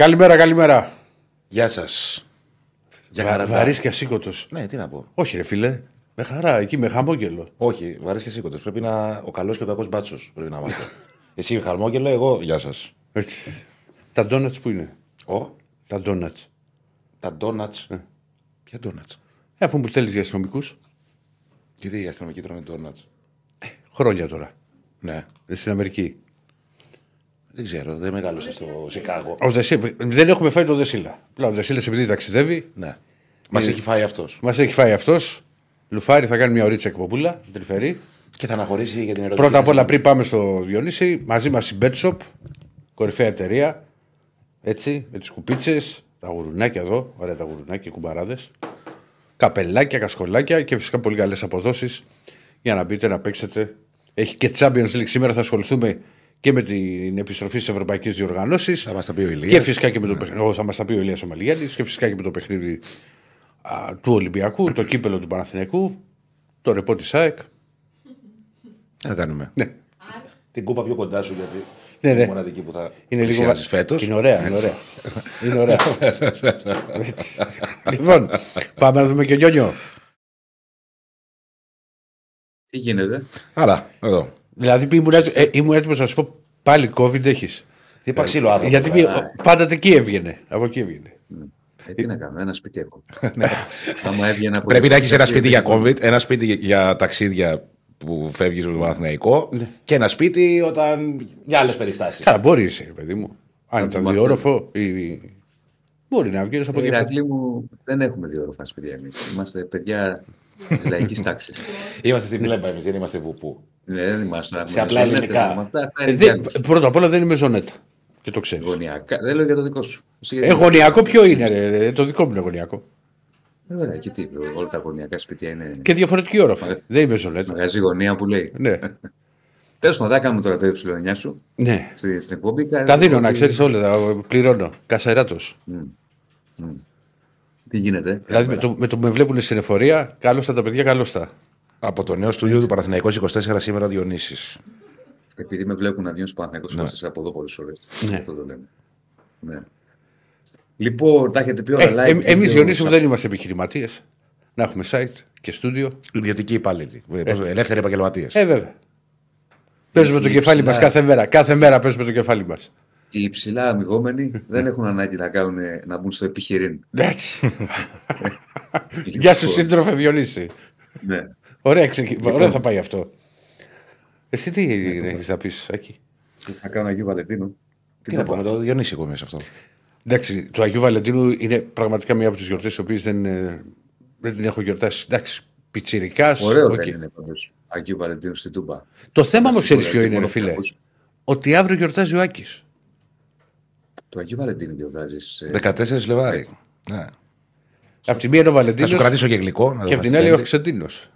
Καλημέρα, καλημέρα. Γεια σας. Για χαρά. Βαρύς και ασήκωτος. Ναι, τι να πω. Όχι, ρε φίλε. Με χαρά, εκεί με χαμόγελο. Όχι, βαρύς και σήκωτο. Πρέπει να. Ο καλός και ο κακός μπάτσος πρέπει να είμαστε. Εσύ χαρμόγελο, εγώ. Γεια σας. Έτσι. Τα ντόνατς που είναι; Ο; Τα ντόνατς. Τα ντόνατς. Ποια ντόνατς; Ε, αφού μου θέλει για αστυνομικούς. Τι δεν οι αστυνομικοί τρώνε ντόνατς; Χρόνια τώρα. Ναι. Ε, Στην Αμερική. Δεν ξέρω, δεν μεγάλωσε στο Σικάγο. Ο Δεσί- Δεν έχουμε φάει το Δεσίλα. Απλά Ο Δεσίλας επειδή ταξιδεύει, Ναι. Μας έχει φάει αυτός. μας έχει φάει αυτός. Λουφάρι θα κάνει μια ωρίτσα εκπομπούλα, τρυφερή. Και θα αναχωρήσει για την ερώτηση. Πρώτα απ' όλα, πριν πάμε στο Διονύση, μαζί μας η Betshop, κορυφαία εταιρεία. Έτσι, με τις κουπίτσες, τα γουρουνάκια εδώ, ωραία τα γουρουνάκια, κουμπαράδες. Καπελάκια, κασκολάκια και φυσικά πολύ καλές αποδόσεις για να μπείτε να παίξετε. Έχει και Champions League σήμερα, θα ασχοληθούμε και με την επιστροφή στι ευρωπαϊκέ διοργανώσει. Θα μας τα πει ο Ηλίας. Και φυσικά και με το παιχνίδι. ο, Θα μας τα πει ο Ηλίας ο Μαλιγιάννης, και φυσικά και με το παιχνίδι α, του Ολυμπιακού, το κύπελο του Παναθηναϊκού, το ρεπό της ΑΕΚ. Τι θα κάνουμε. Ναι. Την κούπα πιο κοντά σου γιατί. Ναι, ναι. η μοναδική που θα Είναι λίγο. πλησιάζεις φέτος. Είναι ωραία, είναι ωραία. είναι ωραία. Έτσι. λοιπόν, πάμε να δούμε και Νιόνιο. Τι γίνεται; Άρα, εδώ. Δηλαδή ήμουν, έτοι- ε, ήμουν έτοιμος να σου πω πάλι COVID έχεις. Τι είπα ξύλο άνθρωπο. Γιατί τώρα. πι- πάντα εκεί έβγαινε. Από εκεί έβγαινε. Ε, τι να κάνω, ένα σπίτι έχω. Άμα έβγαινα από Πρέπει την να έχεις ένα Κυριακή, σπίτι για δεν- COVID, ένα σπίτι για- για ταξίδια που φεύγεις με τον Παναθηναϊκό και ένα σπίτι όταν. για άλλες περιστάσεις. Καλά, μπορείς, παιδί μου. Αν ήταν μάθω. διόροφο. Ή... Μπορεί να βγει από Ε, εκεί. Ηρακλή μου, δεν έχουμε δύο όροφα σπίτια εμείς. Είμαστε παιδιά τη λαϊκή τάξη. Είμαστε στην πλέμπα εμείς, δεν είμαστε βουπού. δεν είμαστε. Σε απλά ελληνικά. Ε, δεν- πρώτα απ' όλα δεν είμαι ζωνέτα. Και το ξέρεις. Γωνιακά. Δεν λέω για το δικό σου. Εσύ γιατί- Ε, γωνιακό ποιο είναι, ρε, το δικό μου είναι γωνιακό. Ε, Ωραία, και τι, όλα τα γωνιακά σπίτια είναι. Και διαφορετική όροφη. Μαγα- Δεν είμαι ζωνέτα. Μαγαζί γωνία που λέει. Ναι. Τέλος πάντων, δεν κάνουμε τώρα το ε9 σου ναι. στη- στην εκπομπή. Τα δίνω να ξέρεις όλα, τα πληρώνω. Κασεράτος. Τι γίνεται; Δηλαδή με το, με το που με βλέπουν στην εφορία, καλώ τα παιδιά, καλώ τα. Από το νέο στούντιο του Παναθηναϊκού 24 σήμερα Διονύσης. Επειδή με βλέπουν να βγαίνουν στο Παναγιώτο ναι. από εδώ πολλές φορές. Ναι. Αυτό το λέμε. Ναι. Λοιπόν, τα έχετε πει Ε, όλα live. ε, Εμείς βίντεο, Διονύση μου σα- δεν είμαστε επιχειρηματίες. Να έχουμε site και στούντιο. Ιδιωτικοί υπάλληλοι. Ε, πώς- Ελεύθεροι επαγγελματίες. Ε, βέβαια. Παίζουμε το Η κεφάλι μας ψηλά- κάθε μέρα. Κάθε μέρα παίζουμε το κεφάλι μας. Οι υψηλά αμοιβόμενοι δεν έχουν ανάγκη να, κάνουν, να μπουν στο επιχειρήν. Έτσι. Γεια σου, σύντροφε Διονύση. Ναι. Ωραία, ξεκι... Ωραία θα πάει αυτό. Εσύ τι έχεις να πεις, Σάκη; Και θα κάνω Αγίου Βαλεντίνου. Τι να πω με το Διονύση εγώ μέσα αυτό. Εντάξει, του Αγίου Βαλεντίνου είναι πραγματικά μία από τις γιορτές τις οποίες δεν, ε, δεν την έχω γιορτάσει. Εντάξει, πιτσιρικάς. Ωραίο δεν είναι πάντως Αγίου Βαλεντίνου στην Τούμπα. Το θέμα μου ξέρεις Σίγουρα, ποιο και είναι, ρε μόνο φίλε. κακούς. Ότι αύριο γιορτάζει ο Άκης. Το Αγίου Βαλεντίνου γιορτάζει. 14 Φλεβάρι. Ναι. Απ' τη μία είναι ο Θα σου Βαλεντίνο κρατήσω και γλυκό. να και το απ' την φας άλλη ο πέμπτη. Αυξεντίνος.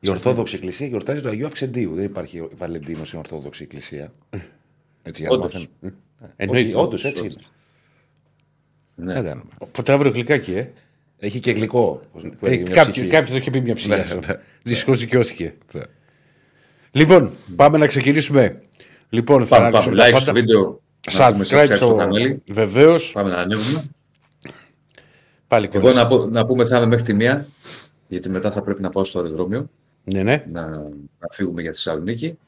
Η Ορθόδοξη Εκκλησία γιορτάζει το Αγίου Αυξεντίου. Δεν υπάρχει Βαλεντίνος στην Ορθόδοξη Εκκλησία. Έτσι για να Όντως. μάθουμε. Εννοείται. Όντως έτσι είναι. Ναι. Δεν κάνουμε. Οπότε αύριο γλυκάκι, ε. Έχει και γλυκό. που Ε, έχει μια Κάποιοι ψυχή. κάποιοι το είχε πει μια ψηλιά. Ναι, ναι. Δυστυχώς δικαιώθηκε. Ναι. Λοιπόν, πάμε να ξεκινήσουμε. Λοιπόν, θα Πάμε, αναλύσουμε πάμε. τα Like στο πάντα. βίντεο. Να πούμε Subscribe subscribe στο κανάλι. βεβαίως. Πάμε να ανέβουμε. Πάλι Εγώ κοντά. να, πω- να πούμε θα είμαι μέχρι τη μία, γιατί μετά θα πρέπει να πάω στο αεροδρόμιο Ναι, ναι. να, να φύγουμε για Θεσσαλονίκη.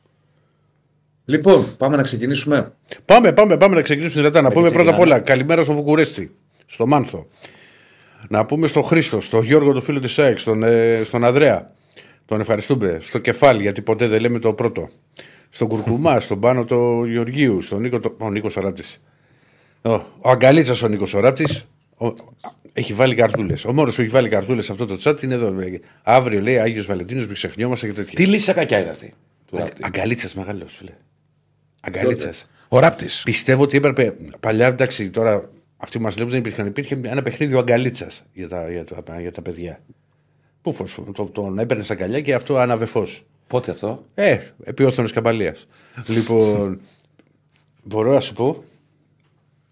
Λοιπόν, πάμε να ξεκινήσουμε. Πάμε, πάμε, πάμε να ξεκινήσουμε δυνατά. Να πούμε πρώτα απ' ξεκινάμε. όλα καλημέρα στο Βουκουρέστι, στο Μάνθο. Να πούμε στο Χρήστο, στον Γιώργο, τον φίλο της ΑΕΚ, στον, ε, στον Ανδρέα. Τον ευχαριστούμε. Στο κεφάλι, γιατί ποτέ δεν λέμε το πρώτο. Στον Κουρκουμά, στον Πάνο του Γεωργίου, στον Νίκο, το- ο Νίκος Οράτη. Ο, ο Αγκαλίτσα ο Νίκος Οράτη. Έχει βάλει καρδούλε. Ο μόνος που έχει βάλει καρδούλε σε αυτό το chat είναι εδώ. Αύριο λέει Άγιος Βαλεντίνος, μην ξεχνιόμαστε και τέτοια. Τι λύση κακιά είναι αυτή. του Αγκα- ράπτη. Αγκαλίτσας μεγάλος, φίλε. Αγκαλίτσας. Ο ράπτης. Πιστεύω ότι έπρεπε. Παλιά, εντάξει, τώρα αυτοί που μας βλέπουν δεν υπήρχαν. Υπήρχε ένα παιχνίδι ο Αγκαλίτσας για τα, για, τα, για τα παιδιά. Πού φως, το, τον έπαιρνες στα καλιά και αυτό άναβε φως. Πότε αυτό; Ε, επί όθωνο καμπαλίας. λοιπόν, μπορώ να σου πω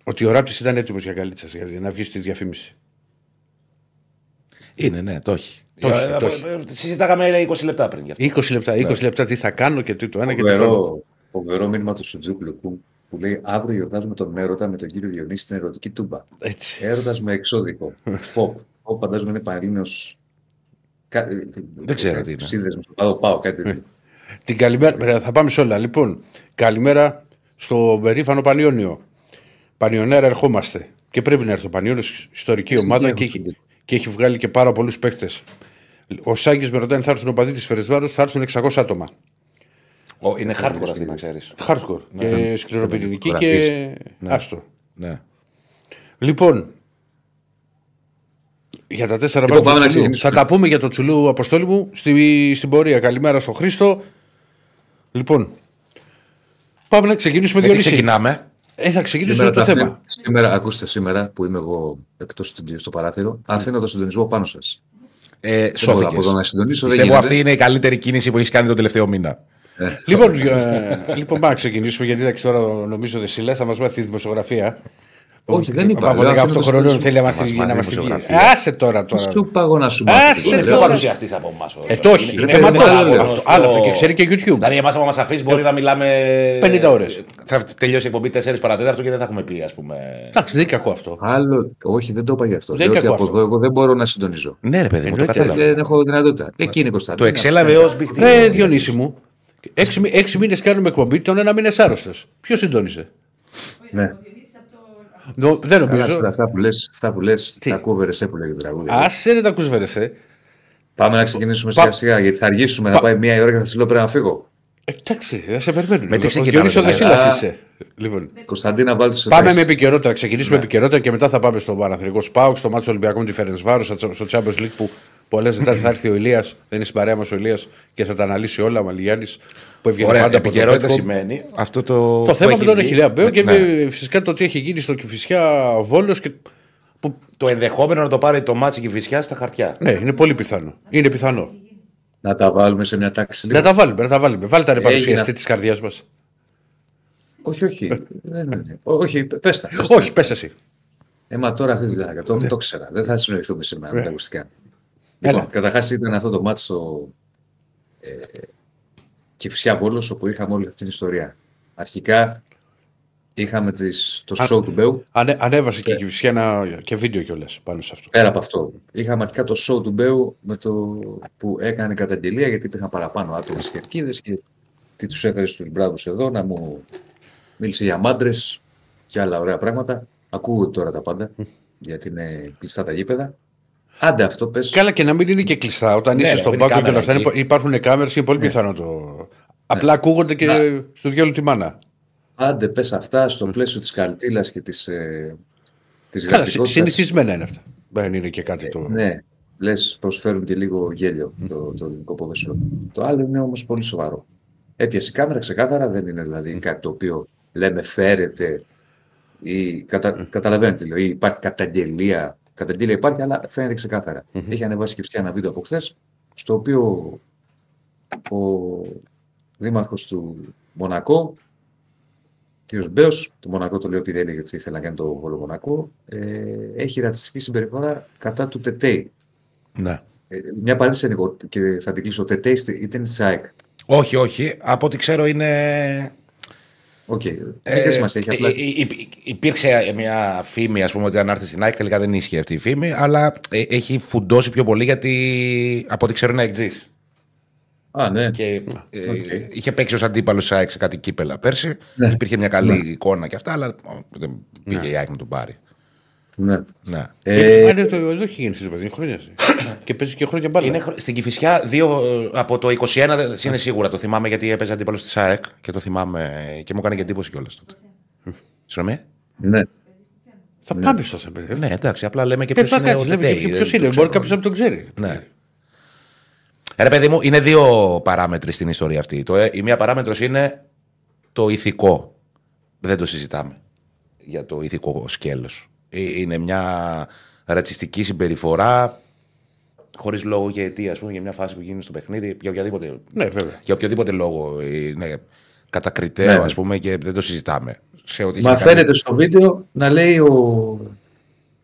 ότι ο Ράπτης ήταν έτοιμος για Αγκαλίτσα για να βγει στη διαφήμιση. Είναι, ναι, το έχει. Το έχει, Ε, το ε, έχει. ε, Συζητάγαμε 20 λεπτά πριν γι' αυτό. 20 λεπτά, 20 λεπτά τι θα κάνω και τι το ένα και τι το άλλο. Φοβερό, φοβερό μήνυμα του Σουτζούκλου που που λέει Αύριο γιορτάζουμε τον έρωτα με τον κύριο Διονύση στην ερωτική τούμπα. Έτσι. Έρωτας με εξώδικο. Φοπ. Φοπ φαντάζομαι είναι πανελλήνιο. Δεν ξέρω τι είναι. Σύνδεσμος στο πάω, πάω κάτι τέτοιο. Την καλημέρα, θα πάμε σε όλα. Λοιπόν, καλημέρα στο περήφανο Πανιόνιο. Πανιονέρα ερχόμαστε. Και πρέπει να έρθει ο Πανιόνιος, ιστορική Στην ομάδα Κίεβο, και, στην έχει- Κίεβο. και έχει βγάλει και πάρα πολλούς παίκτες. Ο Σάκης με ρωτάει αν θα έρθουν οπαδοί τη Φερεσβάρου, θα έρθουν 600 άτομα. Ο, είναι hardcore αυτή, να ξέρεις. Hardcore. και σκληροπυρηνική Ναι. και. Άστο. Ναι. Λοιπόν, για τα τέσσερα Λοιπόν, μάτια πάμε του να Τσουλού. ξεκινήσουμε. Θα τα πούμε για το Τσουλού, Αποστόλη μου, στη, στην πορεία. Καλημέρα στο Χρήστο. Λοιπόν, πάμε να ξεκινήσουμε Με τι Διονύση. ξεκινάμε; Ε, θα ξεκινήσουμε το θα θέμα. αφήνω- σήμερα, ακούστε σήμερα που είμαι εγώ εκτός του στο παράθυρο, αφήνω το συντονισμό πάνω σας. Ε, Δεν μπορώ από εδώ Σώθηκε. να συντονίσω. δεν Πιστεύω γίνεται. αυτή είναι η καλύτερη κίνηση που έχεις κάνει τον τελευταίο μήνα. Λοιπόν, ε, λοιπόν, πάμε να ξεκινήσουμε γιατί εντάξει, τώρα νομίζω ότι Σιλά θα μας μάθει τη δημοσιογραφία. Όχι, δεν είπα. Από Λέω, 18 αφήνω το χρονών συντονισμό. θέλει να μα μας την μάθει να μας την δημοσιογραφία. πει. Άσε τώρα τώρα. Σου πάγω να σου Άσε μάθω. Είναι τώρα. πιο παρουσιαστής από εμάς. Ε, το όχι. Είναι είναι αιματός. άλλο, Αυτό- Άλλο αυτό και ξέρει και YouTube. Δηλαδή, εμάς, άμα μας αφήσεις, μπορεί να μιλάμε. 50 ώρες. Θα τελειώσει η εκπομπή 4 παρατέταρτο και δεν θα έχουμε πει, ας πούμε. Εντάξει, δεν είναι κακό αυτό. Άλλο, όχι, δεν το είπα γι' αυτό. Δεν Λέω ότι κακό από αυτό. εδώ εγώ δεν μπορώ να συντονίζω. Ναι, ρε παιδί μου, το Εννοείται, κατάλαβα. Δεν έχω δυνατότητα. Εκεί είναι Κωνσταντίνα. Το εξέλαβε ως big deal. Ρε Διονύση μου, έξι, μη- έξι μήνες κάνουμε εκπομπή, τον ένα μήνα είσαι άρρωστος. Ποιος συντόνισε. Ναι. Νο- Δεν Καλά, νομίζω. τώρα Αυτά που λες, αυτά που λες, Τι; τα κούβερες σε που λέγει το τραγούδι. Άσε δεν τα ακούς βερεσέ. Πάμε να ξεκινήσουμε Πα- σιγά σιγά, γιατί θα αργήσουμε. Πα- Θα πάει μία η ώρα και θα σα λέω πρέπει να φύγω. Εντάξει, δεν σε περιμένουν. Με τι Ο ξεκινάμε, Διονύσιο δηλαδή; Δεσίλας Α. είσαι. Λοιπόν, Κωνσταντίνα, βάλτε σε πάμε θέση. με επικαιρότητα, να ξεκινήσουμε με επικαιρότητα και μετά θα πάμε στο Παναθρικό Σπάουκ, στο μάτσο Ολυμπιακών τη Φερενσβάρου, στο Champions League που πολλές ζητάνε θα έρθει ο Ηλίας, δεν είναι στην παρέα μας ο Ηλίας και θα τα αναλύσει όλα. Ο Μαλιγιάννης που έβγαινε Ωραία, πάντα από το επικαιρότητα Petcom. σημαίνει αυτό το. Το που θέμα έχει με τον βγει. Αχιλέα Μπέο και Ναι. με- φυσικά το τι έχει γίνει στο Κηφισιά Βόλος. Και... Που... Το ενδεχόμενο να το πάρει το μάτσι και η φυσιά στα χαρτιά. Ναι, είναι πολύ πιθανό. Είναι πιθανό. Να τα βάλουμε σε μια τάξη λίγο. Να τα βάλουμε, να τα βάλουμε. Βάλτε τα ρε Έγινε. παρουσιαστή της καρδιάς μας. Όχι, όχι. δεν είναι. Όχι, πες τα. Όχι, πες εσύ. Ε, μα τώρα αυτή τη δουλειά. Το, το ξέρα. Δεν θα συνοηθούμε σήμερα με τα ακουστικά. Έλα. Λοιπόν, καταρχάς ήταν αυτό το μάτι στο ε, Κυφσιά Βόλος, όπου είχαμε όλη αυτή την ιστορία. Αρχικά είχαμε τις, το Α- show του Μπέου. Ανε, ανέβασε και η Κυφσιά ένα και βίντεο κιόλας πάνω σε αυτό. Πέρα από αυτό, είχαμε αρχικά το show του Μπέου με το, που έκανε καταγγελία γιατί υπήρχαν παραπάνω άτομα στι κερκίδε και τι τους έφερες στους μπράβους εδώ να μου μίλησε για μάντρες και άλλα ωραία πράγματα. Ακούγονται τώρα τα πάντα γιατί είναι κλειστά τα γήπεδα. Άντε αυτό πες. Καλά και να μην είναι και κλειστά. Όταν Ναι, είσαι ρε, στον είναι πάγκο και κάμερα όλα αυτά εκεί. υπά- υπάρχουν κάμερες είναι πολύ πιθανό το. Απλά ακούγονται και Να. στο διάλογο τη μάνα. Άντε πες αυτά στο πλαίσιο της καλτήλας και της, ε, της Καλά, συ- γραφικότητας. συνηθισμένα είναι αυτά. Δεν είναι και κάτι το. Ναι, λες προσφέρουν και λίγο γέλιο το, το ελληνικό ποδόσφαιρο. Το άλλο είναι όμως πολύ σοβαρό. Έπιασε η κάμερα ξεκάθαρα, δεν είναι δηλαδή κάτι το οποίο λέμε φέρεται ή κατα, καταλαβαίνετε, λέω, ή υπάρχει καταγγελία. Καταγγελία υπάρχει, αλλά φαίνεται ξεκάθαρα. Έχει ανεβάσει και φυσικά ένα βίντεο από χθες, στο οποίο ο δήμαρχος του Μονακό, κ. Μπέος, το Μονακό το λέω επειδή έλεγε ότι ήθελε να κάνει το Βόλο Μονακό, ε, έχει ρατσιστική συμπεριφορά κατά του Τετέι. Ναι. Ε, μια παρένθεση λίγο και θα την κλείσω. Ο Τετέι στη- ήταν τη ΑΕΚ. Όχι, όχι. Από ό,τι ξέρω είναι. Οκ. Ε, Δεν σημασία. Έχει απλά... ε, ε, υ- υπήρξε μια φήμη, ας πούμε, ότι αν έρθει στην ΑΕΚ τελικά δεν ίσχυε αυτή η φήμη, αλλά ε, έχει φουντώσει πιο πολύ γιατί από ό,τι ξέρω είναι αεκτζής. Α, ναι. Και ε, Οκ. είχε παίξει ως αντίπαλος ΑΕΚ σε κάτι κύπελλα πέρσι. Ναι. Υπήρχε μια καλή εικόνα και αυτά, αλλά ο, δεν πήγε η ΑΕΚ να τον πάρει. Ναι. Ναι. Ε, Ε, είναι το, εδώ έχει γίνει στην είναι χρόνια. και παίζει και χρόνια μπάλα. Είναι χρο- στην Κυφυσιά δύο, ε, από το 21 δεν- είναι σίγουρα. Το θυμάμαι γιατί έπαιζε αντίπαλο τη ΑΕΚ και το θυμάμαι και μου έκανε και εντύπωση κιόλας τότε. Συγγνώμη. ναι. Θα πάμε στο θέμα. Ναι, εντάξει, απλά λέμε και Ε, ποιος θα είναι ο κάτσει, λέμε Τετέι, και δεν ποιος το είναι. ξέρω. Μπορεί κάποιος να τον ξέρει. Ναι. Ε, Ρε παιδί μου, είναι δύο παράμετροι στην ιστορία αυτή. Το, ε, η μία παράμετρος είναι το ηθικό. Δεν το συζητάμε για το ηθικό σκέλος. Ε, Είναι μια ρατσιστική συμπεριφορά χωρίς λόγο και αιτία, ας πούμε, για μια φάση που γίνει στο παιχνίδι, για οποιαδήποτε, Ναι, βέβαια. για οποιοδήποτε λόγο είναι κατακριτέο, Ναι. ας πούμε, και δεν το συζητάμε. Σε ό,τι Μα έχει κάνει- φαίνεται στο βίντεο να λέει ο,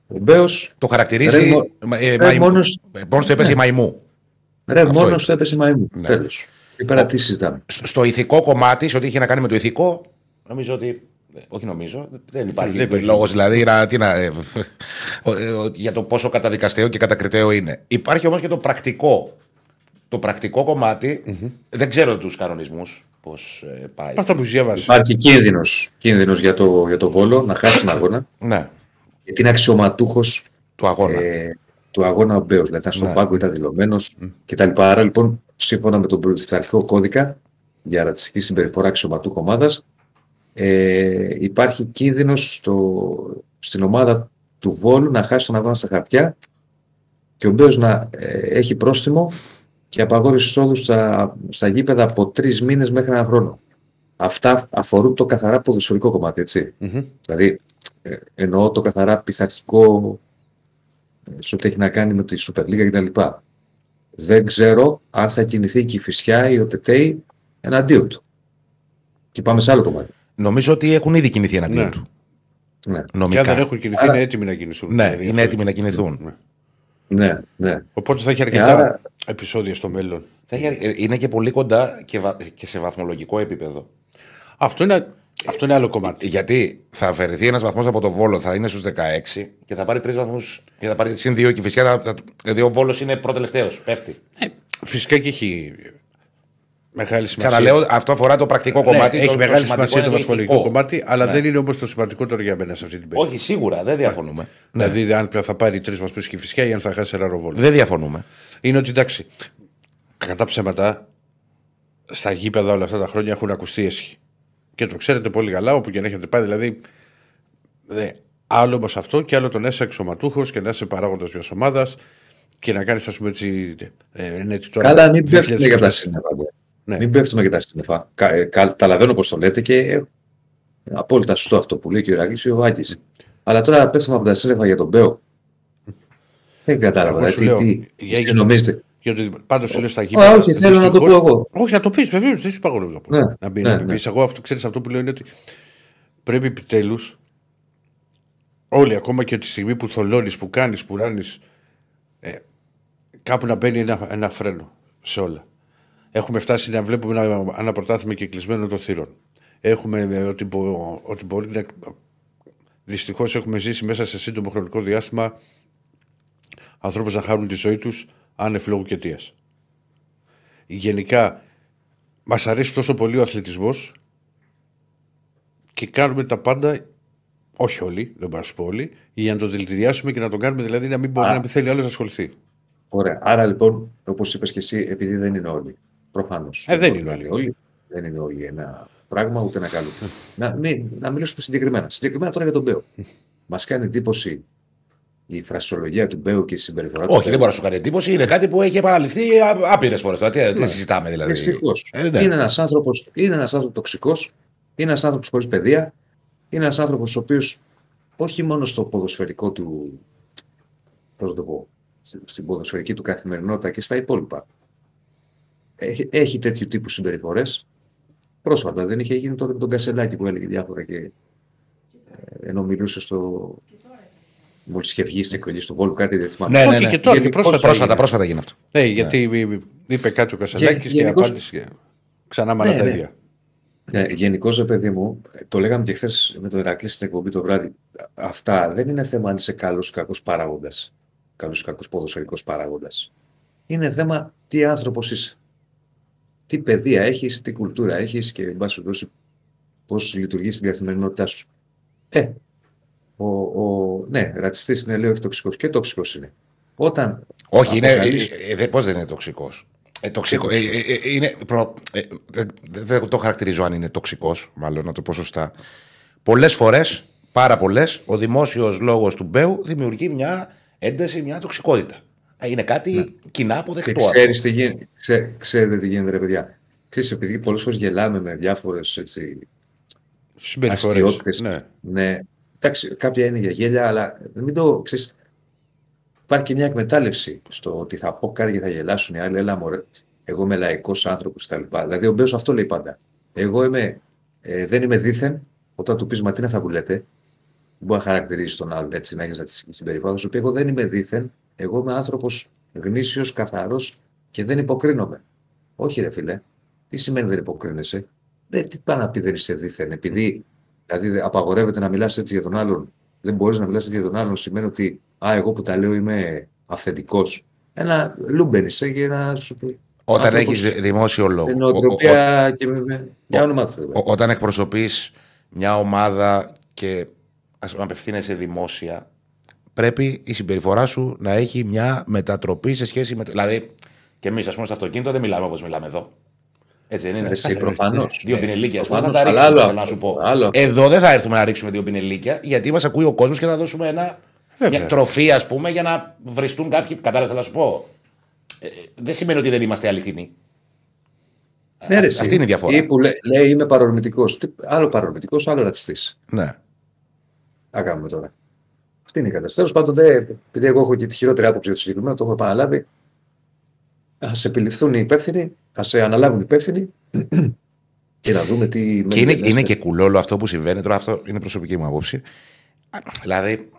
ο Μπέος Το χαρακτηρίζει. Ρε, μο- μα- ε, ρε, μαϊμού. μόνος- Ε, Μόνος το έπεσε η μαϊμού. ρε Αυτό μόνος είναι. του έπεσε μαϊμού. Ναι. Τέλος. Και πέρα τι συζητάμε. στο στο ηθικό κομμάτι, σε ό,τι είχε να κάνει με το ηθικό, νομίζω ότι Όχι νομίζω. Δεν υπάρχει Δεν υπάρχει. λόγος δηλαδή να, τι να, ε, ο- ε, ο- για το πόσο καταδικαστέο και κατακριτέο είναι. Υπάρχει όμως και το πρακτικό. Το πρακτικό κομμάτι, δεν ξέρω τους κανονισμούς πώς πάει. Αυτά που διάβασε. Υπάρχει κίνδυνος κίνδυνος για, το, για το Βόλο να χάσει τον αγώνα, Ναι, γιατί είναι αξιωματούχος του αγώνα. ε, του αγώνα ο Μπέος. Δηλαδή ήταν στον Ναι. πάγκο, ήταν δηλωμένος κτλ. Άρα λοιπόν, σύμφωνα με τον πρωτοστατικό κώδικα για ρατσιστική συμπεριφορά αξιωματούχου ομάδας, ε, υπάρχει κίνδυνος στην ομάδα του Βόλου να χάσει τον αγώνα στα χαρτιά και ο Μπέος να ε, έχει πρόστιμο και απαγόρευσης εισόδου στα, στα γήπεδα από τρεις μήνες μέχρι ένα χρόνο. Αυτά αφορούν το καθαρά ποδοσφαιρικό κομμάτι, έτσι. Μμμ. Δηλαδή, ε, εννοώ το καθαρά πειθαρχικό ε, σε ό,τι έχει να κάνει με τη Super League κτλ. Δεν ξέρω αν θα κινηθεί και η Φυσιά ή ο Τετέι εναντίον του. Και πάμε σε άλλο κομμάτι. Νομίζω ότι έχουν ήδη κινηθεί εναντίον Ναι. του. Ναι, Και Νομικά. αν δεν έχουν κινηθεί, Άρα- είναι έτοιμοι να κινηθούν. Ναι, Δηλαδή, είναι αυτό έτοιμοι να κινηθούν. Ναι. ναι, ναι. Οπότε θα έχει αρκετά άρα- επεισόδια στο μέλλον. Θα έχει- ε, Είναι και πολύ κοντά και, βα- και σε βαθμολογικό επίπεδο. Αυτό είναι, αυτό είναι άλλο κομμάτι. Γιατί θα αφαιρεθεί ένας βαθμός από το βόλο, θα είναι στους 16 και θα πάρει τρεις βαθμούς. Και θα πάρει συν δύο και φυσικά. Θα, θα, δηλαδή ο βόλος είναι πρώτο-τελευταίο. Πέφτει. Φυσικά και έχει μεγάλη σημασία. Ξαναλέω, αυτό αφορά το πρακτικό Ναι, κομμάτι. έχει το, μεγάλη το σημαντικό σημασία το είναι βασιλικό ηθικό. κομμάτι, αλλά Ναι. δεν είναι όμως το σημαντικότερο για μένα σε αυτή την περίπτωση. Όχι, σίγουρα, δεν διαφωνούμε. Ναι. Δηλαδή, αν θα πάρει τρεις βαθμούς και η φυσικά ή αν θα χάσει ένα ροβόλο. Δεν διαφωνούμε. Είναι ότι εντάξει, κατά ψέματα, στα γήπεδα όλα αυτά τα χρόνια έχουν ακουστεί έσχοι. Και το ξέρετε πολύ καλά, όπου και να έχετε πάει. Δηλαδή, δε, άλλο όμως αυτό και άλλο το να είσαι αξιωματούχος και να είσαι παράγοντας μιας ομάδας και να κάνεις, ας πούμε έτσι. Ε, είναι έτσι τώρα, Καλά, μην πέφτουμε για τα 2024. σύννεφα. Ντε. Ναι. Μην πέφτουμε για τα σύννεφα. Κα, ε, κα, καταλαβαίνω πώ το λέτε και ε, απόλυτα σωστό αυτό που λέει και ο Ιράκης ή ο Άκης. Αλλά τώρα πέφτουμε από τα σύννεφα για τον Μπέο. Δεν κατάλαβα. Εγώ σου δηλαδή, λέω, τι, για- τι για- νομίζετε; Γιατί πάντως λέω στα Α, γήπεδα. όχι, θέλω να το πω δυστυχώς- εγώ. Όχι, να το πεις, βεβαίως. Δεν σου είπα εγώ να το πω. Ναι, να μπει, ναι, να ναι. πεις. Εγώ αυτό, ξέρεις, αυτό που λέω είναι ότι πρέπει επιτέλους όλοι, ακόμα και τη στιγμή που θολώνεις, που κάνεις, που ράνεις, ε, κάπου να μπαίνει ένα, ένα φρένο σε όλα. Έχουμε φτάσει να βλέπουμε ένα, ένα πρωτάθλημα και κλεισμένο των θύρων. Έχουμε ε, ότι, μπο- ότι μπορεί να. Δυστυχώς έχουμε ζήσει μέσα σε σύντομο χρονικό διάστημα ανθρώπους να χάνουν τη ζωή τους άνευ λόγου και αιτίας. Γενικά, μας αρέσει τόσο πολύ ο αθλητισμός και κάνουμε τα πάντα, όχι όλοι, δεν μπορώ να σου πω όλοι, για να το δηλητηριάσουμε και να τον κάνουμε δηλαδή να μην μπορεί Α. να μην θέλει άλλος να ασχοληθεί. Ωραία. Άρα λοιπόν, όπως είπες και εσύ, επειδή δεν είναι όλοι. Προφανώς. Ε, δεν είναι όλοι. Δεν είναι όλοι ένα πράγμα ούτε ένα καλό. να, μην, να μιλήσουμε συγκεκριμένα. Συγκεκριμένα τώρα για τον Μπέο. Μας κάνει εντύπωση η φρασιολογία του Μπέου και η συμπεριφορά του. Όχι, δεν μπορεί να σου κάνει εντύπωση. Είναι κάτι που έχει επαναληφθεί άπειρες φορές. Τι, τι συζητάμε δηλαδή. Δυστυχώς. Ε, ναι. Είναι ένας άνθρωπος άνθρωπος τοξικός, είναι ένας άνθρωπος χωρίς παιδεία, είναι ένας άνθρωπος ο οποίος όχι μόνο στο ποδοσφαιρικό του. Πώς το πω, στην ποδοσφαιρική του καθημερινότητα και στα υπόλοιπα. Έχει, έχει τέτοιου τύπου συμπεριφορές. Πρόσφατα δεν είχε γίνει τότε με τον Κασελάκη που έλεγε διάφορα και ε, ενώ μιλούσε στο. Μόλις είχε βγει στην εκλογή του Βόλου, κάτι δεν θυμάμαι. Ναι, ναι, όχι ναι. και τώρα, και Γενικώς πρόσφατα. Πρόσφατα, έγινε. πρόσφατα γίνει αυτό. Ναι, γιατί είπε κάτι ο Κασελάκης και γενικώς- απάντησε και ξανά με Ναι, άλλα τα ναι. ίδια. Ναι, Γενικώς, ρε παιδί μου, το λέγαμε και χθες με τον Ηρακλή στην εκπομπή το βράδυ. Αυτά δεν είναι θέμα αν είσαι καλός ή κακός παράγοντας. Καλός ή κακός ποδοσφαιρικός παράγοντας. Είναι θέμα τι άνθρωπος είσαι. Τι παιδεία έχεις, τι κουλτούρα έχεις και, εν πάση περιπτώσει, πώς λειτουργείς στην καθημερινότητά σου. Ε, ο, ο, ναι, ρατσιστής είναι, λέω, όχι τοξικός. Και τοξικός είναι. Όταν. Όχι, είναι. αποκαλείς- Ε, ε, Πώς δεν είναι τοξικός; Ε, τοξικό. Ε, ε, ε, είναι προ, ε, δεν- δεν το χαρακτηρίζω αν είναι τοξικός, μάλλον να το πω σωστά. Πολλές φορές, πάρα πολλές, ο δημόσιος λόγος του Μπέου δημιουργεί μια ένταση, μια τοξικότητα. Ε, Είναι κάτι κοινά Και αποδεκτό. αυτό. ξέρεις τι γίνεται, ξέ, ξέρετε τι γίνεται, ρε παιδιά. Ξέρεις, επειδή πολλές φορές γελάμε με διάφορες έτσι, Συμπεριφορές. αστείωτες. Ναι. Ναι, εντάξει, κάποια είναι για γέλια, αλλά μην το ξέρεις. Υπάρχει και μια εκμετάλλευση στο ότι θα πω κάτι και θα γελάσουν οι άλλοι. Έλα, μωρέ, εγώ είμαι λαϊκός άνθρωπος κτλ. Δηλαδή, ο Μπέος αυτό λέει πάντα. Εγώ είμαι, ε, δεν είμαι δίθεν. Όταν του πεις Μα τι είναι αυτά που λέτε, δεν μπορεί να χαρακτηρίζεις τον άλλον έτσι, να έχεις ρατσιστική συμπεριφοράς. Θα σου πει: Εγώ δεν είμαι δίθεν. Εγώ είμαι άνθρωπος γνήσιος, καθαρός και δεν υποκρίνομαι. Όχι, ρε φίλε. Τι σημαίνει δεν υποκρίνεσαι; Δεν, τι πάει να πει δεν είσαι δίθεν. Επειδή Δηλαδή απαγορεύεται να μιλάς έτσι για τον άλλον. Δεν μπορείς να μιλάς έτσι για τον άλλον. Σημαίνει ότι α, εγώ που τα λέω είμαι αυθεντικός. Ένα λούμπεν είσαι και ένα. Όταν άνθρωπος έχεις δημόσιο λόγο. στην ο- ο- νοοτροπία και με- με- για όνομα του Θεού. ο- όταν εκπροσωπείς μια ομάδα και ας πούμε, απευθύνεσαι δημόσια, πρέπει η συμπεριφορά σου να έχει μια μετατροπή σε σχέση με. το- Δηλαδή, και εμείς, ας πούμε, στο αυτοκίνητο δεν μιλάμε όπως μιλάμε εδώ. Έτσι δεν είναι. Εσύ προφανώς. Δύο πινελίκια, ας πούμε, θα προφανώς, τα αλλά ρίξουμε, άλλο θέλω να αυτό, σου πω. άλλο αυτό. Εδώ δεν θα έρθουμε να ρίξουμε δύο πινελίκια, γιατί μας ακούει ο κόσμος και θα δώσουμε ένα, Βέβαια. μια τροφή, ας πούμε, για να βριστούν κάποιοι. Κατάλαβες, θέλω να σου πω. Ε, δεν σημαίνει ότι δεν είμαστε αληθινοί. Ναι, ρε, Αυτή εσύ. είναι η διαφορά. Ή που λέει, λέει είμαι παρορμητικός. Άλλο παρορμητικός, άλλο ρατσιστής. Ναι. Θα κάνουμε τώρα. Αυτή είναι η κατάσταση. Τέλος πάντων, δεν, επειδή εγώ έχω και τη χειρότερη άποψη για το συγκεκριμένο, το έχω επαναλάβει. Α επιληφθούν οι υπεύθυνοι, α σε αναλάβουν οι υπεύθυνοι και να δούμε τι. Και μένει είναι, μέσα. είναι και κουλόλο αυτό που συμβαίνει. Τώρα αυτό είναι προσωπική μου άποψη. Δηλαδή,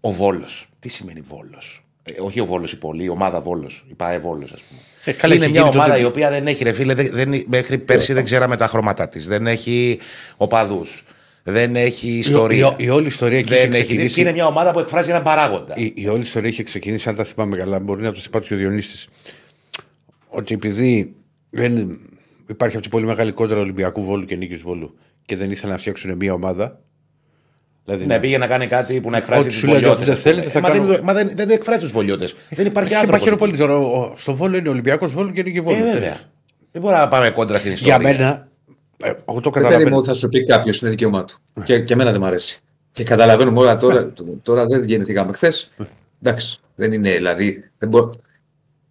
ο Βόλος. Τι σημαίνει Βόλος; Ε, όχι ο Βόλος η Πολύ, η ομάδα Βόλος. Η ΠΑΕ Βόλος, ας πούμε. Ε, καλά, είναι έχει μια γίνει ομάδα τότε- η οποία δεν έχει ρε φίλε. Δεν, δεν- μέχρι πέρσι δεν ξέραμε τα χρώματά της. Δεν έχει οπαδούς. Δεν έχει ιστορία. Η, η, η όλη ιστορία εκεί δεν είχε έχει, ξεκινήσει. και είναι μια ομάδα που εκφράζει έναν παράγοντα. Η, η όλη ιστορία είχε ξεκινήσει, αν τα θυμάμαι καλά, μπορεί να το θυμάται και ο Διονύστης, ότι επειδή δεν υπάρχει αυτή η πολύ μεγάλη κόντρα Ολυμπιακού Βόλου και Νίκης Βόλου και δεν ήθελαν να φτιάξουν μια ομάδα. Δηλαδή, Ναι, πήγε να κάνει κάτι που να εκφράζει Ό,τι τους σου λέει ότι βολιώτες. δεν θέλετε, θα Μα, κάνω- δεν, μα δεν, δεν εκφράζει τους βολιώτες. Δεν υπάρχει και άνθρωπος. υπάρχει πολύ τώρα. ο- Στο Βόλο είναι Ολυμπιακός Βόλου και Νίκη Βόλου. Ε, βέβαια. Δεν μπορεί να πάμε κόντρα στην Για ιστορία. μένα, ε, εγώ το Δεν παιδί καταλαβαίνω. μου, θα σου πει κάποιος, είναι δικαίωμά του. και, και εμένα δεν μου αρέσει. Και καταλαβαίνουμε όλα τώρα. τώρα δεν γεννηθήκαμε χθες. Εντάξει. Δεν είναι, δηλαδή. Δεν μπο...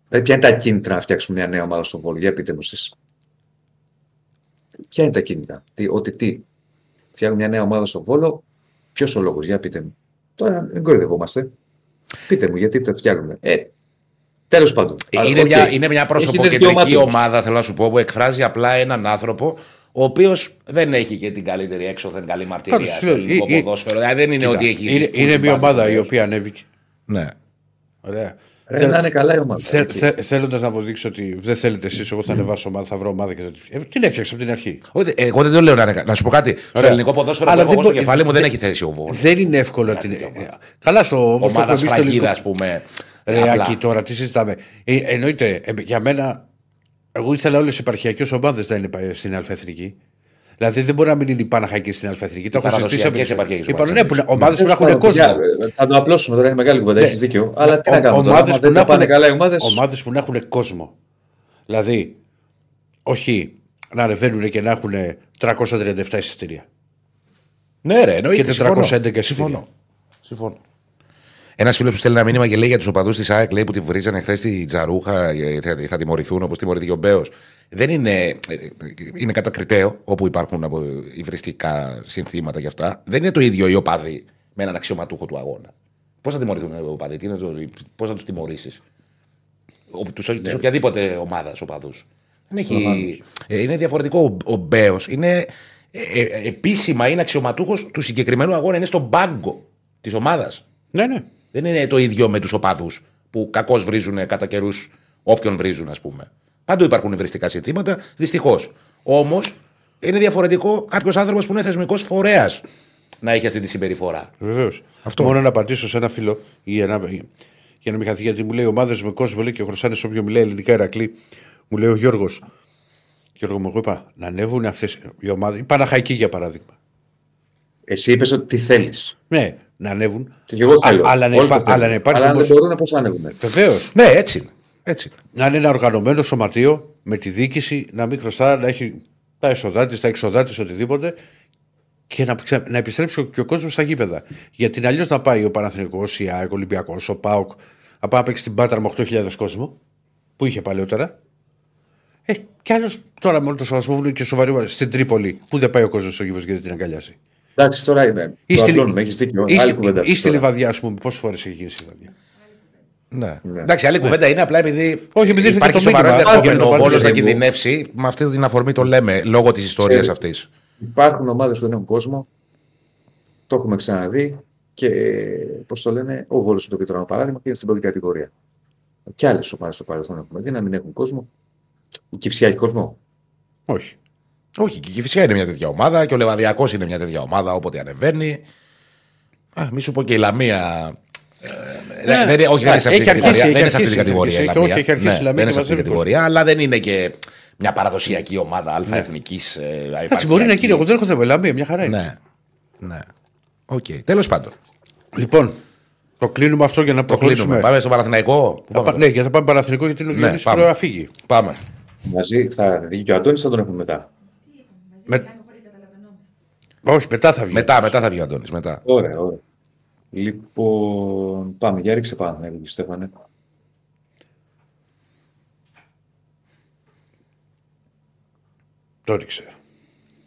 Δηλαδή, ποια είναι τα κίνητρα να φτιάξουμε μια νέα ομάδα στον Βόλο, για πείτε μου εσείς. Ποια είναι τα κίνητρα, τι, ότι τι. Φτιάχνουμε μια νέα ομάδα στον Βόλο, ποιος ο λόγος, για πείτε μου. Τώρα δεν κορυδευόμαστε. Πείτε μου, γιατί τα φτιάχνουμε. Ε, Τέλος πάντων. Αλλά, Είναι, οκ. μια, είναι μια Έχει προσωποκεντρική δικαίωμά του. ομάδα, θέλω να σου πω, που εκφράζει απλά έναν άνθρωπο ο οποίος δεν έχει και την καλύτερη έξοδεν καλή μαρτυρία Κάτω, στο σου λέω, ελληνικό ή- ή- ποδόσφαιρο. Δηλαδή δεν είναι Κοίτα, ότι έχει. είναι, τις είναι πουλς μια μπάτες ομάδα η βεβαίως. οποία ανέβηκε. Ναι. Ωραία. Ρε, να είναι καλά η ομάδα. Θε, εκεί. θε, Θέλοντας να αποδείξω ότι δεν θέλετε εσείς, εγώ θα ανεβάσω ομάδα, θα βρω ομάδα και θα τη φτιάξω. Την έφτιαξα από την αρχή. Όχι, Εγώ δεν το λέω να είναι. Να σου πω κάτι. Στο Ωραία. ελληνικό ποδόσφαιρο Αλλά που έχω δεν εγώ στο μπο- κεφάλι μου δεν δεν- έχει θέση ο Βόλος. Δεν είναι εύκολο. Την... ε, Καλά, στο όπως το Ομάδα έχουμε πει στο σφραγίδα, ελληνικό- ας πούμε. Ρε, απλά. Άκη, τώρα τι συζητάμε. Ε, εννοείται, ε, για μένα, εγώ ήθελα όλες οι επαρχιακές ομάδες να είναι πα- στην Αλφαθρική. Δηλαδή δεν μπορεί να μην είναι η Παναχαϊκή στην Αλφαθρική. Το έχω συζητήσει. παραδοσιακές από- επαρχιακές Είπαμε, ομάδες, ναι, που είναι- εννοείς. ομάδες που να έχουν Τέλος κόσμο. πάντων, παιδιά, Θα το απλώσουμε τώρα, είναι μεγάλη κουβέντα, Ναι. έχεις δίκιο. Αλλά τι Ο- να κάνουμε τώρα, ομάδες άμα που δεν να τα πάνε έχουν- καλά οι ομάδες; Ομάδες που να έχουν κόσμο. Δηλαδή, όχι να ανεβαίνουν και να έχουν 337 εισιτήρια. Ναι, ρε, εννοείται. Και συμφωνώ. 411 Συμφωνώ. Συμφωνώ. Ένας φίλος που στέλνει ένα μήνυμα και λέει για τους οπαδούς της ΑΕΚ λέει που τη βρίζανε χθες τη Τζαρούχα, ε, θα, θα τιμωρηθούν όπως τιμωρήθηκε ο Μπέος. Δεν είναι. ε, Είναι κατακριτέο όπου υπάρχουν από υβριστικά συνθήματα και αυτά. Δεν είναι το ίδιο οι οπαδοί με έναν αξιωματούχο του αγώνα. Πώς θα τιμωρηθούν οι οπαδοί, τι είναι το, πώς θα τους τιμωρήσεις; Τη Ναι. οποιαδήποτε ομάδας οπαδούς. Δεν έχει, ε, είναι διαφορετικό. Ο, ο Μπέος είναι ε, ε, επίσημα είναι αξιωματούχος του συγκεκριμένου αγώνα. Είναι στον πάγκο της ομάδας. Ναι, ναι. Δεν είναι το ίδιο με τους οπαδούς που κακώς βρίζουν κατά καιρούς όποιον βρίζουν, ας πούμε. Παντού υπάρχουν υβριστικά συνθήματα, δυστυχώς. Όμως είναι διαφορετικό κάποιος άνθρωπος που είναι θεσμικός φορέας να έχει αυτή τη συμπεριφορά. Βεβαίως. Αυτό. Μόνο να απαντήσω σε ένα φίλο ή ένα, για να μην χαθεί, γιατί μου λέει ομάδες με κόσμο λέει, και χρωστάνε σε όποιο μιλάει ελληνικά Ερακλή. Μου λέει ο Γιώργος. Γιώργο, μου εγώ είπα να ανέβουν αυτές οι ομάδε. Η Παναχαϊκή για παράδειγμα. Εσύ είπες ότι τι θέλεις. Ναι, να ανέβουν. Και εγώ θέλω. αλλά, να Όλοι υπά, το θέλουν. αλλά να υπάρχει Αλλά αν όμως- δεν μπορούν, πώς θα ανέβουν. Βεβαίως. Ναι, έτσι είναι. Έτσι. είναι. Να είναι ένα οργανωμένο σωματείο με τη διοίκηση, να μην χρωστά, να έχει τα εσοδά τη, τα εξοδά τη, οτιδήποτε και να, ξε- να επιστρέψει και ο κόσμος στα γήπεδα. Γιατί αλλιώς να πάει ο Παναθηναϊκός, η ΑΕΚ, ο Ολυμπιακός, ο ΠΑΟΚ, να πάει να παίξει την Πάτρα με 8.000 κόσμο, που είχε παλαιότερα. Ε, κι άλλος τώρα μόνο το σεβασμό μου είναι και σοβαρή στην Τρίπολη, που δεν πάει ο κόσμος στο γήπεδο γιατί την αγκαλιάσει. Εντάξει, τώρα είναι. Ή Το στη, απλώνουμε, έχεις δίκιο. ή Άλλη στη- κουβέντα ή αυτή στη τώρα. Λιβαδιά, ας πούμε, πόσες φορές έχει γίνει στη Λιβαδιά. Ναι. Ναι. Εντάξει, άλλη κουβέντα είναι απλά επειδή, Όχι, επειδή ήρθε υπάρχει και το σοβαρό μήνυμα. ενδεχόμενο Α, ο για να το Βόλος να πάρεις, κινδυνεύσει. Με αυτή την αφορμή το λέμε λόγω της ιστορίας Ξέρει. αυτής. Υπάρχουν ομάδες που δεν έχουν κόσμο. Το έχουμε ξαναδεί. Και πώς το λένε, ο Βόλος το πει τώρα ένα παράδειγμα και είναι στην πρώτη κατηγορία. Και άλλες ομάδες στο παρελθόν έχουμε δει να μην έχουν κόσμο. Η Κυψιά έχει κόσμο; Όχι. Όχι, και η φυσικά είναι μια τέτοια ομάδα και ο Λεβαδιακός είναι μια τέτοια ομάδα όποτε ανεβαίνει. Α, μη σου πω και η Λαμία. ε, Ναι. δεν, είναι- όχι, δεν είναι σε αυτή Έχει την κατηγορία. αρχίσει, Δεν είναι έχει σε αυτή την αρχίσει, κατηγορία. η έχει- Λαμία. όχι, έχει αρχίσει η Ναι, Λαμία Δεν είναι και σε αυτή την μαζεύει κατηγορία, αλλά δεν είναι και μια παραδοσιακή ομάδα αλφα εθνικής. Εντάξει, μπορεί να γίνει. Εγώ δεν έχω θέμα. Λαμία, μια χαρά είναι. Ναι. Ναι. Οκ. Τέλος πάντων. Λοιπόν, το κλείνουμε αυτό για να Το προχωρήσουμε. κλείνουμε. Πάμε στο Παναθηναϊκό. Πού Θα πάμε πα- Ναι, γιατί θα πάμε Παναθηναϊκό γιατί είναι ο Ναι, Διονύσης πάμε. πρέπει να φύγει. Πάμε. Μαζί θα βγει και ο Αντώνης, θα τον έχουμε μετά. Με... Όχι, μετά θα βγει. Μετά, μετά θα βγει ο Αντώνης, μετά. Ωραία, ωραία. Λοιπόν, πάμε. Για ρίξε πάνω, ναι, Στέφανε. Το ρίξε.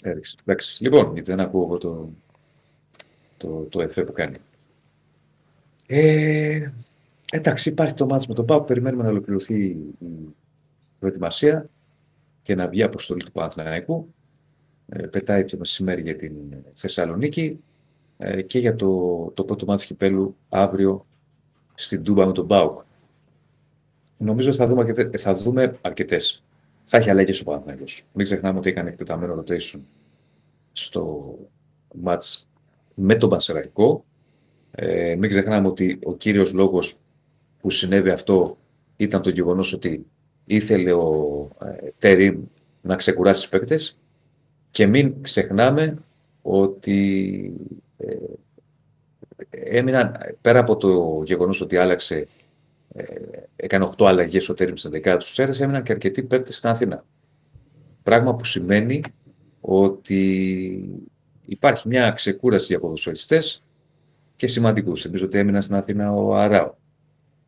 Έριξε. Εντάξει. Λοιπόν, γιατί δεν ακούω εγώ το, το, το εφέ που κάνει. Ε, εντάξει, υπάρχει το μάτς με τον ΠΑΟΚ. Περιμένουμε να ολοκληρωθεί η προετοιμασία και να βγει η αποστολή του Παναθηναϊκού. Ε, πετάει το μεσημέρι για την Θεσσαλονίκη ε, και για το, το πρώτο μάτς κυπέλου αύριο στην Τούμπα με τον ΠΑΟΚ. Νομίζω θα δούμε, αρκετές, θα δούμε αρκετές. Θα έχει αλλαγές ο Παναθηναϊκός. Μην ξεχνάμε ότι έκανε εκτεταμένο rotation στο μάτς με τον Πανσεραϊκό. Ε, μην ξεχνάμε ότι ο κύριος λόγος που συνέβη αυτό ήταν το γεγονός ότι ήθελε ο ε, Τερίμ να ξεκουράσει τους παίκτες και μην ξεχνάμε ότι ε, έμειναν πέρα από το γεγονός ότι άλλαξε ε, έκανε 8 αλλαγές ο Τερίμ στην δεκάδα τους Σέρες, έμειναν και αρκετοί παίκτες στην Αθήνα. Πράγμα που σημαίνει ότι υπάρχει μια ξεκούραση για ποδοσφαιριστές και σημαντικούς. Θυμίζω ότι έμεινε στην Αθήνα ο Αράου,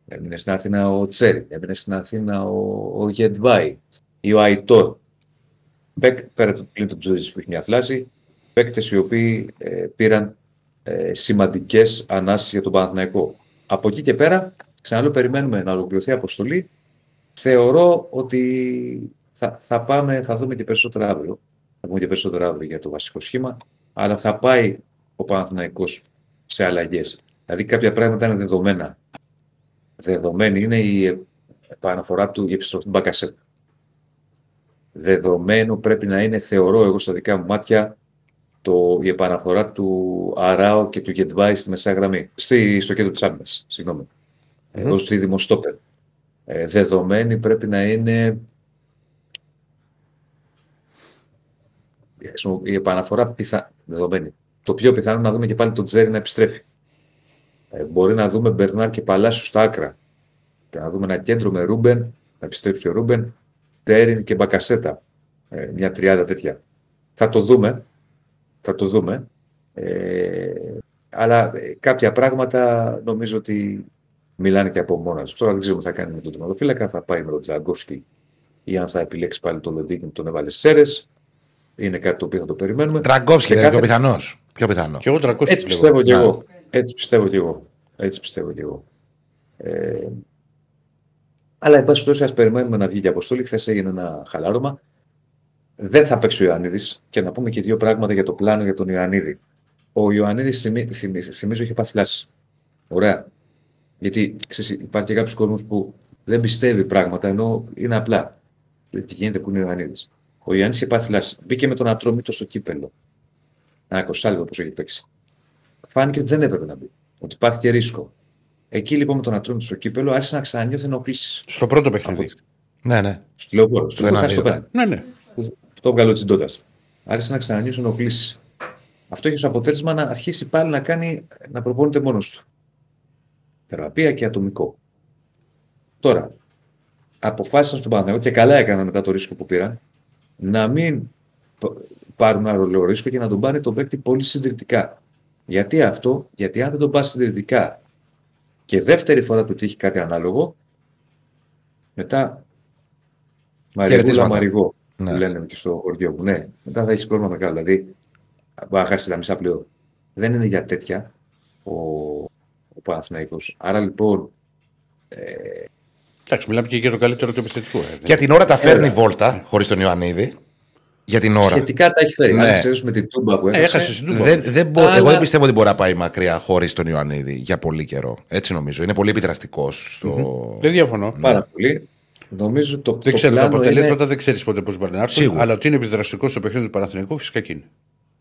έμεινε στην Αθήνα ο Τσέρι, έμεινε στην Αθήνα ο, ο Γετβάη ή ο Αϊτόρ. Πέκ, πέρα του πλήν του Τζούριτς που έχει μια φλάση, παίκτες οι οποίοι ε, πήραν ε, σημαντικές ανάσεις για τον Παναθηναϊκό. Από εκεί και πέρα, ξαναλέω, περιμένουμε να ολοκληρωθεί η αποστολή. Θεωρώ ότι θα, θα πάμε, θα δούμε και περισσότερα αύριο. Θα πούμε και περισσότερα αύριο για το βασικό σχήμα. Αλλά θα πάει ο Παναθηναϊκός σε αλλαγές. Δηλαδή κάποια πράγματα είναι δεδομένα. Δεδομένη είναι η επαναφορά του, η επιστροφή του Μπακασέτ. Δεδομένο πρέπει να είναι, θεωρώ εγώ στα δικά μου μάτια, το, η επαναφορά του Αράο και του Γετβάη στη μεσαία γραμμή. Στη, στο κέντρο της άμυνας, συγγνώμη. Εδώ στη δημοστόπερ. Ε, δεδομένη πρέπει να είναι η επαναφορά πιθα... δεδομένη. Το πιο πιθανό είναι να δούμε και πάλι τον Τζέρι να επιστρέφει. Ε, μπορεί να δούμε Μπερνάρ και Παλάσιος στα άκρα. Και να δούμε ένα κέντρο με Ρούμπεν, να επιστρέψει ο Ρούμπεν, Τσέριν και Μπακασέτα. Ε, μια τριάδα τέτοια. Θα το δούμε. Θα το δούμε. Ε, αλλά ε, κάποια πράγματα νομίζω ότι μιλάνε και από μόνα τους. Τώρα δεν ξέρω τι θα κάνει με τον τερματοφύλακα. Θα πάει με τον Ντραγκόφσκι ή αν θα επιλέξει πάλι τον Λοντίγκιν που τον έβαλε στι αίρε. Είναι κάτι το οποίο θα το περιμένουμε. Ντραγκόφσκι Και δεν είναι κάθε- πιο πιθανός. Πιο πιθανό. Και εγώ 300 Έτσι πιστεύω και Ναι. εγώ. Έτσι πιστεύω και εγώ. Έτσι πιστεύω και εγώ. Ε, αλλά εν πάση περιπτώσει, ας περιμένουμε να βγει και η αποστολή. Χθες έγινε ένα χαλάρωμα. Δεν θα παίξει ο Ιωαννίδης και να πούμε και δύο πράγματα για το πλάνο για τον Ιωαννίδη. Ο Ιωαννίδης θυμίζω είχε πάθει λάση. Ωραία. Γιατί ξέρεις, υπάρχει και κάποιος κόσμος που δεν πιστεύει πράγματα ενώ είναι απλά. Δηλαδή, Τι γίνεται που είναι ο Ιωαννίδης. Ο Ιωαννίδης είχε πάθει λάση. Μπήκε με τον Ατρόμητο στο κύπελο. Ένα κοσάλιδο όπω έχει παίξει. Φάνηκε ότι δεν έπρεπε να μπει. Ότι υπάρχει και ρίσκο. Εκεί λοιπόν με τον Ατρόμητο στο κύπελο άρχισε να ξανανιώθει ενοχλήσεις. Στο πρώτο Από παιχνίδι. τις- Ναι, ναι. Στο λεωφόρο. Στο ένα λεωφόρο, στο δύο. πέναντι. Ναι, ναι. Που Το έβγαλε ο Τσιντότα. Άρχισε να ξανανιώσει ενοχλήσεις. Αυτό έχει ως αποτέλεσμα να αρχίσει πάλι να κάνει να προπονείται μόνος του. Θεραπεία και ατομικό. Τώρα, αποφάσισαν στον Παναγιώτο και καλά έκαναν μετά το ρίσκο που πήραν να μην π- πάρουν άλλο ρίσκο και να τον πάρει τον παίκτη πολύ συντηρητικά. Γιατί αυτό, γιατί αν δεν τον πάρει συντηρητικά και δεύτερη φορά του τύχει κάτι ανάλογο, μετά Μαριγούλα Χαιρετίσματα. Μαριγό, Ναι. που λένε και στο χωριό μου. Ναι, μετά θα έχεις πρόβλημα μεγάλο. Δηλαδή, μπορεί να χάσεις τα μισά πλέον. Δεν είναι για τέτοια ο, ο Παναθηναϊκός. Άρα λοιπόν, Εντάξει, μιλάμε και για το καλύτερο του επιθετικό. ε. Για την ώρα τα φέρνει Έλα. βόλτα χωρίς τον Ιωαννίδη. Για την ώρα. σχετικά τα έχει φέρει. Ναι. Αν εξαιρέσουμε την τούμπα που Ε, έχασε, έχασε στην Τούμπα. Δεν, δεν μπο- Αλλά- Εγώ δεν πιστεύω ότι μπορεί να πάει μακριά χωρίς τον Ιωαννίδη για πολύ καιρό. Έτσι νομίζω. Είναι πολύ επιδραστικός. Στο... Δεν διαφωνώ. πάρα πολύ. Νομίζω το, Δεν το ξέρω τα πλάνο αποτελέσματα, είναι δεν ξέρεις ποτέ πώς μπορεί να έρθουν. Σίγουρα. Αλλά ότι είναι επιδραστικός στο παιχνίδι του Παναθηναϊκού φυσικά και είναι.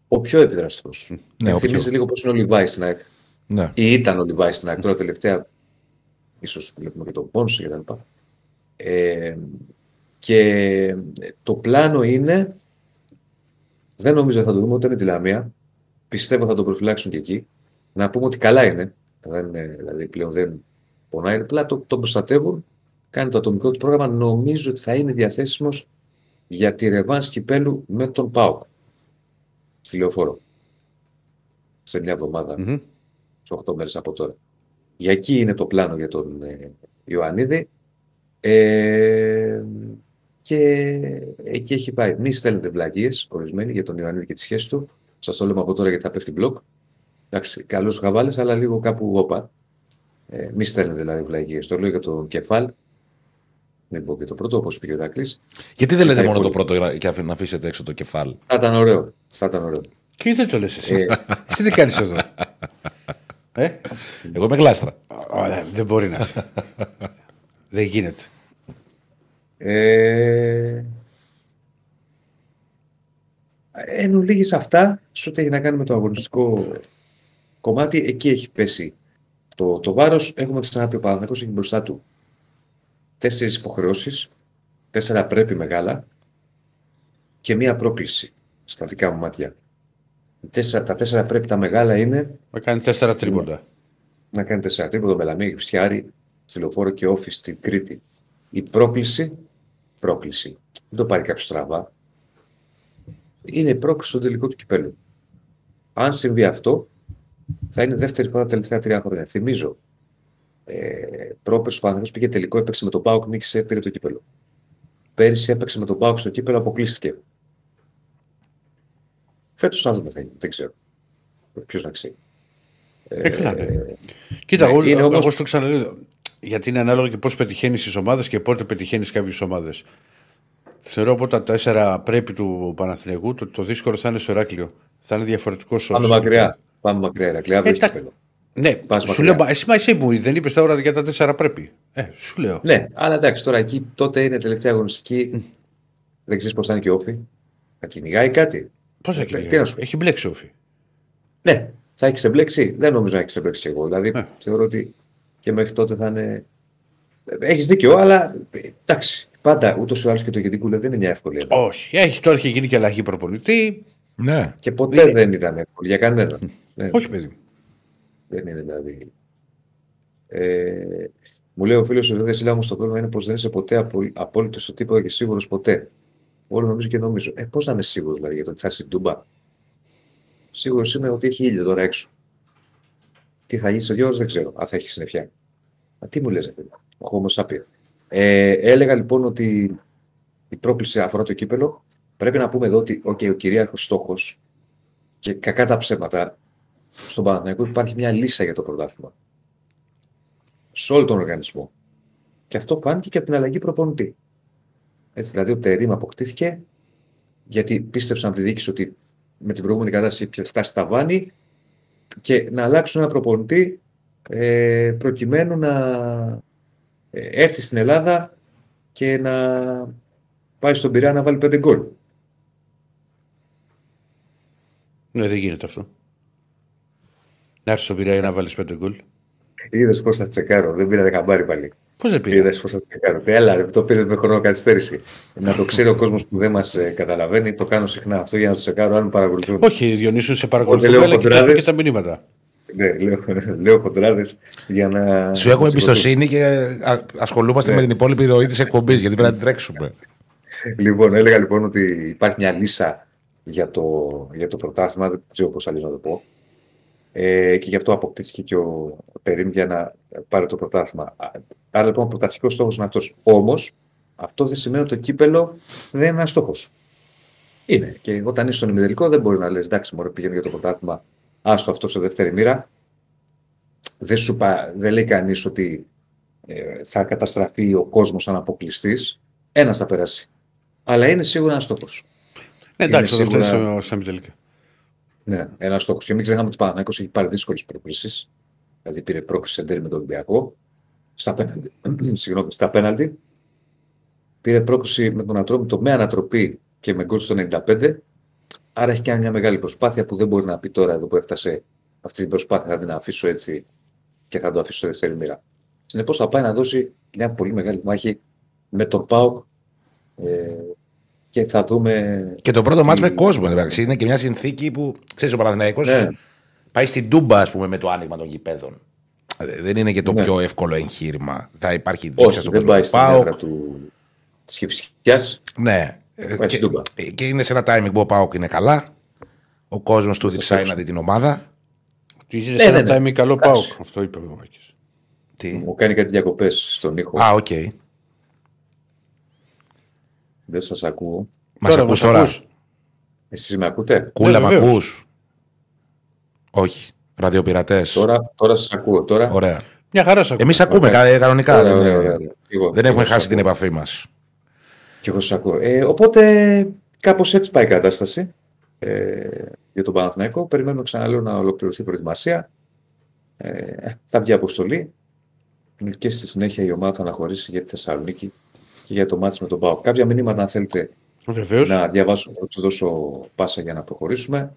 ο πιο επιδραστικός. Ναι, ο θυμίζει πιο. λίγο πώς είναι ο Λιβάη στην ΑΕΚ. Ναι. Ή ήταν ο Λιβάη στην ΑΕΚ. Τώρα τελευταία, ίσως βλέπουμε και τον Πόνσε κτλ. Ε, και το πλάνο είναι, δεν νομίζω θα το δούμε ούτε με τη Λαμία. Πιστεύω θα το προφυλάξουν και εκεί. Να πούμε ότι καλά είναι. Δεν, είναι, δηλαδή πλέον δεν πονάει. Απλά το, τον προστατεύουν. Κάνει το ατομικό του πρόγραμμα. Νομίζω ότι θα είναι διαθέσιμος για τη ρεβάνς κυπέλου με τον ΠΑΟΚ. Στη λεωφόρο. Σε μια εβδομάδα Μμμ. σε 8 μέρες από τώρα. Για εκεί είναι το πλάνο για τον ε, Ιωαννίδη. Ε, και εκεί έχει πάει. Μη στέλνετε βλαγίες ορισμένοι για τον Ιωαννίδη και τη σχέση του. Σας το λέμε από τώρα γιατί θα πέφτει μπλοκ. Εντάξει, καλός χαβάλες, αλλά λίγο κάπου όπα. Ε, μη στέλνετε δηλαδή βλαγίες. Το λέω για το κεφάλ. Δεν πω και το πρώτο, όπως πήγε ο Ηρακλής. Γιατί δεν λέτε Θα μόνο το υπόλοιπο. πρώτο για να- και αφ- να αφήσετε έξω το κεφάλι. Θα ήταν ωραίο. Θα ήταν ωραίο. Και δεν το λες εσύ. Ε. εσύ τι κάνεις εδώ; ε; Εγώ είμαι γλάστρα. Ωραία, δεν μπορεί να είσαι. δεν γίνεται. Ε, εν ολίγης αυτά, σε ό,τι έχει να κάνει με το αγωνιστικό κομμάτι, εκεί έχει πέσει το, το βάρος. Έχουμε ξαναπεί ο Παναθηναϊκός έχει μπροστά του τέσσερις υποχρεώσεις, τέσσερα πρέπει μεγάλα και μία πρόκληση στα δικά μου μάτια. Οι Τέσσερα, τα τέσσερα πρέπει τα μεγάλα είναι Να κάνει τέσσερα τρίποντα. να κάνει τέσσερα τρίποδο με λαμία, Κυψιάρη, στη λεωφόρο και όφη στην Κρήτη. Η πρόκληση, πρόκληση, δεν το πάρει κάποιος στραβά, είναι η πρόκληση στο τελικό του κυπέλου. Αν συμβεί αυτό, θα είναι δεύτερη φορά τα τελευταία τρία χρόνια. Θυμίζω, ε, πρόπερς ο Παναγιώτης πήγε τελικό, έπαιξε με τον Πάουκ, νίκησε, πήρε το κύπελο. Πέρυσι έπαιξε με τον Πάουκ στο κύπελο, αποκλείστηκε. Φέτος θα δούμε, θα γίνει, δεν ξέρω. Ποιος να ξέρει. Ε, καλά, ναι. Κοίτα, ναι, εγώ, είναι όμως- εγώ στο ξαναλέω. Γιατί είναι ανάλογο και πώς πετυχαίνεις τις ομάδες και πότε πετυχαίνεις κάποιες ομάδες. Θεωρώ από τα τέσσερα πρέπει του Παναθηναϊκού το, το δύσκολο θα είναι στο Εράκλειο. Θα είναι διαφορετικό Πάμε μακριά. Πάμε μακριά, Ηρακλή. Αύριο Ε, έχει τα- κύπελλο. Ναι, Πας σου μακριά. λέω, μα εσύ, μα εσύ μου δεν είπες τα ώρα για τα τέσσερα πρέπει. Ε, σου λέω. Ναι, αλλά εντάξει, τώρα εκεί τότε είναι τελευταία αγωνιστική. Δεν ξέρεις πώς θα είναι και ο Όφη. Θα κυνηγάει κάτι. Πώς θα Ε, τι κυνηγάει. να σου πω. Έχει μπλέξει όφη. Ναι, θα έχει ξεμπλέξει. Δεν νομίζω να έχει ξεμπλέξει εγώ. Δηλαδή Ε. θεωρώ ότι και μέχρι τότε θα είναι. Έχεις δίκιο, αλλά ε, εντάξει. Πάντα ούτως ή άλλως και το Γεντικούλε δεν είναι μια εύκολη έδρα. Όχι. Έχει, τώρα έχει γίνει και αλλαγή προπονητή. Ναι. Και ποτέ Είναι- δεν ήταν εύκολη για κανέναν. Ναι. Όχι, παιδί μου. Δεν είναι δηλαδή. Ε, μου λέει ο φίλος ο Δεσίλα μου στο πρόβλημα είναι πως δεν είσαι ποτέ απο, απόλυτος στο τίποτα και σίγουρος ποτέ. Όλο νομίζω και νομίζω. Ε, πώς να είμαι σίγουρος δηλαδή για το ότι θα είσαι ντούμπα; Σίγουρος είμαι ότι έχει ήλιο τώρα έξω. Τι θα γίνει σε δύο ώρε δεν ξέρω, αν θα έχει συννεφιά. Μα τι μου λες, ο Homo sapien. Ε, έλεγα λοιπόν ότι η πρόκληση αφορά το κύπελο. Πρέπει να πούμε εδώ ότι okay, ο κυρίαρχος στόχος και κακά τα ψέματα στον Παναθηναϊκό υπάρχει μια λύσα για το πρωτάθλημα. Σε όλο τον οργανισμό. Και αυτό φάνηκε και από την αλλαγή προπονητή. Έτσι, δηλαδή, ο Τερήμ αποκτήθηκε γιατί πίστεψαν από τη διοίκηση ότι με την προηγούμενη κατάσταση είχε φτάσει στα βάνη και να αλλάξουν ένα προπονητή ε, προκειμένου να ε, έρθει στην Ελλάδα και να πάει στον Πειραιά να βάλει πέντε γκολ. Ναι, δεν γίνεται αυτό. Να έρθει στον Πειραιά να βάλεις πέντε γκολ. Είδες πώς θα τσεκάρω, δεν πήρατε χαμπάρι πάλι. Πώς δεν πήρε. Είδε πώς θα τσεκάρω. Έλα, ρε, το πήρες με χρόνο καθυστέρηση. να το ξέρει ο κόσμος που δεν μας καταλαβαίνει, το κάνω συχνά αυτό για να το τσεκάρω αν με παρακολουθούν. Όχι, Διονύσου, σε Όταν παρακολουθούμε, λέω αλλά κοιτάζουμε κοντράδες- και τα μηνύματα. Ναι, λέω, λέω χοντράδες για να. Σου έχουμε να εμπιστοσύνη και α- ασχολούμαστε Ναι. με την υπόλοιπη ροή της εκπομπής γιατί πρέπει να την τρέξουμε. Λοιπόν, έλεγα λοιπόν ότι υπάρχει μια λύσα για το, για το πρωτάθλημα, δεν ξέρω πώς αλλιώς να το πω. Ε, και γι' αυτό αποκτήθηκε και ο Περίμ για να πάρει το πρωτάθλημα. Α- Άρα λοιπόν ο πρωταθλητικός στόχος είναι αυτός. Όμως, αυτό δεν σημαίνει ότι το κύπελο δεν είναι ένας στόχος. Είναι. Και όταν είσαι στον ημιτελικό δεν μπορεί να λες εντάξει, μωρέ, πηγαίνω για το πρωτάθλημα, άστο αυτό σε δεύτερη μοίρα. Δεν, σου πα- δεν λέει κανείς ότι ε, θα καταστραφεί ο κόσμος αν αποκλειστείς. Ένας θα περάσει. Αλλά είναι σίγουρα ένας στόχος. Ναι, εντάξει, Είναι αυτό φτάνει σίγουρα- στο- στα ημιτελικά. Ναι, ένα στόχος. Και μην ξεχνάμε ότι ο Παναγιώτο έχει πάρει δύσκολες προκλήσεις. Δηλαδή πήρε πρόκληση εντέρη με τον Ολυμπιακό. Στα πέναλτι. Συγγνώμη, στα πέναλτι. πήρε πρόκληση με τον Ατρόμητο με ανατροπή και με γκολ στο 95. Άρα έχει κάνει μια μεγάλη προσπάθεια που δεν μπορεί να πει τώρα εδώ που έφτασε αυτή την προσπάθεια. Θα την αφήσω έτσι και θα το αφήσω σε δεύτερη μοίρα. Συνεπώς θα πάει να δώσει μια πολύ μεγάλη μάχη με τον Πάοκ ε, και θα δούμε. Και το πρώτο μάτς με κόσμο εντάξει. Είναι και μια συνθήκη που ξέρεις ο Παναθηναϊκός Ναι. πάει στην Τούμπα ας πούμε, με το άνοιγμα των γηπέδων. Ε, Δεν είναι και το Ναι. πιο εύκολο εγχείρημα. Θα υπάρχει δίψα Όχι, στο δεν κόσμο πάει του στην ΠΑΟΚ. έδρα του της Χεψικιά. Ναι. Ε, Πάει Και, στην Τούμπα. και είναι σε ένα timing που ο Πάοκ είναι καλά. Ο κόσμος του Σας διψάει άκουσα. να δει την ομάδα. Τι είναι Ναι, σε ναι, ένα ναι. time καλό Εντάξει. πάω. Αυτό είπε ο Μάκης. Τι; Μου κάνει κάτι διακοπές στον ήχο. Α, οκ. Δεν σας ακούω. Μας ακούς μας τώρα; ακούς; Εσείς με ακούτε; Κούλα, Ναι, μ' βεβαίως. ακούς; Όχι. Ραδιοπειρατές. Τώρα, τώρα σας ακούω. Τώρα. Ωραία. Μια χαρά σε ακούω. Εμεί ακούμε Ωραία. κα- κανονικά. Ωραία, δεν, ωραία, ωραία. Εγώ- δεν εγώ έχουμε σας χάσει την ακούω. επαφή μας. Και εγώ σας ακούω. Ε, οπότε κάπως έτσι πάει η κατάσταση ε, για τον Παναθηναϊκό. Περιμένουμε ξαναλέω να ολοκληρωθεί η προετοιμασία. Ε, θα βγει αποστολή και στη συνέχεια η ομάδα θα αναχωρήσει για τη Θεσσαλονίκη και για το μάτς με τον ΠΑΟ. Κάποια μηνύματα, αν θέλετε, Βεβαίως. να διαβάσω, θα του δώσω πάσα για να προχωρήσουμε.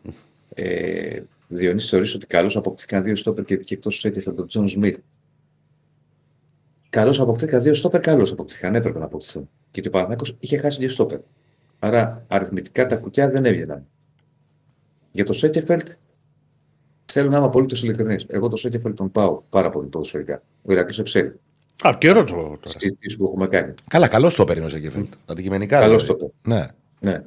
Ε, Διονύση, θεωρείς ότι καλώς αποκτήθηκαν δύο στόπερ και βγήκε εκτό τους Σέτιφελ, τον Τζον Σμιθ. Καλώς αποκτήθηκαν δύο στόπερ, καλώς αποκτήθηκαν. Έπρεπε να αποκτηθούν. Γιατί ο Παναθηναϊκός είχε χάσει δύο στόπερ. Άρα αριθμητικά τα κουκιά δεν έβγαιναν. Για το Σέτιεφελτ θέλω να είμαι απολύτως ειλικρινής. Εγώ το Σέτιεφελτ τον πάω πάρα πολύ ποδοσφαιρικά. Ο Ηρακλής Εψέλη. Α, καιρό το τώρα. Συζητήσεις που έχουμε κάνει. Καλά, καλό το παίρνει ο Ζέκεφελτ. Αντικειμενικά. Καλό δηλαδή. το Ναι. Ναι.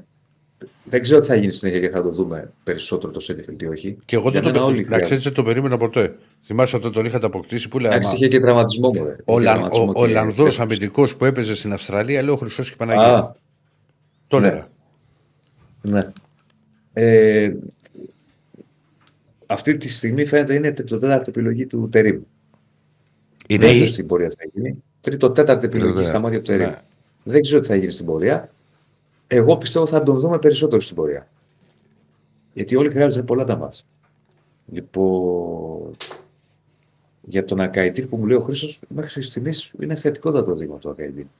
Δεν ξέρω τι θα γίνει συνέχεια και θα το δούμε περισσότερο το Σέτιεφελτ ή όχι. Και εγώ Για δεν μένα το όλοι περίμενα. Να χρειάζονται. ξέρεις, δεν το περίμενα ποτέ. Θυμάσαι όταν τον είχατε αποκτήσει που λέει. Εντάξει, άμα- είχε και τραυματισμό μου. ρε. Ο, Είχε Λαν, τραυματισμό ο, και- ο Ολλανδό αμυντικός που έπαιζε στην Αυστραλία, λέω Χρυσός και Παναγία. Α, Το ναι. έλεγα. ναι. Ε, αυτή τη στιγμή φαίνεται είναι τρίτο-τέταρτη επιλογή του Τερήμ. Είναι Δεν ξέρω η... στην πορεία τι θα γίνει. Τρίτο-τέταρτη επιλογή στα Τρίτο-τέταρτη, μάτια του Τερήμ. ναι. Δεν ξέρω τι θα γίνει στην πορεία. Εγώ πιστεύω θα τον δούμε περισσότερο στην πορεία. Γιατί όλοι χρειάζονται πολλά τα μάτια. Λοιπόν, για τον Ακαϊτή που μου λέει ο Χρήστος, μέχρι στιγμής είναι θετικότατο δείγμα του Ακαϊτή.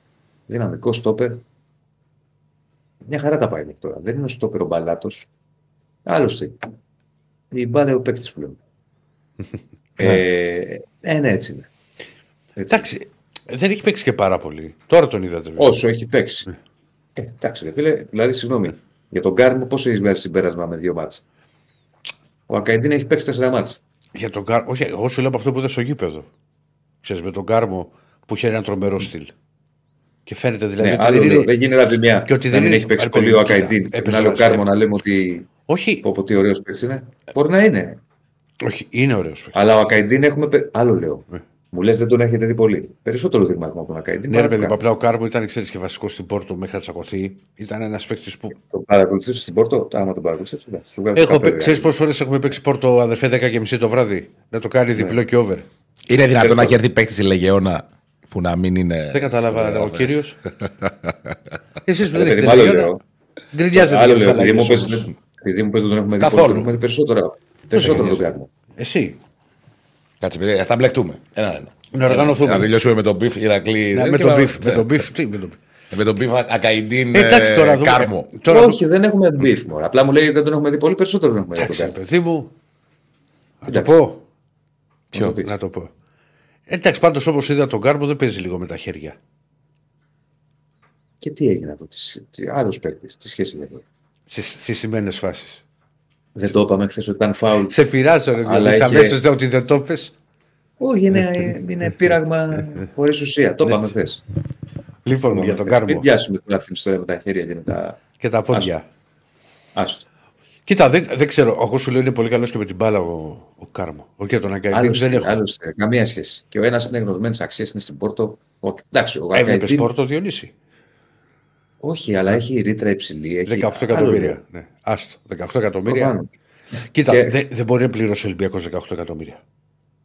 Δυναμικό στόπερ. Μια χαρά τα πάει μέχρι τώρα. Δεν είναι ο στόπερ ο μπαλάτος. Άλλωστε. Η μπάλα είναι ο παίκτης πλέον. ε, ε, ναι, έτσι είναι. Έτσι. Εντάξει, δεν έχει παίξει και πάρα πολύ. Τώρα τον είδατε. βέβαια. Όσο έχει παίξει. Ε, εντάξει, ρε φίλε, δηλαδή, συγγνώμη. Για τον Κάρμο, πόσο έχεις βγάλει συμπέρασμα με δύο μάτς; Ο Ακαϊντίν έχει παίξει τέσσερα μάτς. Για τον Κάρ... Όχι, εγώ σου λέω από αυτό που είδα στο γήπεδο. Ξέρεις, με τον Κάρμο που είχε ένα τρομερό στυλ. Και φαίνεται δηλαδή Ναι, ότι άλλο δεν λέω, είναι. δεν γίνεται από τη μια. Και ότι να δεν μην είναι- έχει παίξει ρε, πολύ παιδί ο μου, κοίτα, Ακαϊντίν. Και τον έπαιζε άλλο ένα Κάρμο σερ. να λέμε ότι. Όχι, Πω, πω, τι ωραίος παίκτης είναι. Μπορεί να είναι. όχι, είναι ωραίος. Αλλά ο Ακαϊντίν έχουμε. πε- Άλλο λέω. Ναι. Μου λες δεν τον έχετε δει πολύ. Περισσότερο δείγμα έχουμε από τον Ακαϊντίν. Ναι, ρε παιδί, παρά μου, τον απλά ο Κάρμο ήταν ξέρεις, και βασικός στην Πόρτο μέχρι να τσακωθεί. Ήταν ένας παίκτης που. Το παρακολουθούσε στην Πόρτο; Άμα τον παρακολουθούσε. ναι, σου βγάζει Έχω, καφέ, πε- ξέρεις πόσες φορές έχουμε παίξει Πόρτο αδερφέ 10 και μισή το βράδυ; Να το κάνει Ναι. διπλό και over. Είναι δυνατόν να Ευχαριστώ. κερδίσει παίκτης στη Λεγεώνα που να μην είναι. Δεν κατάλαβα στις ο εγγραφές. κύριος. Εσείς που Ρε δεν παιδί έχετε μου, άλλο τελειώσει. λέω. Γκρινιάζετε Άλλο για τις λέω. Επειδή μου αλλαγές. πες- Επειδή μου πες δεν τον έχουμε δει Καθόλου. πολύ, τον έχουμε δει περισσότερο. Περισσότερο τον Κάρμο. Εσύ. Κάτσε, παιδιά, θα μπλεχτούμε. Ένα-ένα. Να οργανωθούμε. Να τελειώσουμε με τον Μπιφ Ηρακλή. Ναι, Δεν με και τον πάμε- μπιφ. Με τον μπιφ. Τι με τον μπιφ. Με τον Μπιφ Ακαϊντίν Ε, Εντάξει τώρα δούμε. Κάρμο. Τώρα Όχι, δεν έχουμε μπιφ. μωρέ. Απλά μου λέει δεν τον έχουμε δει πολύ περισσότερο τον έχουμε δει. Εντάξει, τον Κάρμο. παιδί μου. Να το Εντάξει. πω. Να το πεις. Να το πω. Εντάξει, πάντως όπως είδα τον Κάρμο δεν παίζει λίγο με τα χέρια. Και τι έγινε αυτό, άλλος παίκτης, τι σχέση έχει. Στις σημαίνες φάσεις. Δεν το είπαμε χθες ότι ήταν φάουλ. Σε πειράζω, ρε Αλλά Διονύση, είχε- αμέσως λέω ότι δεν το πες. Όχι, είναι, είναι πείραγμα χωρίς ουσία. Το είπαμε χθες. Λοιπόν, για τον Μην Κάρμο πιάσουμε τώρα την ιστορία με τα χέρια και με τα. και τα πόδια. Άστο. Κοίτα, δεν, δεν ξέρω. Εγώ σου λέω είναι πολύ καλός και με την μπάλα ο, ο Κάρμο. Όχι για τον Αγκαϊντίν Άλλωστε, δεν έχω. άλλωστε, καμία σχέση. Και ο ένας είναι γνωσμένης αξίας, είναι στην Πόρτο. Ο, εντάξει, ο Έβλεπες Γακαϊντίν- Πόρτο Διονύση; Όχι, αλλά έχει ρήτρα υψηλή. Έχει 18 άλλο εκατομμύρια. Ναι. Άστο. 18 εκατομμύρια. Προφανώς. Κοίτα, Και- δεν, δεν μπορεί να πληρώσει ο Ολυμπιακός 18 εκατομμύρια.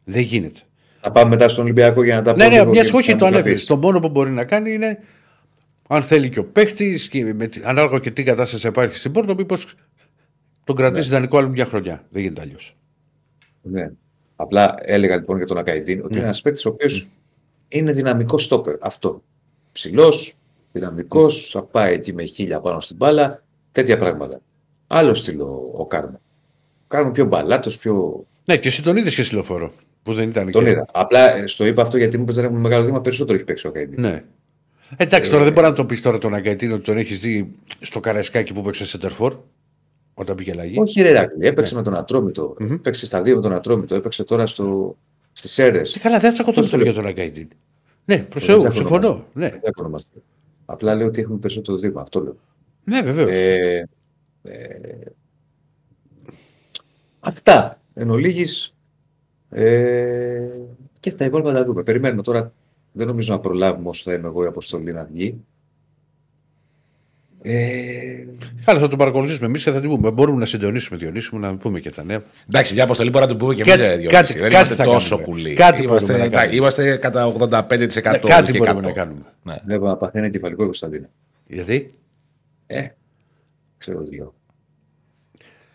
Δεν γίνεται. Θα πάμε μετά στον Ολυμπιακό για να τα Ναι, ναι, λίγο μιας και όχι να το μου τα ανέφερε. πεις. Το μόνο που μπορεί να κάνει είναι αν θέλει και ο παίχτης, ανάλογα και τι κατάσταση υπάρχει στην Πόρτο, μήπως τον κρατήσει Ναι. δανεικό άλλη μια χρονιά. Δεν γίνεται αλλιώς. Ναι. Απλά έλεγα λοιπόν για τον Ακαϊντίν ότι Ναι. είναι ένας παίκτης ο οποίος είναι δυναμικός στόπερ. Αυτό. Ψηλός, δυναμικός, θα πάει εκεί με χίλια πάνω στην μπάλα, τέτοια πράγματα. Άλλο στυλ ο, ο Κάρμο. Ο Κάρμο πιο μπαλάτος, πιο. Ναι, και εσύ τον είδες και συλλοφόρο. Που δεν ήταν Τον και... είδα. Απλά ε, στο είπα αυτό γιατί μου παίζει ένα μεγάλο δήμα περισσότερο έχει παίξει ο Καϊντή. Ναι. Εντάξει, τώρα δεν μπορεί να το πεις τώρα τον Αγκαϊτίνο ότι τον έχεις δει στο Καραϊσκάκι που παίξε Σεντερφόρ. Όταν πήγε αλλαγή. Όχι, ρε Ρακλή, έπαιξε με τον Ατρόμητο. Έπαιξε στα δύο με τον Ατρόμητο. Έπαιξε τώρα στο... στις αίρε. Και καλά, δεν τσακωθώ τώρα για τον Αγκαϊτίνο. Ναι, προς Θεού, συμφωνώ. Ναι, Δεν ονομαστε. Απλά λέω ότι έχουμε περισσότερο δήμα. Αυτό λέω. ναι βεβαίως. Ε, ε, αυτά. Εν ολίγης, ε, και τα υπόλοιπα θα δούμε. Περιμένουμε τώρα. Δεν νομίζω να προλάβουμε όσο θα είμαι εγώ η αποστολή να βγει. Ε, Καλά, θα τον παρακολουθήσουμε εμείς και θα την πούμε. Μπορούμε να συντονίσουμε, Διονύσουμε, να πούμε και τα νέα. Εντάξει, μια αποστολή μπορεί να του πούμε και Κάτι- εμεί. Δεν κάτι- είμαστε κάτι θα τόσο κάνουμε. κουλοί. Κάτι είμαστε, μπορούμε να εντάξει, κάνουμε. είμαστε κατά 85% Ναι, κάτι και μπορούμε 100. να κάνουμε. Ναι. βλέπω να παθαίνει κεφαλικό η Κωνσταντίνα. Γιατί; Ε, ξέρω τι λέω.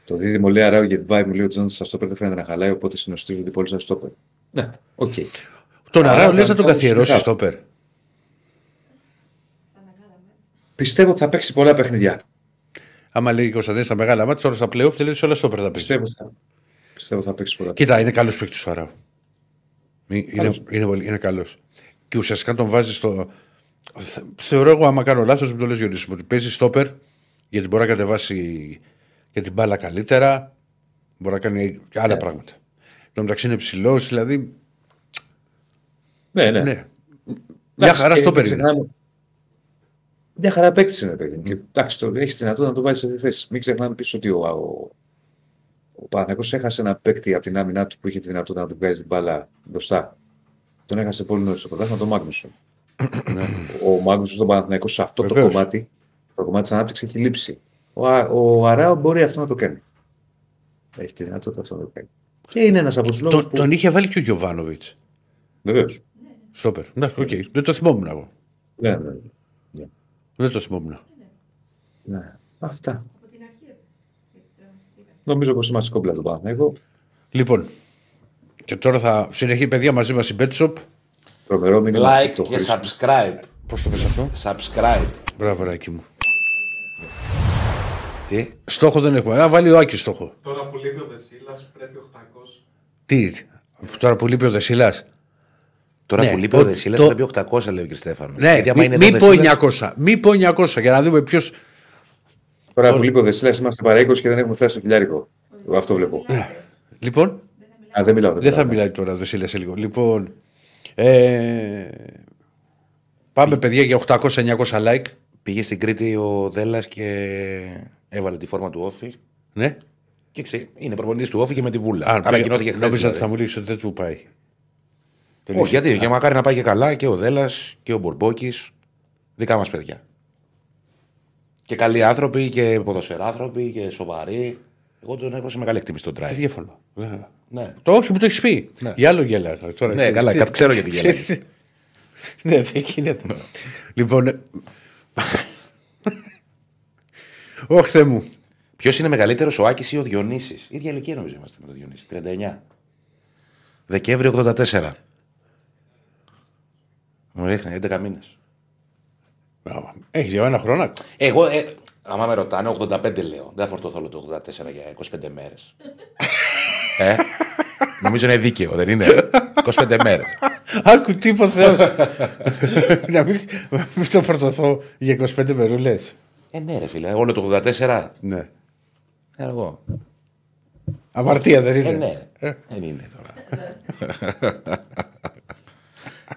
Το δίδυμο λέει Αράου γιατί πάει μου λέει ο Τζόνς σας το δεν φαίνεται να χαλάει, οπότε συνοστρίζονται ότι όλοι σας το πέρα. Ναι, οκ. τον Άρα, Αράο λες να θα τον πάω καθιερώσεις στο στο περ. Πιστεύω ότι θα παίξει πολλά παιχνιδιά. Άμα λέει ο Κωνσταντίνο στα μεγάλα μάτια, τώρα στα playoff τελείωσε όλα στο περ θα πει. Πιστεύω ότι θα, πιστεύω ότι θα παίξει πολλά. Κοίτα, είναι καλός παίκτης ο Αράο. Είναι, Καλός. είναι, πολύ- είναι καλός. Και ουσιαστικά τον βάζει στο. Θε- Θεωρώ εγώ, άμα κάνω λάθος, μην το λες Γιώργο, ότι παίζει στόπερ γιατί μπορεί να κατεβάσει και την μπάλα καλύτερα. Μπορεί να κάνει και άλλα Ναι. πράγματα. Εν τω μεταξύ είναι ψηλός, δηλαδή. Ναι, ναι. Ναι. Μια χαρά και στόπερ μην είναι. ξεχνάμε- Μια χαρά παίκτης είναι, παιδί μου. Και εντάξει, το έχεις δυνατότητα να το βάζεις σε αυτή τη θέση. Μην ξεχνάμε πίσω ότι ο, ο, ο Παναγιώτο έχασε ένα παίκτη από την άμυνά του που είχε τη δυνατότητα να του βγάζει την μπάλα μπροστά. Τον έχασε πολύ νωρίς στο πρωτάθλημα, τον Μάγνουσον. ο Μάγνουσον στον Παναθηναϊκό σε αυτό Βεβαίως. το κομμάτι, το κομμάτι της ανάπτυξης έχει λείψει. Ο, Α- ο Αράο μπορεί αυτό να το κάνει. Έχει τη δυνατότητα αυτό να το κάνει. Και είναι ένας από τους λόγους Τον, που. τον είχε βάλει και ο Γιωβάνοβιτς. Βεβαίως. Στόπερ. Ναι, οκ. Δεν το θυμόμουν εγώ. Ναι, ναι, ναι. Δεν το θυμόμουν. ναι. Αυτά. Νομίζω πως είμαστε κομπλέ τον Παναθηναϊκό. Λοιπόν, και τώρα θα συνεχίσει παιδιά μαζί μας η Betshop. Τρομερό μήνυμα. Like το και Χρήστο. subscribe. Πώς το πες αυτό, Subscribe. Μπράβο, Ράκη μου. Τι; Στόχο δεν έχουμε. Α, βάλει ο Άκης στόχο. Τώρα που λείπει ο Δεσίλας πρέπει 800. Τι, τώρα που λείπει ο Δεσίλας; Τώρα Ναι, που λείπει το- ο Δεσίλας το- πρέπει 800 λέει ο κ. Στέφανο. Ναι, Γιατί άμα μη, είναι μη εδώ πω Δεσίλας- 900. Μη πω 900 για να δούμε ποιο. Τώρα που λείπει ο Δεσίλας είμαστε παρά 20 και δεν έχουμε φτάσει στο χιλιάρικο. Εγώ αυτό βλέπω. Λοιπόν, Α, δεν μιλάω. δεν θα μιλάω. μιλάει τώρα ο Δεσίλας σε λίγο. Λοιπόν, ε, πάμε παιδιά για 800-900 like. Πήγε στην Κρήτη ο Δέλλας και έβαλε τη φόρμα του Όφη. Ναι. Και ξέ, είναι προπονητής του Όφη και με τη βούλα. Α, Ανακοινώθηκε χθες. Νόμιζα ότι θα μου λύσεις ότι δεν του πάει. Όχι, γιατί και μακάρι να πάει και καλά και ο Δέλλα και ο Μπορμπόκης. Δικά μας παιδιά. Και καλοί άνθρωποι και ποδοσφαιράνθρωποι και σοβαροί. Εγώ τον έχω σε μεγάλη εκτίμηση τον Δεν Τράι. διαφωνώ. Ναι. Το όχι, μου το έχεις πει. Ναι. Για άλλο γέλα. Τώρα, Ναι, καλά, κάτι ξέρω γιατί γέλαγες. ναι, δεν γίνεται. λοιπόν. ε, Όχι, Θεέ μου. Ποιος είναι μεγαλύτερος, ο Άκης ή ο Διονύσης; ίδια ηλικία νομίζω είμαστε με τον Διονύση. 39. Δεκέμβριο 84. Μου ρίχνει 11 μήνες. Έχεις για ένα χρόνο. Εγώ, ε, άμα με ρωτάνε, 85 λέω. Δεν θα φορτωθώ όλο το 84 για 25 μέρες. ε, νομίζω είναι δίκαιο, δεν είναι; 25 μέρες. Άκου τι είπε ο Θεός. Να μην μην το φορτωθώ για 25 μερούλες. ε, ναι, ρε φίλε, όλο το 84. Ναι. Ε, εγώ. Αμαρτία δεν Ε, είναι. ναι. Δεν είναι τώρα.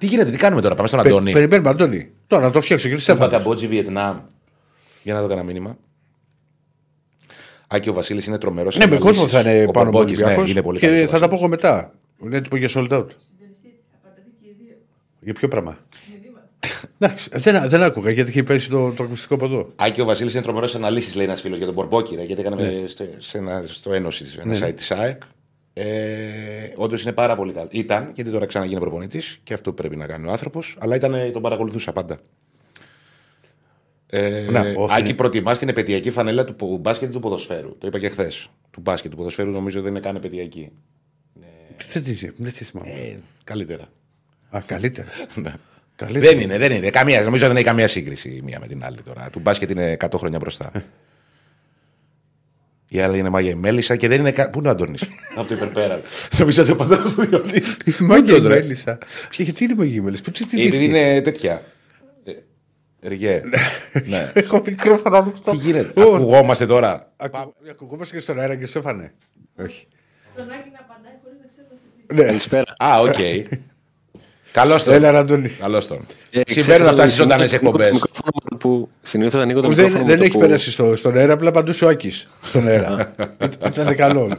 τι γίνεται, τι κάνουμε τώρα, πάμε στον Πε- Αντώνη. Περιμένουμε, Αντώνη. Τώρα να το φτιάξω κύριε Είπα Στέφανος. Καμπότζη, Βιετνάμ. Για να δω κανένα μήνυμα. Άκη ο Βασίλης είναι τρομερός. Ναι, με κόσμο θα είναι πάνω από Ολυμπιακό. Ολυμπιακός Ναι, είναι πολύ Και καλός ο θα τα πω Βασίλης. εγώ μετά. Είναι έτοιμο για sold out. Για ποιο πράγμα; Εντάξει, δεν, δεν άκουγα γιατί είχε πέσει το, το ακουστικό από εδώ. Άκη ο Βασίλης είναι τρομερός αναλύσει, λέει ένας φίλος για τον Μπορμπόκι, ρε, γιατί έκανε στο, σε ένα, στο Ένωση τη Ναι, ένα site της ΑΕΚ. Ε, Όντως είναι πάρα πολύ καλό. Ήταν, γιατί τώρα ξαναγίνει προπονητής και αυτό πρέπει να κάνει ο άνθρωπος, αλλά ήταν, ε, τον παρακολουθούσα πάντα. Ε, Να, ο Άκη, Φινι- προτιμάς την επαιτειακή φανέλα του πο- μπάσκετ ή του ποδοσφαίρου. Το είπα και χθες. Του μπάσκετ, του ποδοσφαίρου νομίζω δεν είναι καν επαιτειακή. Δεν τι δεν τι θυμάμαι. Ε, καλύτερα. Α, καλύτερα. Ναι. Καλύτερη. Δεν είναι, δεν είναι. Καμία, νομίζω δεν έχει καμία σύγκριση η μία με την άλλη τώρα. Του μπάσκετ είναι 100 χρόνια μπροστά. Η άλλη είναι μάγια η Μέλισσα και δεν είναι. κα- Πού είναι ο Αντώνης; Από το υπερπέρα. Σε μισό το πατέρα του Διονύσης. Μάγια Όντως, ρε. μέλισσα. Ποια γιατί είναι μαγική μέλισσα; Πού τι Επειδή θυμήθηκε. είναι τέτοια. Ε, Ριέ. Ναι. Έχω μικρόφωνο ανοιχτό. Τι γίνεται; Ω, Ακουγόμαστε τώρα. ακου- Ακουγόμαστε και στον αέρα και Στέφανε. Όχι. Τον Άκη να απαντάει χωρίς να ξέρει τι πει. Ναι. Καλησπέρα. Α, οκ. Καλώς τον. Έλα, ρε, Αντώνη. Καλώς τον. Ε, Συμβαίνουν αυτά στις συνήθως ζωντανές ανοίγω το εκπομπές. μικρόφωνο με το Που συνήθως ανοίγω το Δεν, μικρόφωνο. με δεν το έχει που- πέρασει στο, στον αέρα, απλά απαντούσε ο Άκης στον αέρα. Ήταν καλό.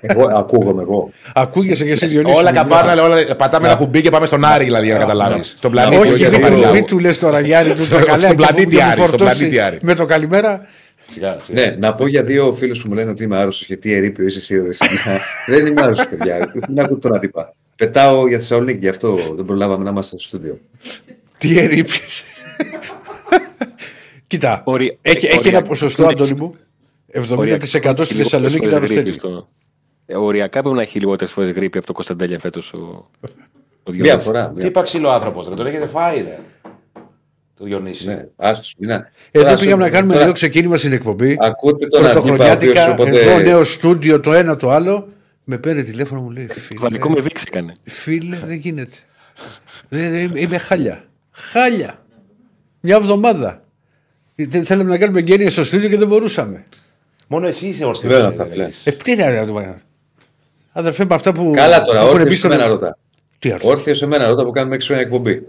Εγώ ακούγομαι εγώ. Ακούγεσαι και εσύ Διονύση. Όλα μου, καμπάνα, αλλά όλα- πατάμε ένα κουμπί και πάμε στον Άρη, δηλαδή, για να καταλάβεις. Στον πλανήτη. Όχι, όχι μην στον του- Χαριλάου. μην του λες τώρα Γιάννη του Στο- Τσακαλέα στον και αφού πλανήτη μου Άρη, στον φορτώσει πλανήτη Άρη. Με το καλημέρα. Σιγά, σιγά. Ναι, να πω για δύο φίλους που μου λένε ότι είμαι άρρωστος και τι ερείπιο είσαι εσύ. ρε, εσύ. δεν είμαι άρρωστος, παιδιά. Δεν ακούω τώρα τύπα. Πετάω για Θεσσαλονίκη, γι' αυτό δεν προλάβαμε να είμαστε στο στούντιο. Τι ερήπιες. Κοίτα, Ορι- έχει, έχει οριακά- ένα ποσοστό, Αντώνη μου, 70% στη Οριακά- Θεσσαλονίκη να λιγότερες φορές αρρωσταίνει. γρήπη στο- Ε, Οριακά πρέπει να έχει λιγότερες φορές γρήπη από το Κωνσταντέλια φέτος ο, ο Μία Διονύσης. φορά. Τι μία- είπα ξύλο άνθρωπος, δεν τον έχετε φάει, ρε. Το Διονύση. Ναι, άστος, μην είναι. Εδώ Τώρα, πήγαμε να κάνουμε τώρα λίγο ξεκίνημα στην εκπομπή. Ακούτε τον αντίπα, ο οποίος Πρωτοχρονιάτικα, οπότε... εδώ νέο στούντιο, το ένα το άλλο. Με παίρνει τηλέφωνο μου λέει Βαλικό με φίλε, βήξη έκανε. φίλε δεν γίνεται. Δεν- δεν- είμαι χάλια. Χάλια. Μια εβδομάδα. Δεν Θέλαμε να κάνουμε εγγένεια στο στούντιο και δεν μπορούσαμε. Μόνο εσύ είσαι όρθιο. Συμβαίνουν αυτά, φίλε. Ε, τι να το κάνω. Αδερφέ, με αυτά που. Καλά τώρα, που έχουν μπει όρθιο σε στον- μένα ρώτα. Τι άρθρο. Όρθιο σε μένα ρώτα που κάνουμε 6 χρόνια εκπομπή.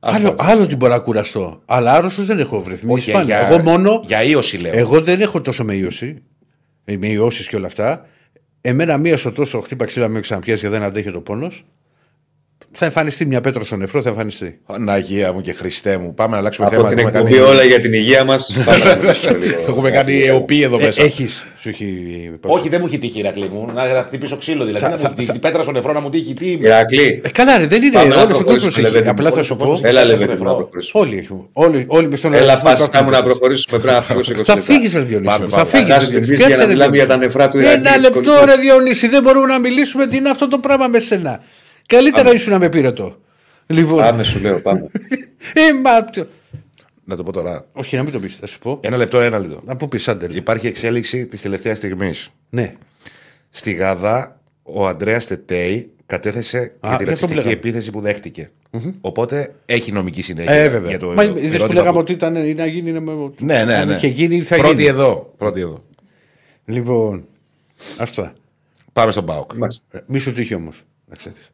Άλλο, Αυτό. άλλο ότι μπορώ να κουραστώ. Αλλά άρρωστος δεν έχω βρεθεί. Μη Όχι, σπάνια. για- Εγώ μόνο. Για ίωση λέω. Εγώ δεν έχω τόσο με ίωση. ε, Με ιώσεις και όλα αυτά. Εμένα μία στο τόσο χτύπα ξύλα με ξαναπιάσει γιατί δεν αντέχει το πόνος. Θα εμφανιστεί μια πέτρα στο νεφρό, θα εμφανιστεί. Αγία μου και Χριστέ μου. Πάμε να αλλάξουμε Από θέμα. την Έχουμε εκπομπή κάνει- όλα για την υγεία μας. Έχουμε κάνει αιωπή εδώ μέσα. Έχεις. Σου έχει. Όχι, δεν μου έχει τύχει η Ηρακλή μου. Να χτυπήσω ξύλο δηλαδή. Θα- Να θα- μου- θα- Την πέτρα στον νεφρό να μου τύχει. Τι είμαι. Ηρακλή. Ε, καλά, ρε, δεν είναι. Πάμε να Όλο ο κόσμος προχωρήσουμε, έχει. Λεβέντη. Απλά θα σου Όλος ο πω. κόσμος Έλα, Στον Λεβέντη, νεφρό. να προχωρήσουμε. Όλοι έχουν. Όλοι, όλοι με στον Έλα, οργανισμό πα υπάρχουν κάπου να τέτοιες. προχωρήσουμε. Πρέπει να φύγω σε 20 Θα λεπτά. φύγεις, Ρε Διονύση. Πάμε, μου, πάμε. Θα φύγεις. Κάτσε την πίστη για να μιλάμε για τα νεφρά του Ένα Ηρακλή. λεπτό, ρε Διονύση, δεν μπορούμε να μιλήσουμε. Τι είναι αυτό το πράγμα με σένα. Καλύτερα ήσουν να με πήρετο. Λοιπόν. Πάμε, σου λέω, πάμε. Ε, μα, το- Να το πω τώρα. Όχι, να μην το πεις, θα σου πω. Ένα λεπτό, ένα λεπτό. Να πω πεις, άντε. Υπάρχει εξέλιξη της τελευταίας στιγμής. Ναι. Στη Γαδά, ο Αντρέα Τετέι κατέθεσε για τη αυτό ρατσιστική λέγαμε. επίθεση που δέχτηκε. Οπότε έχει νομική συνέχεια. Ε, βέβαια. για το Μα είδες που ερώτημα λέγαμε που- ότι ήταν ή να γίνει. είναι με- Ναι, ναι, αν ναι. είχε γίνει, θα πρώτη γίνει. εδώ. Πρώτη εδώ. Λοιπόν. Αυτά. Πάμε στον Πάοκ. Μάλιστα. Ε, Μη σου τύχει όμως. Να ξέρεις.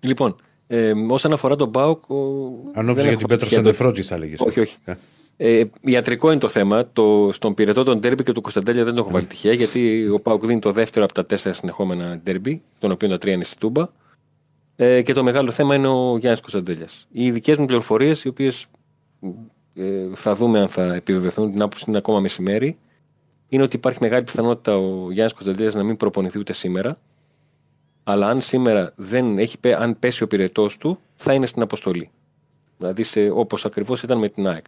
Λοιπόν, ε, όσον αφορά τον Μπάουκ. ο- Αν δεν νόμιζα για έχω την πέτρα για στον το- νεφρό, τι θα έλεγες. Όχι, όχι. Ε, ιατρικό είναι το θέμα. Το, στον πυρετό των ντέρμπι και του Κωνσταντέλια δεν το έχω βάλει τυχαία γιατί ο Πάουκ δίνει το δεύτερο από τα τέσσερα συνεχόμενα ντέρμπι, των οποίων τα τρία είναι στη Τούμπα. Ε, και το μεγάλο θέμα είναι ο Γιάννης Κωνσταντέλιας. Οι δικές μου πληροφορίες, οι οποίες ε, θα δούμε αν θα επιβεβαιωθούν, την άποψη είναι ακόμα μεσημέρι, είναι ότι υπάρχει μεγάλη πιθανότητα ο Γιάννης Κωνσταντέλιας να μην προπονηθεί ούτε σήμερα. Αλλά αν σήμερα δεν έχει, πέ- αν πέσει ο πυρετός του, θα είναι στην αποστολή. Δηλαδή όπως ακριβώς ήταν με την ΑΕΚ.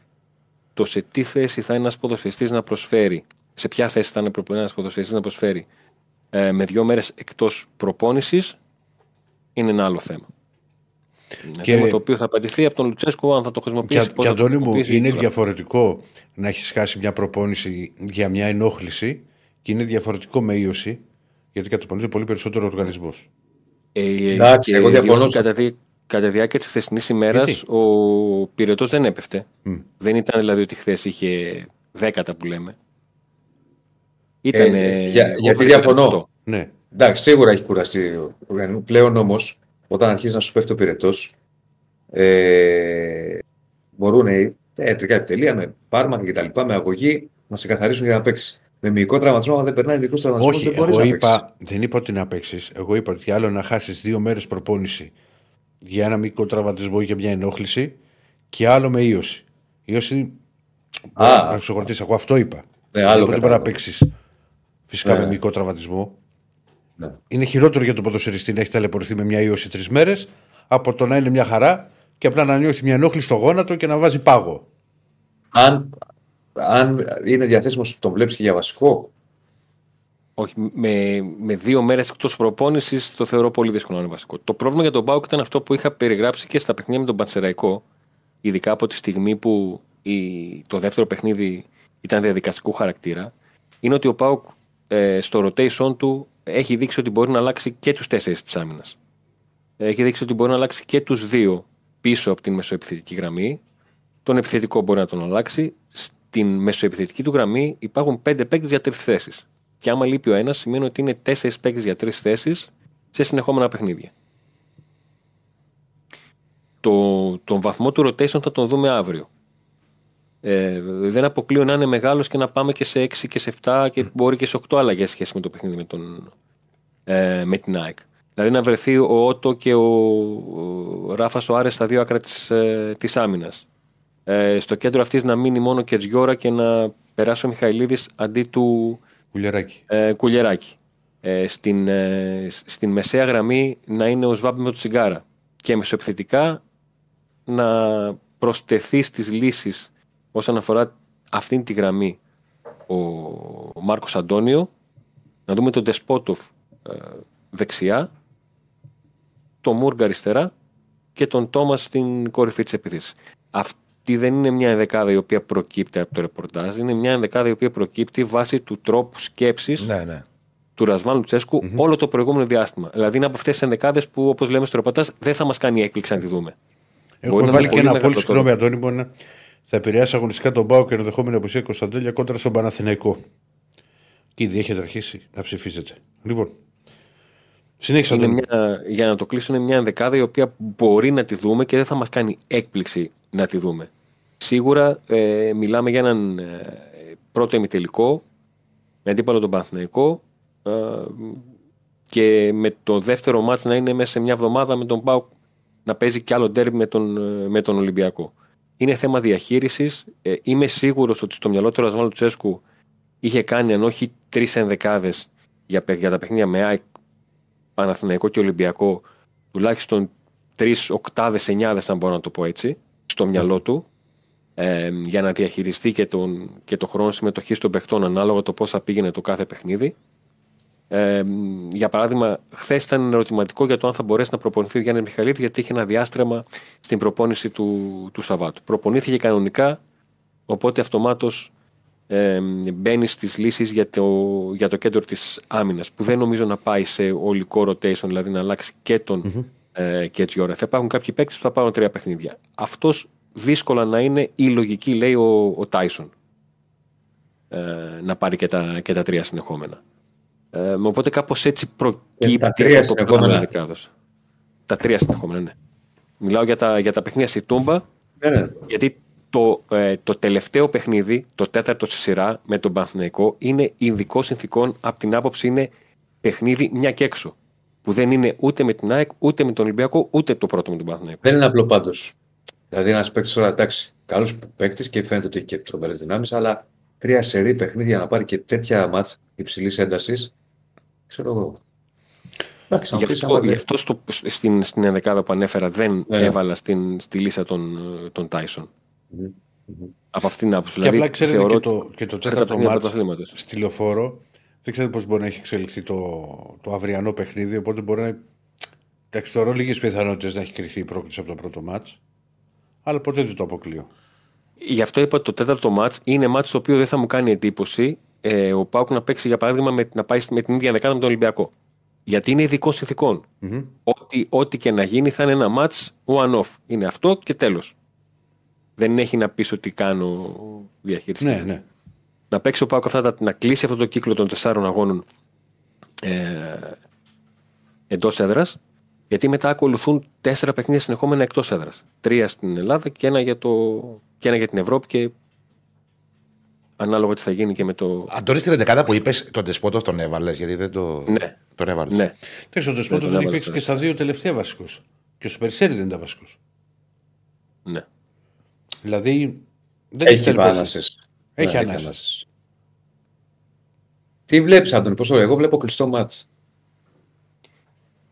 Το σε τι θέση θα είναι ένας ποδοσφαιριστής να προσφέρει, σε ποια θέση θα είναι ένας ποδοσφαιριστής να προσφέρει ε, με δύο μέρες εκτός προπόνησης, είναι ένα άλλο θέμα. Είναι Και- θέμα το οποίο θα απαντηθεί από τον Λουτσέσκο αν θα το Και, χρησιμοποιήσει. πώς και θα το Αντώνη μου, χρησιμοποιήσει είναι και όλα. διαφορετικό να έχεις χάσει μια προπόνηση για μια ενόχληση και είναι διαφορετικό με ίωση γιατί καταπονείται πολύ περισσότερο ο οργανισμό. Ε, Εντάξει, και εγώ διαφωνώ διότι σε Κατά, τη, κατά τη διάρκεια τη χθεσινή ημέρα, Γιατί? ο πυρετό δεν έπεφτε. Δεν ήταν δηλαδή ότι χθε είχε δέκατα που λέμε. Ήταν. Ε, για- γιατί διαφωνώ. Ναι. Εντάξει, σίγουρα έχει κουραστεί ο οργανισμό. Πλέον όμω, όταν αρχίζει να σου πέφτει ο πυρετό, ε, μπορούν οι ιατρικά επιτελεία με πάρμα και τα λοιπά, με αγωγή, να σε καθαρίσουν για να παίξει. Με μυϊκό τραυματισμό, αν δεν περνάει ειδικό τραυματισμός, Όχι, δεν μπορείς εγώ να είπα, δεν είπα ότι να παίξεις. Εγώ είπα ότι άλλο να χάσεις δύο μέρες προπόνηση για ένα μικρό τραυματισμό ή για μια ενόχληση και άλλο με ίωση. Ίωση. Α. να σου χορτήσει. Εγώ αυτό είπα. Ναι, Δεν άλλο είπα ότι μπορεί να κατάλαβα. παίξεις φυσικά Ναι. με μικρό τραυματισμό. Ναι. Είναι χειρότερο για τον ποδοσφαιριστή να έχει ταλαιπωρηθεί με μια ίωση τρεις μέρες από το να είναι μια χαρά και απλά να νιώθει μια ενόχληση στο γόνατο και να βάζει πάγο. Αν, αν είναι διαθέσιμο, τον βλέπει και για βασικό. Όχι, με, με δύο μέρες εκτός προπόνησης το θεωρώ πολύ δύσκολο να είναι βασικό. Το πρόβλημα για τον Μπάουκ ήταν αυτό που είχα περιγράψει και στα παιχνίδια με τον Πανσεραϊκό. Ειδικά από τη στιγμή που η, το δεύτερο παιχνίδι ήταν διαδικαστικού χαρακτήρα. Είναι ότι ο Πάουκ ε, στο rotation του έχει δείξει ότι μπορεί να αλλάξει και τους τέσσερις της άμυνας. Έχει δείξει ότι μπορεί να αλλάξει και τους δύο πίσω από την μεσοεπιθετική γραμμή. Τον επιθετικό μπορεί να τον αλλάξει. Στην μεσοεπιθετική του γραμμή υπάρχουν πέντε παίκτες για τρεις θέσεις. Και άμα λείπει ο ένας, σημαίνει ότι είναι τέσσερις παίκτες για τρεις θέσεις σε συνεχόμενα παιχνίδια. Το, τον βαθμό του rotation θα τον δούμε αύριο. Ε, δεν αποκλείω να είναι μεγάλος και να πάμε και σε 6 και σε 7 και μπορεί και σε 8 αλλαγέ σχέση με το παιχνίδι με, τον, ε, με την ΑΕΚ. Δηλαδή να βρεθεί ο Ότο και ο, ο Ράφα Σοάρες στα δύο άκρα της ε, της άμυνας. Ε, στο κέντρο αυτής να μείνει μόνο και Τζιώρα και να περάσει ο Μιχαηλίδης αντί του Κουλιαράκι. ε, Κουλιεράκη. Ε, στην, ε, στην μεσαία γραμμή να είναι ο Σβάμπ με το τσιγκάρα. Και μεσοεπιθετικά να προσθεθεί στις λύσεις όσον αφορά αυτήν τη γραμμή ο, ο Μάρκος Αντώνιο, να δούμε τον Τεσπότοφ ε, δεξιά, τον Μούργα αριστερά και τον Τόμας στην κορυφή της επίθεσης. Αυτή δεν είναι μια ενδεκάδα η οποία προκύπτει από το ρεπορτάζ, είναι μια ενδεκάδα η οποία προκύπτει βάσει του τρόπου σκέψης Ναι, ναι. του Ρασβάν Λουτσέσκου όλο το προηγούμενο διάστημα. Δηλαδή είναι από αυτές τις ενδεκάδες που, όπως λέμε στο ρεπορτάζ, δεν θα μας κάνει έκπληξη να τη δούμε. Έχουμε να βάλει είναι και πολύ ένα πολύ μεγάλο συγγνώμη, Αντώνη, που είναι- θα επηρεάσει αγωνιστικά τον Πάο και ενδεχόμενη απουσία Κωνσταντέλια κόντρα στον Παναθηναϊκό. Και ήδη έχετε αρχίσει να ψηφίζετε. Λοιπόν, συνέχισα Είναι Αντώνη. μια, για να το κλείσω, είναι μια ενδεκάδα η οποία μπορεί να τη δούμε και δεν θα μας κάνει έκπληξη να τη δούμε. Σίγουρα ε, μιλάμε για έναν ε, πρώτο ημιτελικό με αντίπαλο τον Παναθηναϊκό ε, και με το δεύτερο μάτς να είναι μέσα σε μια εβδομάδα με τον Πάουκ να παίζει κι άλλο ντέρμπι με τον, ε, με τον Ολυμπιακό. Είναι θέμα διαχείρισης. Ε, είμαι σίγουρος ότι στο μυαλό του Ρασμάλου Τσέσκου είχε κάνει αν όχι τρεις ενδεκάδες για, παί- για τα παιχνίδια με ΑΕΚ, Παναθηναϊκό και Ολυμπιακό, τουλάχιστον τρεις οκτάδες, εννιάδες, αν μπορώ να το πω έτσι, στο μυαλό του, ε, για να διαχειριστεί και, τον, και το χρόνο συμμετοχής των παιχτών ανάλογα το πώς θα πήγαινε το κάθε παιχνίδι. Ε, για παράδειγμα, χθες ήταν ένα ερωτηματικό για το αν θα μπορέσει να προπονηθεί ο Γιάννης Μιχαλίδης, γιατί είχε ένα διάστρεμα στην προπόνηση του, του Σαββάτου. Προπονήθηκε κανονικά, οπότε αυτομάτως ε, μπαίνει στις λύσεις για το, για το κέντρο της άμυνας, που δεν νομίζω να πάει σε ολικό rotation, δηλαδή να αλλάξει και τον ε, και έτσι ώρα. Θα υπάρχουν κάποιοι παίκτες που θα πάρουν τρία παιχνίδια. Αυτός δύσκολα να είναι η λογική, λέει ο, ο Τάισον. Ε, να πάρει και τα, και τα τρία συνεχόμενα. Ε, οπότε κάπως έτσι προκύπτει τα τρία αυτό το συνεχόμενα. πράγμα δεκάδος. Τα τρία συνεχόμενα, ναι. Μιλάω για τα, για τα παιχνίδια στη Τούμπα, Ναι, ναι. γιατί το, ε, το τελευταίο παιχνίδι, το τέταρτο στη σειρά με τον Παναθηναϊκό, είναι ειδικό συνθήκων από την άποψη είναι παιχνίδι μια και έξω. Που δεν είναι ούτε με την ΑΕΚ, ούτε με τον Ολυμπιακό, ούτε το πρώτο με τον Παναθηναϊκό. Δεν είναι απλό πάντως. Δηλαδή, ένας παίκτης τώρα, εντάξει, καλός παίκτης και φαίνεται ότι έχει και τρομερές δυνάμεις, αλλά τρία σερή παιχνίδια να πάρει και τέτοια μάτς υψηλής έντασης, ξέρω εγώ. Εντάξει, να Γι' μου πεις, αυτό, άμα γι δεν- αυτό στο, στην, στην ενδεκάδα που ανέφερα δεν Ναι. έβαλα στην, στη λίστα των, των Tyson. Μμμ, μμμ. Από αυτήν την άποψη. Και Δηλαδή, απλά ξέρετε θεωρώ και ότι το, και το τα τέταρτο παιχνίδια μάτς πρωταθλήματος. στη λεωφόρο δεν ξέρετε πώς μπορεί να έχει εξελιχθεί το, το αυριανό παιχνίδι. Οπότε μπορεί να. Εντάξει, θεωρώ λίγες πιθανότητες να έχει κρυφθεί η πρόκληση από το πρώτο μάτς Αλλά ποτέ δεν το αποκλείω. Γι' αυτό είπα ότι το τέταρτο μάτ είναι μάτ το οποίο δεν θα μου κάνει εντύπωση ε, ο Πάουκ να παίξει για παράδειγμα με, να πάει με την ίδια δεκάδα με τον Ολυμπιακό. Γιατί είναι ειδικών συνθηκών. Ό,τι, ό,τι και να γίνει θα είναι ένα μάτ one-off. Είναι αυτό και τέλος. Δεν έχει να πεις ότι κάνω διαχείριση. Ναι, ναι. Να παίξει ο Πάουκ αυτά τα, να κλείσει αυτό το κύκλο των τεσσάρων αγώνων ε, εντός έδρας. Γιατί μετά ακολουθούν τέσσερα παιχνίδια συνεχόμενα εκτός έδρας. Τρία στην Ελλάδα και ένα για, το, και ένα για την Ευρώπη και ανάλογα τι θα γίνει και με το. Αντώνης στην 11 που είπες, τον Τεσπότοφ τον έβαλες, γιατί δεν το... Ναι. τον έβαλες. Ναι. Εντάξει, ο Τεσπότος τον δεν έχει έβαλε παίξει τώρα. και στα δύο τελευταία βασικός. Και ο Σπερσέρη δεν ήταν βασικός. ναι. Δηλαδή. Δεν Έχει επέλεξε. ανάσες. Έχει Ναι, ανάσες. ανάσες. Τι βλέπεις, Άντωνη, πόσο εγώ βλέπω κλειστό μάτς.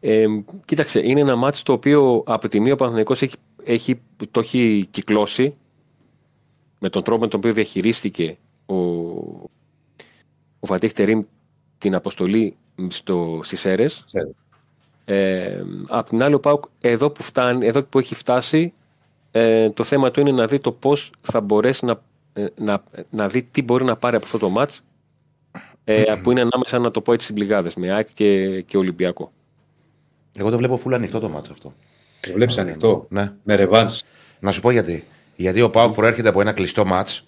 Ε, κοίταξε, είναι ένα μάτι το οποίο από τη μία ο Παναθηναϊκός έχει, έχει, το έχει κυκλώσει με τον τρόπο με τον οποίο διαχειρίστηκε ο, ο Φατίχ Τερίμ την αποστολή στο, στις αίρες. Ξέρω. Ε, απ' την άλλη ο Πάουκ εδώ που, φτάνει, εδώ που έχει φτάσει ε, το θέμα του είναι να δει το πώς θα μπορέσει να, ε, να, να δει τι μπορεί να πάρει από αυτό το μάτς ε, που είναι ανάμεσα να το πω έτσι στις μπλιγάδες με ΑΕΚ και, και Ολυμπιακό. Εγώ το βλέπω φουλ ανοιχτό το μάτσο αυτό. Το βλέπεις ανοιχτό; Ναι. Με ρεβάνς. Να σου πω γιατί. Γιατί ο Πάουκ προέρχεται από ένα κλειστό μάτς.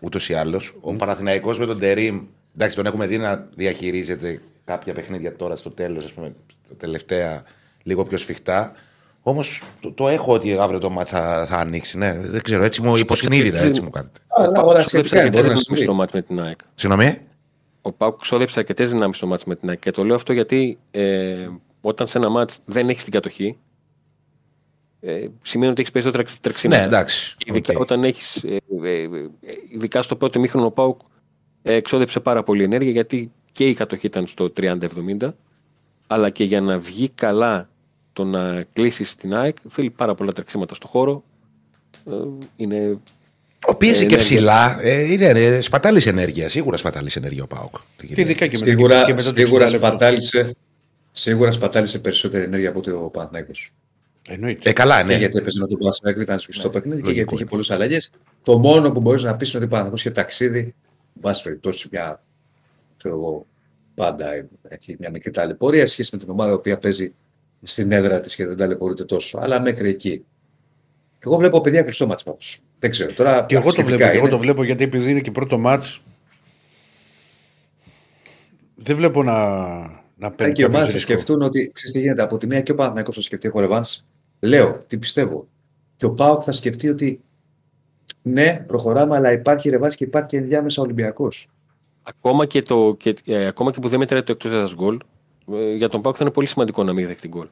Ούτως ή άλλως. Ο Παναθηναϊκός με τον Τερήμ. Εντάξει, τον έχουμε δει να διαχειρίζεται κάποια παιχνίδια τώρα στο τέλος, ας πούμε, τα τελευταία λίγο πιο σφιχτά. Όμως το, το έχω ότι αύριο το ματς θα, θα ανοίξει. Ναι, δεν ξέρω, έτσι μου υποσυνείδητα έτσι μου κάθεται. Αλλά όλα Ξόδεψε σχετικά είναι, αρκετές μπορεί να δυνάμεις στο συμβεί. μάτς με την ΑΕΚ. Συγγνώμη; Ο ΠΑΟΚ ξόδεψε αρκετές δυνάμεις στο μάτς με την ΑΕΚ. Και το λέω αυτό γιατί ε, όταν σε ένα μάτς δεν έχεις την κατοχή, ε, σημαίνει ότι έχεις περισσότερα τρεξίματα. Ναι, εντάξει. Ειδικά Οκ. όταν έχεις. Ε, ε, ε, ειδικά στο πρώτο ημίχρονο ο ΠΑΟΚ ε, ξόδεψε πάρα πολύ ενέργεια γιατί και η κατοχή ήταν στο 30-70, αλλά και για να βγει καλά το να κλείσεις την ΑΕΚ θέλει πάρα πολλά τρεξίματα στο χώρο. Ε, είναι Ο πίεσε Ε, και ναι, ψηλά. Ε, είναι ε, σπατάλη ενέργεια. Σίγουρα σπατάλη ενέργεια ο Πάουκ. Και ειδικά και μετά, Σίγουρα, και μετά το σίγουρα, 60 λεπτό. σπατάλησε, σίγουρα σπατάλησε περισσότερη ενέργεια από ότι ο Παναθηναϊκός. Εννοείται. Ε, καλά, Και ναι. γιατί έπαιζε με τον Παναθηναϊκό ήταν σφιχτό παιχνίδι και λογικό γιατί είχε είναι. πολλές αλλαγές. Το μόνο που μπορείς να πεις είναι ότι ο Παναθηναϊκός είχε ταξίδι. Εν πάση περιπτώσει, μια. Ξέρω εγώ, πάντα έχει μια μικρή ταλαιπωρία σχέση με την ομάδα η οποία παίζει στην έδρα της και δεν ταλαιπωρείται τόσο. Αλλά μέχρι εκεί. Εγώ βλέπω παιδιά κλειστό μάτς πάντως. Δεν ξέρω. Τώρα, Και εγώ το σχετικά βλέπω, και εγώ είναι. το βλέπω γιατί επειδή είναι και πρώτο μάτς δεν βλέπω να, να Αν παίρνει και οι ομάδες κάποιος θα ρίσκο. σκεφτούν ότι ξέρεις τι γίνεται. Από τη μία και ο Παναθηναϊκός θα σκεφτεί έχω ρεβάνς. Λέω, τι πιστεύω. Και ο Πάοκ θα σκεφτεί ότι ναι, προχωράμε, αλλά υπάρχει ρεβάνς και υπάρχει και ενδιάμεσα Ολυμπιακός. Ακόμα και, το, και, ε, ακόμα και που δεν μετράει το εκτός έδρας γκολ, ε, για τον Πάουκ θα είναι πολύ σημαντικό να μην δεχτεί γκολ.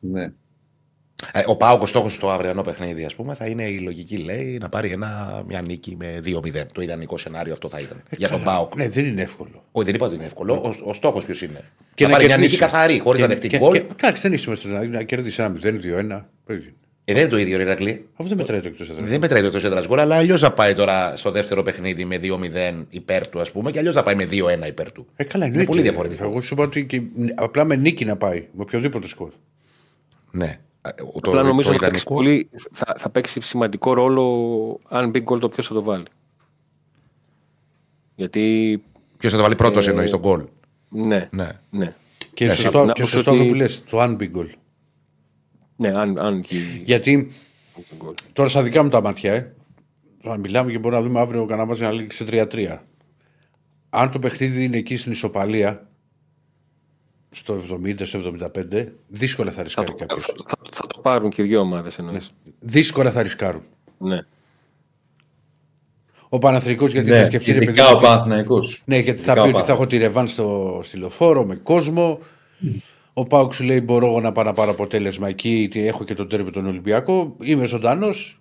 Ναι. Ε, ο Πάουκ, ο στόχος στο αυριανό παιχνίδι, ας πούμε, θα είναι η λογική, λέει, να πάρει ένα, μια νίκη με 2-0. Το ιδανικό σενάριο αυτό θα ήταν. για τον Πάουκ. Ναι, δεν είναι εύκολο. Όχι, δεν είπα ότι είναι εύκολο. Ο, ο στόχος ποιος είναι; Και να πάρει μια κερδίσει. νίκη καθαρή, χωρίς Και- να δεχτεί και- γκολ. και- Εντάξει, δεν είσαι να, να κερδίσεις ένα 0-2-1. παίζει. Ε, δεν είναι το ίδιο, ρε Ηρακλή. Αυτό δεν μετράει το εκτός έδρας. Δεν μετράει το εκτός έδρας γκολ, αλλά αλλιώς θα πάει τώρα στο δεύτερο παιχνίδι με 2-0 υπέρ του, ας πούμε, και αλλιώς θα πάει με 2-1 υπέρ του. Ε, καλά, είναι εννοείται. πολύ διαφορετικό. Εγώ σου είπα ότι και, απλά με νίκη να πάει, με οποιοδήποτε σκορ. Ναι. Ε, Το, Απλά νομίζω το θα παίξει, ιδανικό- πολύ, θα, θα παίξει σημαντικό ρόλο αν μπει γκολ το ποιος θα το βάλει. Γιατί. Ποιος θα το βάλει πρώτος Ε, εννοείς στον γκολ. Ναι. Ναι. ναι. Και Ναι, σωστό, απ' την και άποψη σωστό ότι- αυτό που λες, το αν big goal. Ναι, αν, αν και. Γιατί γκολ. τώρα στα δικά μου τα μάτια, ε, θα μιλάμε και μπορούμε να δούμε αύριο ο κανένα να λήξει σε 3-3. Αν το παιχνίδι είναι εκεί στην ισοπαλία, στο 70, στο 75, δύσκολα θα Θα ρισκάρει το, κάποιος. θα, θα, θα το πάρουν και οι δύο ομάδες εννοείς. Δύσκολα θα ρισκάρουν. Ναι. Ο Παναθρικός γιατί Ναι, θα σκεφτεί ρε παιδί ειδικά μου, ο ότι- Παναθηναϊκός. Ναι, γιατί θα Ειδικά πει ο ότι θα έχω τη ρεβάνς στο, στη λεωφόρο με κόσμο. Ο Πάουκ σου λέει: Μπορώ εγώ να πάω να πάρω αποτέλεσμα εκεί, γιατί έχω και τον τέρμι τον Ολυμπιακό. Είμαι ζωντανός.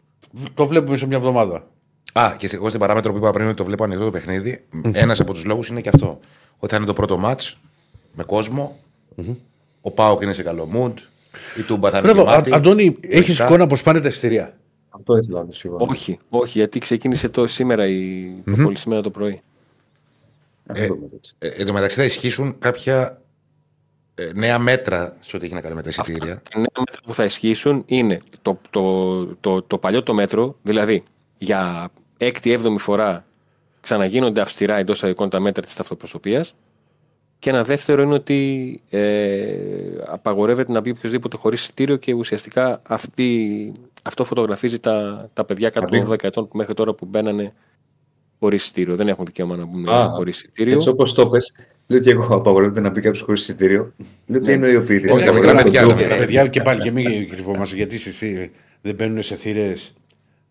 Το βλέπουμε σε μια εβδομάδα. Α, και εγώ στην παράμετρο που είπα πριν ότι το βλέπω ανοιχτό το παιχνίδι, ένας από τους λόγους είναι και αυτό. Ότι θα είναι το πρώτο ματ με κοσμο Ο Πάοκ είναι σε καλό mood. Η Τούμπα θα είναι Πρέπει, γεμάτη. Αντώνη, έχεις Λογικά. εικόνα πώ πάνε τα εισιτήρια; Αυτό ήθελα να σου πω. Όχι, όχι, γιατί ξεκίνησε το σήμερα η mm σήμερα το πρωί. Αυτό το με τότε. Ε, εν τω μεταξύ θα ισχύσουν κάποια ε, νέα μέτρα σε ό,τι έχει να κάνει με τα εισιτήρια. Τα νέα μέτρα που θα ισχύσουν είναι το, το, το, το παλιό το μέτρο, δηλαδή για έκτη-έβδομη φορά ξαναγίνονται αυστηρά εντός εισαγωγικών τα μέτρα της ταυτοπροσωπείας. Και ένα δεύτερο είναι ότι ε, απαγορεύεται να μπει οποιοδήποτε χωρίς εισιτήριο και ουσιαστικά αυτή, αυτό φωτογραφίζει τα, τα παιδιά κάτω των Απίχω. 12 ετών που μέχρι τώρα που μπαίνανε χωρίς εισιτήριο. Δεν έχουν δικαίωμα να μπουν Α, χωρίς εισιτήριο. Έτσι όπως το πες, λέω και εγώ απαγορεύεται να μπει κάποιος χωρίς εισιτήριο. Λέω τι εννοεί ο ποιητή. Όχι, τα μικρά παιδιά, τα μικρά Παιδιά, και πάλι και μην κρυβόμαστε γιατί εσύ δεν μπαίνουν σε θύρες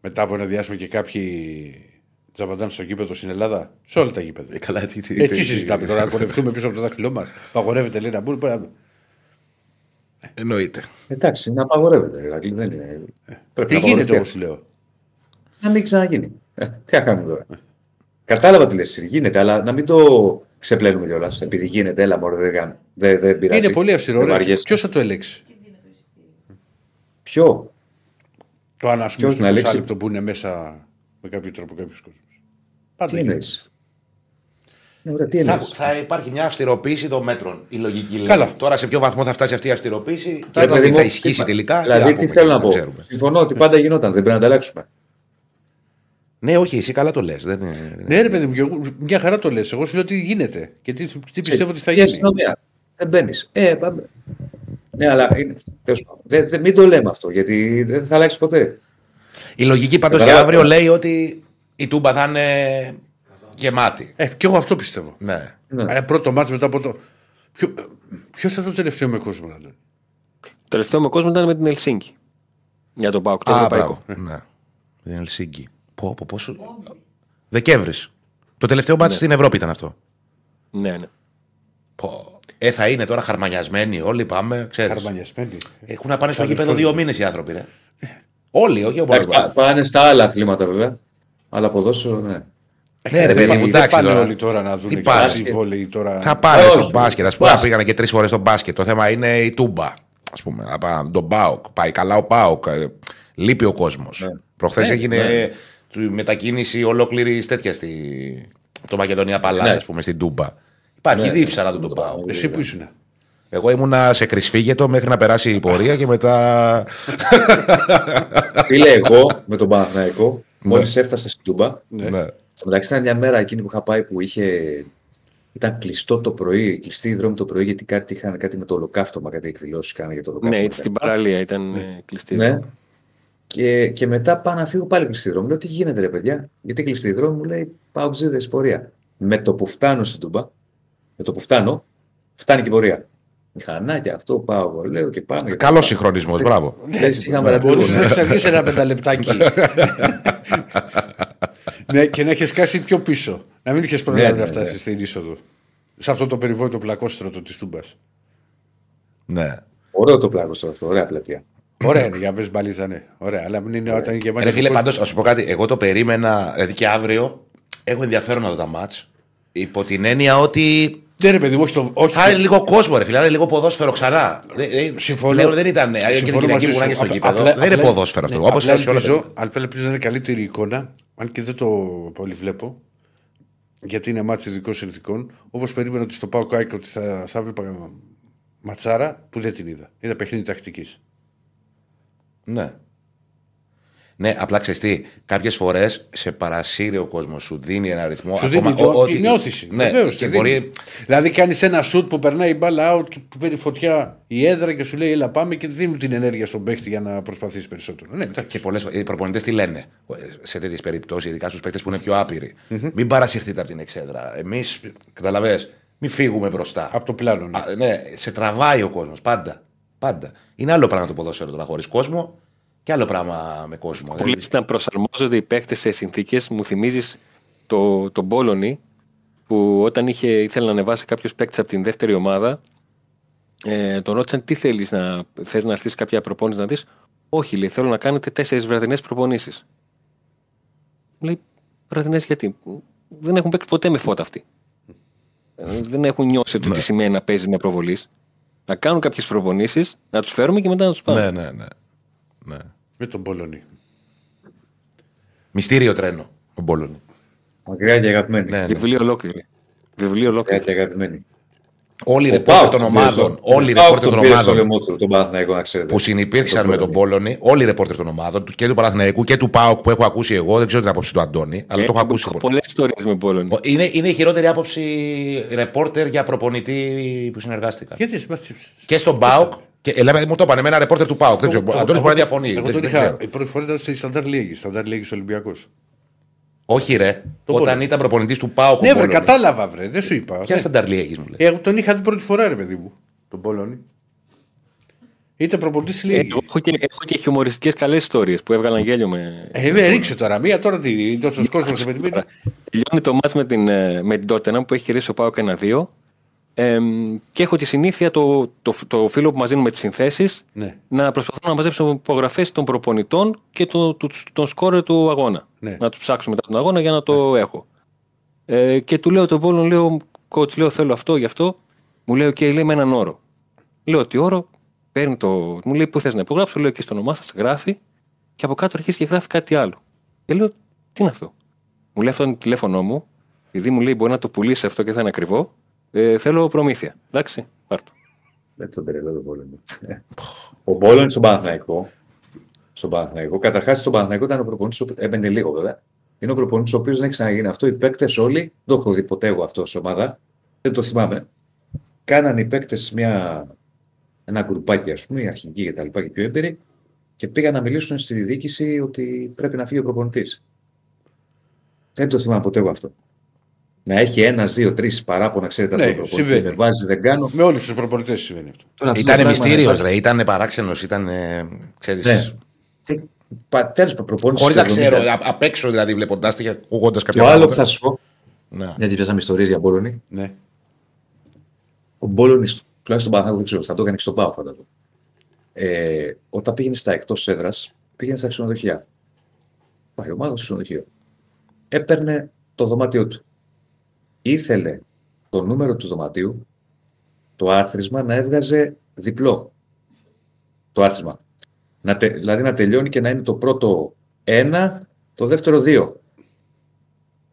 μετά από ένα διάστημα και κάποιοι τζαμπαντάνε στο γήπεδο στην Ελλάδα. Σε όλα τα γήπεδα. Ε, καλά, τι, τι, Ε, τι συζητάμε τώρα, να πορευτούμε πίσω από το δάχτυλό μας. Παγορεύεται λέει να μπουν. πάμε. Εννοείται. Εντάξει, να απαγορεύεται. Ηρακλή, δεν είναι. Πρέπει Τι να γίνεται απαγορευτεί. όμως, σου λέω; Να μην ξαναγίνει. Ε, τι να κάνουμε τώρα; Κατάλαβα τι λες, γίνεται, αλλά να μην το ξεπλένουμε κιόλας. Επειδή γίνεται, έλα μωρέ, δεν, κάνει. δεν, δεν πειράζει. Είναι πολύ αυστηρό. Δεν ρε. βαριέσαι. Ποιος θα το ελέξει. Ποιο. Το αν ας πούμε Ποιος στο να ελέξει. ποσάλεπτο που είναι μέσα με κάποιο τρόπο κάποιος κόσμος. Πάντα Τι γίνεται. εννοείς; Ναι, ωραία, τι Θα, εννοείς; θα υπάρχει μια αυστηροποίηση των μέτρων. Η λογική λέει. Καλά. Τώρα σε ποιο βαθμό θα φτάσει αυτή η αυστηροποίηση και Ρε τι παιδί θα μου, ισχύσει τι- τελικά. Δηλαδή, να τι πούμε, θέλω να δεν πω. ξέρουμε. Συμφωνώ ότι πάντα γινόταν, δεν πρέπει να τα αλλάξουμε. Ναι, όχι, εσύ καλά το λες. Δεν... είναι- Ναι, ρε παιδί μου, και εγώ- μια χαρά το λες. Εγώ σου λέω τι γίνεται και τι, τι πιστεύω ότι θα Η γίνει. αστυνομία. Δεν μπαίνεις. Ε, πάμε. Ναι, αλλά είναι. τέλος πάντων. Δεν, δεν, μην το λέμε αυτό, γιατί δεν θα αλλάξει ποτέ. Η λογική πάντως για Καταλάβατε. αύριο λέει ότι η τούμπα θα είναι γεμάτη. Ε, και εγώ αυτό πιστεύω. Ναι. Ναι. Ε, πρώτο μάτς μετά από το. Ποιο, ποιος ήταν το τελευταίο με κόσμο, Αντώνη. Το τελευταίο με κόσμο ήταν με την Ελσίνκη. Για τον Πάοκ, το Α, ευρωπαϊκό. μπράβο. Ναι. Δεν είναι Ελσίνκι. Πω, πω, πόσο. Δεκέμβρη. Το τελευταίο μάτι στην Ευρώπη ήταν αυτό. Ναι, ναι. Πω. Ε, θα είναι τώρα χαρμανιασμένοι όλοι, πάμε, ξέρεις. Χαρμανιασμένοι. Έχουν να πάνε στο Σαν γήπεδο αδελφός δύο μου. μήνες οι άνθρωποι, ρε. Όλοι, όχι ο Εντάξει, Μπολ. πά- πάνε στα άλλα αθλήματα βέβαια. Αλλά ποδόσφαιρο, ναι. Ναι, ρε δεν παιδί πάνε- μου, δεν εντάξει. πάνε τώρα. όλοι τώρα να δουν Τι και πάνε. εσύ βόλεϊ τώρα. Θα πάνε Όχι. στο μπάσκετ. Α πούμε, Μπάσκετ. πήγανε και τρεις φορές στο μπάσκετ. Το θέμα είναι η τούμπα. Α πούμε, να πάμε τον Πάοκ. Πάει καλά ο Πάοκ. ε, Λείπει ο κόσμος. Ναι. Προχθές Ναι, έγινε ναι. του- μετακίνηση ολόκληρη τέτοια στη. Το Μακεδονία Παλά, Ναι. ας πούμε, στην Τούμπα. Υπάρχει Ναι, δίψαρα ναι. του τον Πάοκ. Εσύ που ήσουν. Εγώ ήμουνα σε κρυσφύγετο μέχρι να περάσει η πορεία και μετά. Φίλε, εγώ με τον Παναθηναϊκό, Ναι. Μόλις έφτασα στην Τούμπα, ναι. στο μεταξύ ήταν μια μέρα εκείνη που είχα πάει που είχε. Ήταν κλειστό το πρωί, κλειστή η δρόμη το πρωί, γιατί κάτι είχαν κάτι με το ολοκαύτωμα, κάτι εκδηλώσεις κάνανε για το Ναι, ολοκαύτωμα. ήταν στην παραλία ήταν ε, κλειστή. Ναι. Και, και μετά πάω να φύγω πάλι κλειστή δρόμη. Λέω τι γίνεται, ρε παιδιά, γιατί κλειστή δρόμη μου λέει πάω ξύδε πορεία. Με το που φτάνω στην Τούμπα, με το που φτάνω, φτάνει και η πορεία. Μηχανάκια, αυτό πάω εγώ, λέω και πάμε. Καλός συγχρονισμός, μπράβο. Λες, είχαμε ραντεβού. Μπορεί ναι. να αργήσει ένα πενταλεπτάκι. ναι, και να έχεις κάσει πιο πίσω. Να μην είχες προλάβει Ναι, ναι, να φτάσεις ναι. στην είσοδο. Σε αυτό το περιβόητο πλακόστρωτο της Τούμπας. Ναι. Ωραίο το πλάκο αυτό, ωραία πλατεία. Ωραία είναι για να μπαλίζα, ναι. Ωραία, αλλά μην είναι όταν είναι γεμάτη. Ρε φίλε, ο κόσμος. πάντως, να σου πω κάτι. Εγώ το περίμενα, δηλαδή και αύριο έχω ενδιαφέρον να δω τα μάτς. Υπό την έννοια ότι Ναι, ρε παιδί μου, όχι το. Όχι θα είναι λίγο κόσμο, ρε φίλε, θα είναι λίγο ποδόσφαιρο ξανά. Δεν- δεν- Συμφωνώ. Πλέον δεν ήταν. ε, Και την Συμφωνώ Κυριακή μαζί που σου. είναι στο Απ- γήπεδο. απλά- Δεν είναι απλά- ποδόσφαιρο αυτό. ναι, Όπως απλά λέει σε όλα τα ελπίζω- επίπεδα. Απλά ελπίζω να είναι καλύτερη εικόνα, αν και δεν το πολύ βλέπω. Γιατί είναι ματς ειδικών συνθηκών. Όπως περίμενα ότι στο ΠΑΟΚ-ΑΕΚ ότι θα, θα βλέπα ματσάρα που δεν την είδα. Είδα παιχνίδι τακτικής. Ναι. Ναι, απλά ξέρεις τι, κάποιες φορές σε παρασύρει ο κόσμος, σου δίνει ένα ρυθμό. Σου δίνει το, την ώθηση. Ναι, Βεβαίως, και τη μπορεί. δίνει. Δηλαδή κάνεις ένα σουτ που περνάει η μπάλα out και που παίρνει φωτιά η έδρα και σου λέει Έλα, πάμε και δίνουν την ενέργεια στον παίχτη για να προσπαθήσει περισσότερο. Ναι, εντάξει. Και πολλές οι προπονητές τι λένε σε τέτοιες περιπτώσεις, ειδικά στους παίκτε που είναι πιο άπειροι. Μην παρασυρθείτε από την εξέδρα. Εμείς, καταλαβέ, μην φύγουμε μπροστά. Από το πλάνο. Ναι. Α, ναι, σε τραβάει ο κόσμος. Πάντα. Πάντα. Είναι άλλο πράγμα το ποδόσφαιρο τώρα χωρίς κόσμο και άλλο πράγμα με κόσμο. Που λες να προσαρμόζονται οι παίχτε σε συνθήκες, μου θυμίζεις το, τον Πόλωνη που όταν είχε, ήθελε να ανεβάσει κάποιος παίκτης από την δεύτερη ομάδα, ε, τον ρώτησαν τι θέλεις να θες να έρθεις κάποια προπόνηση να δεις; Όχι, λέει, θέλω να κάνετε τέσσερις βραδινές προπονήσεις. Λέει, βραδινές γιατί; Δεν έχουν παίξει ποτέ με φώτα αυτοί. Ε, Δεν έχουν νιώσει ότι τι σημαίνει να παίζει με προβολή. Να κάνουν κάποιες προπονήσεις, να τους φέρουμε και μετά να τους πάμε. Ναι, ναι, ναι. ναι. Με τον Πολωνί. Μυστήριο τρένο ο Μπόλωνη. Μακριά και αγαπημένη. Ναι, ναι. Βιβλίο ολόκληρη. Βιβλίο Μακριά ολόκληρη. και αγαπημένη. Όλοι οι Ο ρεπόρτερ Πάοκ των τον πήρε ομάδων, στο- όλοι οι ο Πάοκ ρεπόρτερ των τον πήρε στο ομάδων λαιμό του, τον Παναθηναϊκό, να ξέρετε. που συνυπήρξαν Τον με τον Πόλωνη. Πόλωνη, όλοι οι ρεπόρτερ των ομάδων του και του Παναθηναϊκού και του ΠΑΟΚ που έχω ακούσει εγώ, δεν ξέρω την άποψη του Αντώνη, αλλά το έχω ακούσει. πολύ. πολλές ιστορίες με Πόλωνη. Ο- Είναι, είναι η χειρότερη άποψη ρεπόρτερ για προπονητή που συνεργάστηκα. Γιατί μας- Και στον ΠΑΟΚ. Και, ε, λέμε, μου το είπαν, εμένα ρεπόρτερ του ΠΑΟΚ. Δεν ξέρω, ο Αντώνης μπορεί να διαφωνεί. Εγώ δεν- τον δεν είχα. ξέρω. Η πρώτη φορά ήταν στη Σταντάρ Λίγη. Σταντάρ Λίγη Ολυμπιακός. Όχι, ρε. Το Όταν Πόλωνη. ήταν προπονητής του ΠΑΟΚ. ο Ναι, βρε, Πόλωνης. κατάλαβα, βρε. Δεν σου είπα. Ποια Ναι. στα Νταρλί μου λέει. Ε, Εγώ τον είχα δει πρώτη φορά, ρε παιδί μου. Τον Πολωνί. Ήταν προπονητής Ε, Λίγης. εγώ έχω και, έχω και χιουμοριστικές καλές ιστορίες που έβγαλαν γέλιο με. Ε, με ρίξε τώρα μία, τώρα τι, τόσο κόσμος σε περιμένει. Τελειώνει το μάτς με την, ε, με την Tottenham που έχει κερδίσει ο Πάοκ 1-2. Ε, και έχω τη συνήθεια το, το, το φίλο που μα δίνουμε τις συνθέσεις Ναι. να προσπαθώ να μαζέψω υπογραφές των προπονητών και το, του, τον σκόρε του αγώνα. Ναι. Να τους ψάξω μετά τον αγώνα για να το έχω. Ε, και του λέω τον Πόλον, λέω, coach, λέω θέλω αυτό, γι' αυτό. Μου λέει, OK, λέει με έναν όρο. Λέω τι όρο, παίρνει το. Μου λέει πού θες να υπογράψω, λέω εκεί στο όνομά σας, γράφει και από κάτω αρχίζει και γράφει κάτι άλλο. Και λέω, τι είναι αυτό; Μου λέει αυτό είναι το τηλέφωνό μου, επειδή μου λέει μπορεί να το πουλήσει αυτό και θα είναι ακριβό, ε, θέλω προμήθεια. Εντάξει, πάρ' το. Δεν τον τρελό τον Πόλωνη. ο Πόλωνη στον Παναθηναϊκό. Στον Παναθηναϊκό. Καταρχάς, στον Παναθηναϊκό ήταν ο προπονητής. Έμπαινε λίγο βέβαια. Είναι ο προπονητής ο οποίος δεν έχει ξαναγίνει αυτό. Οι παίκτες όλοι, δεν το έχω δει ποτέ εγώ αυτό σε ομάδα. Δεν το θυμάμαι. Κάνανε οι παίκτες ένα γκρουπάκι, ας πούμε, οι αρχικοί και τα λοιπά και πιο έμπειροι, και πήγαν να μιλήσουν στη διοίκηση ότι πρέπει να φύγει ο προπονητής. Δεν το θυμάμαι ποτέ εγώ αυτό. Να έχει ένα, δύο, τρεις παράπονα, ξέρετε Ναι, αυτό το προπονητή. συμβαίνει. Δεν βάζει, δεν κάνω. Με όλους τους προπονητές συμβαίνει αυτό. Τώρα, αυτό το Ήταν πράγμα μυστήριος, να- ρε. Ήταν παράξενος. Ήταν. Ξέρεις, Ναι. Τέλος πάντων, προπονητή. Χωρίς να του 70. ξέρω, α- απ' έξω δηλαδή βλέποντάς τη και ακούγοντας Και κάποια ο άλλο που πράγματα. θα σου πω, Ναι. γιατί πιάσαμε ιστορίες για Μπόλωνη. Ναι. Ο Μπόλωνης, τουλάχιστον στον Παναθηναϊκό δεν ξέρω, θα το έκανε και στον Πάο, φαντάζομαι. Ε, όταν πήγαινε στα εκτός έδρας, πήγαινε στα ξενοδοχεία. Πάει ομάδα στο ξενοδοχείο. Έπαιρνε το δωμάτιό του. Ήθελε το νούμερο του δωματίου, το άρθρισμα να έβγαζε διπλό. Το άρθρισμα. Να τε- δηλαδή να τελειώνει και να είναι το πρώτο ένα, το δεύτερο δύο.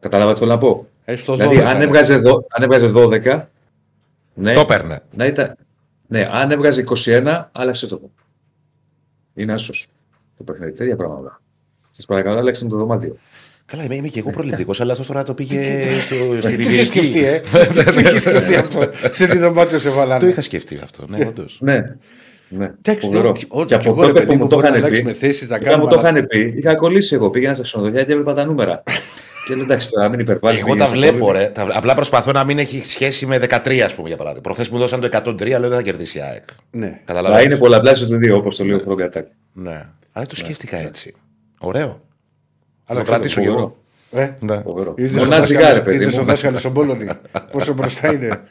Καταλάβατε τι θέλω να πω; Ε, στο Δηλαδή, 12, αν ναι. έβγαζε, δω- αν έβγαζε 12, ναι, Το έπαιρνε. να ήταν, ναι, αν έβγαζε 21, άλλαξε το. Είναι άσος. Το παιχνίδι. Τέτοια πράγματα. Σας παρακαλώ, άλλαξε το δωμάτιο. Καλά, είμαι, είμαι και εγώ προληπτικός, αλλά αυτός τώρα το πήγε στο, στην Τι το είχε σκεφτεί, Ιβηρική. ε; Τι το είχε σκεφτεί αυτό; Σε τι δωμάτιο σε βάλανε; Το είχα σκεφτεί αυτό, ναι, όντως. Ναι. ναι. Εντάξει, φοβερό. ό- ό,τι Και κι από εγώ, ρε τότε παιδί που μου, μου το μπορεί να είχαν αλλάξουμε πει, θέσεις, να όταν μου κάνουμε το ανα- είχαν πει, είχα κολλήσει εγώ. Πήγαινα στα ξενοδοχεία και έβλεπα τα νούμερα. και λέω εντάξει, τώρα μην υπερβάλλεις. Εγώ τα βλέπω, ρε. Τα- Απλά προσπαθώ να μην έχει σχέση με 13, ας πούμε, για παράδειγμα. Προχθές μου δώσαν το 103, λέω δεν θα κερδίσει η ΑΕΚ. Ναι. Θα Καταλαβαίνεις. είναι πολλαπλάσιο του δύο, όπως το λέει ο Φρόγκατάκ. Ναι. Αλλά δεν το σκέφτηκα έτσι. Ωραίο. Θα το Άλλαξε κρατήσω κι φοβερό. εγώ. Ε, Ναι. Φοβερό. Είδες ο Μονάζει δάσκαλος- γάρε, παιδί είδες ο μου. δάσκαλος στον Πόλωνη. Πόσο μπροστά είναι.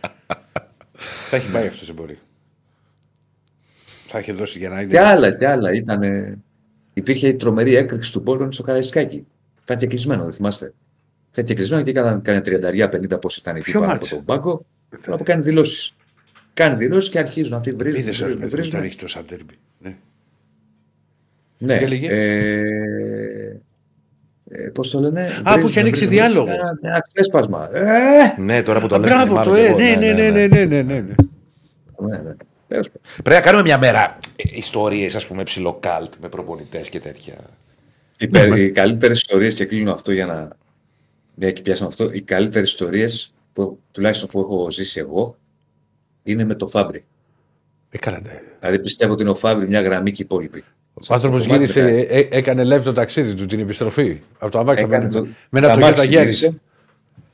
Θα έχει πάει αυτός σε μπορεί. Θα έχει δώσει για να είναι. Και άλλα, και άλλα. Ήτανε... Υπήρχε η τρομερή έκρηξη του Πόλων στο Καραϊσκάκι. Ήταν και κλεισμένο, δεν θυμάστε. Ήταν και κλεισμένο και έκαναν κάνει 30-50 πώ ήταν εκεί Ποιο πάνω μάτς; από τον πάγκο. Θέλω να κάνει δηλώσεις. Κάνει δηλώσεις και αρχίζουν αυτοί βρίζουν. Είδες ρε βρίζουν, παιδί μου, βρίζουν. όταν έχει τόσα ντέρμπι. Ναι. Ναι. Για λέγε. Ε, ε, Πώς το λένε. Α, που είχε ανοίξει διάλογο. Ένα ξέσπασμα. Ε, Ναι, τώρα που το λες. Μπράβο το, ε, ναι, ναι, ναι, ναι, ναι, ναι, ναι. ναι, ναι. Τέλος πάντων. Πρέπει να κάνουμε μια μέρα ιστορίες, ας πούμε, ψιλοκάλτ με προπονητές και τέτοια. Οι, πε- οι καλύτερες ιστορίες, και κλείνω αυτό για να. Μια και πιάσαμε αυτό. Οι καλύτερες ιστορίες, τουλάχιστον που έχω ζήσει εγώ, είναι με το Φάμπρι. Ε, καλά, ναι. Δηλαδή πιστεύω ότι είναι ο Φάμπρι μια γραμμή και οι υπόλοιποι. Ο άνθρωπος Στο κομμάτι γύρισε, μετά. ε, ε, έκανε live το ταξίδι του, την επιστροφή. Από το αμάξι Έκανε με, το- με ένα τα το μάξι Γιώτα γύρισε Γέρι.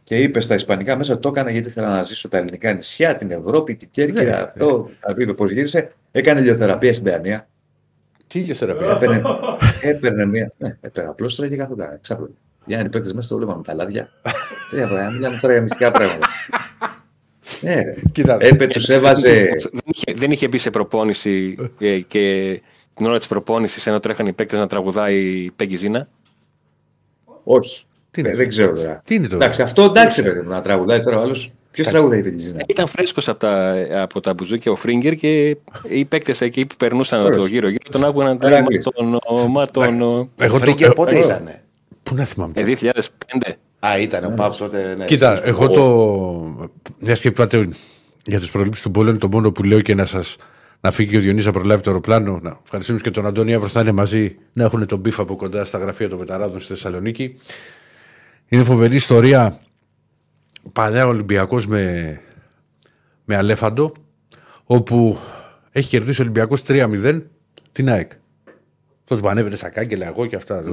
Και είπε στα Ισπανικά μέσα το έκανα γιατί ήθελα να ζήσω τα ελληνικά νησιά, την Ευρώπη, την Κέρκυρα. Ναι, αυτό. Θα πει πώς γύρισε. Έκανε ηλιοθεραπεία στην Παιανία. Τι είχε θεραπεία. Έπαιρνε, έπαιρνε μία. Ναι, έπαιρνε απλώς και καθόταν. Ξάπλω. Για να παίκτες μέσα το βλέπαμε με τα λάδια. Τρία πράγματα. Μιλάμε τώρα για μυστικά πράγματα. Ναι, ρε. Κοίτα, Έπε, τους έβαζε. Δεν είχε, δεν είχε μπει σε προπόνηση ε, και την ώρα της προπόνησης ενώ τρέχαν οι παίκτες να τραγουδάει η Πέγγι Ζήνα. Όχι. Τι είναι Ε, αυτό; δεν ξέρω τώρα. Τι είναι το. Εντάξει, αυτό εντάξει, παιδί μου, να τραγουδάει τώρα ο άλλος. Ποιος τραγουδάει η Πεγκυζίνα. Ήταν φρέσκος από τα, από τα μπουζούκια ο Φρίγκερ και οι παίκτες εκεί που περνούσαν από το γύρω-γύρω τον άκουγαν να λέει Ερακλής. Μα τον. Μα τον. Εγώ Εγώ το- Φρίγκερ ε, πότε ε, ήταν. Πού να θυμάμαι. Ε, 2005. Α, ήταν ο Παπ τότε. Ναι. Κοίτα, εγώ το. Μια και είπατε για τις προλήψει του Πόλεμου, το μόνο που λέω και να σας να φύγει ο Διονύσης να προλάβει το αεροπλάνο. Να ευχαριστούμε και τον Αντώνη Εύρο, θα είναι μαζί να έχουν τον μπιφ από κοντά στα γραφεία των Πεταράδων στη Θεσσαλονίκη. Είναι φοβερή ιστορία. Παλιά Ολυμπιακός με, με Αλέφαντο, όπου έχει κερδίσει ο Ολυμπιακός 3-0 την ΑΕΚ. Τότε που ανέβαινε στα κάγκελα, εγώ και αυτά.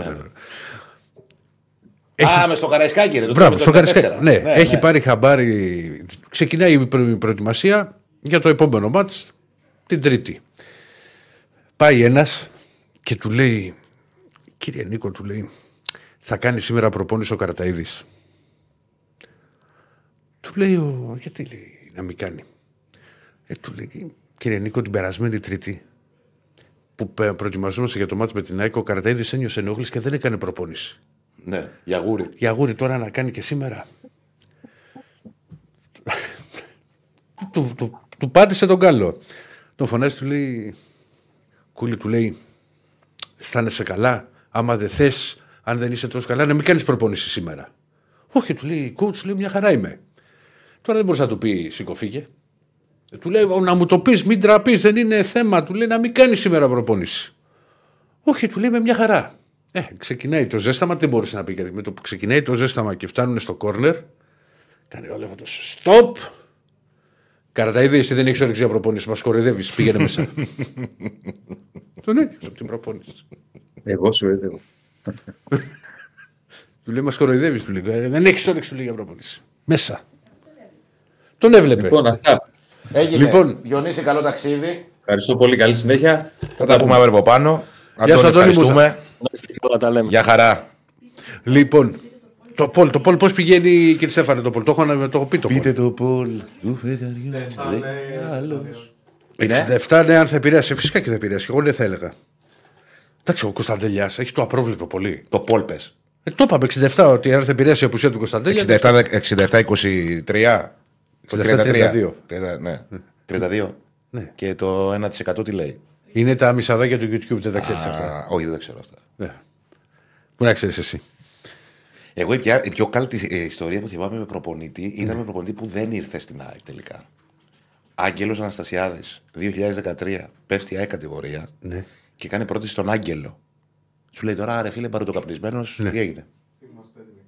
Α, με στο Καραϊσκάκι, ρε. το Μπράβο, 2014. στο Καρισκά. Ναι, ναι, έχει ναι. πάρει χαμπάρι. Ξεκινάει η προ- η προετοιμασία για το επόμενο μάτς την Τρίτη. Πάει ένας και του λέει, κύριε Νίκο, του λέει, θα κάνει σήμερα προπόνηση ο Καραταίδης. Του λέει, ο, γιατί λέει, να μην κάνει. Ε, του λέει, κύριε Νίκο, την περασμένη Τρίτη που πε- προετοιμαζόμαστε για το μάτς με την ΑΕΚ, ο Καραταίδης ένιωσε ενόχληση και δεν έκανε προπόνηση. Ναι, για γούρι. Για γούρι τώρα να κάνει και σήμερα. του, του, του πάτησε τον καλό. Τον φωνάζει, του λέει. Κούλι του λέει. Αισθάνεσαι καλά; Άμα δεν θες, αν δεν είσαι τόσο καλά, να μην κάνεις προπόνηση σήμερα. Όχι, του λέει, coach, λέει μια χαρά είμαι. Τώρα δεν μπορούσε να του πει σήκω φύγε. Ε, Του λέει να μου το πεις, μην τραπείς, δεν είναι θέμα. Του λέει να μην κάνεις σήμερα προπόνηση. Όχι, του λέει με μια χαρά. Ε, ξεκινάει το ζέσταμα, δεν μπορούσε να πει γιατί με το που ξεκινάει το ζέσταμα και φτάνουν στο κόρνερ, κάνει ο Λέβαντο stop. Καραταίδη, εσύ δεν έχεις όρεξη για προπόνηση, μας κοροϊδεύει, πήγαινε μέσα. Τον έδιωξε από την προπόνηση. Εγώ σου έδευα. Του λέει, μας κοροϊδεύει, του λέει. «Ε, Δεν έχεις όρεξη, του λέει για προπόνηση. Μέσα. Τον έβλεπε. Λοιπόν, αυτά. Έγινε. Λοιπόν. Διονύση, καλό ταξίδι. Ευχαριστώ πολύ. Καλή συνέχεια. Θα τα πούμε αύριο από πάνω. Γεια σου, Αντώνη, Αντώνη ευχαριστούμε. Να είστε καλά, τα λέμε. Γεια χαρά. Λοιπόν, το Πολ, το Πολ πώς πηγαίνει, κύριε Στέφανε, το Πολ; Το έχω, να- το έχω πει το Πολ. το Πολ. Είναι. 67, ναι, αν θα επηρέασε. Φυσικά και θα επηρέασε. Εγώ δεν θα έλεγα. Εντάξει, ο Κωνσταντέλια έχει το απρόβλεπτο πολύ. Το Πολ πες. Ε, το είπαμε 67 ότι αν θα επηρέασε η απουσία του Κωνσταντέλια. 67-23. Το 67-32. 30, ναι. 32. Ναι. Και το 1% τι λέει; Είναι τα μισαδάκια του YouTube, δεν τα ξέρεις αυτά. Α, όχι, δεν τα ξέρω αυτά. Ναι. Πού να ξέρεις εσύ. Εγώ η, πια- η πιο καλή ε, ιστορία που θυμάμαι με προπονητή ήταν με προπονητή που δεν ήρθε στην ΑΕΚ τελικά. Άγγελος Αναστασιάδης, 2013. Πέφτει η ΑΕΚ κατηγορία Ναι. και κάνει πρώτη στον Άγγελο. Σου λέει τώρα, ρε φίλε, παροτοκαπνισμένος, τι έγινε; Είμαστε έτοιμοι.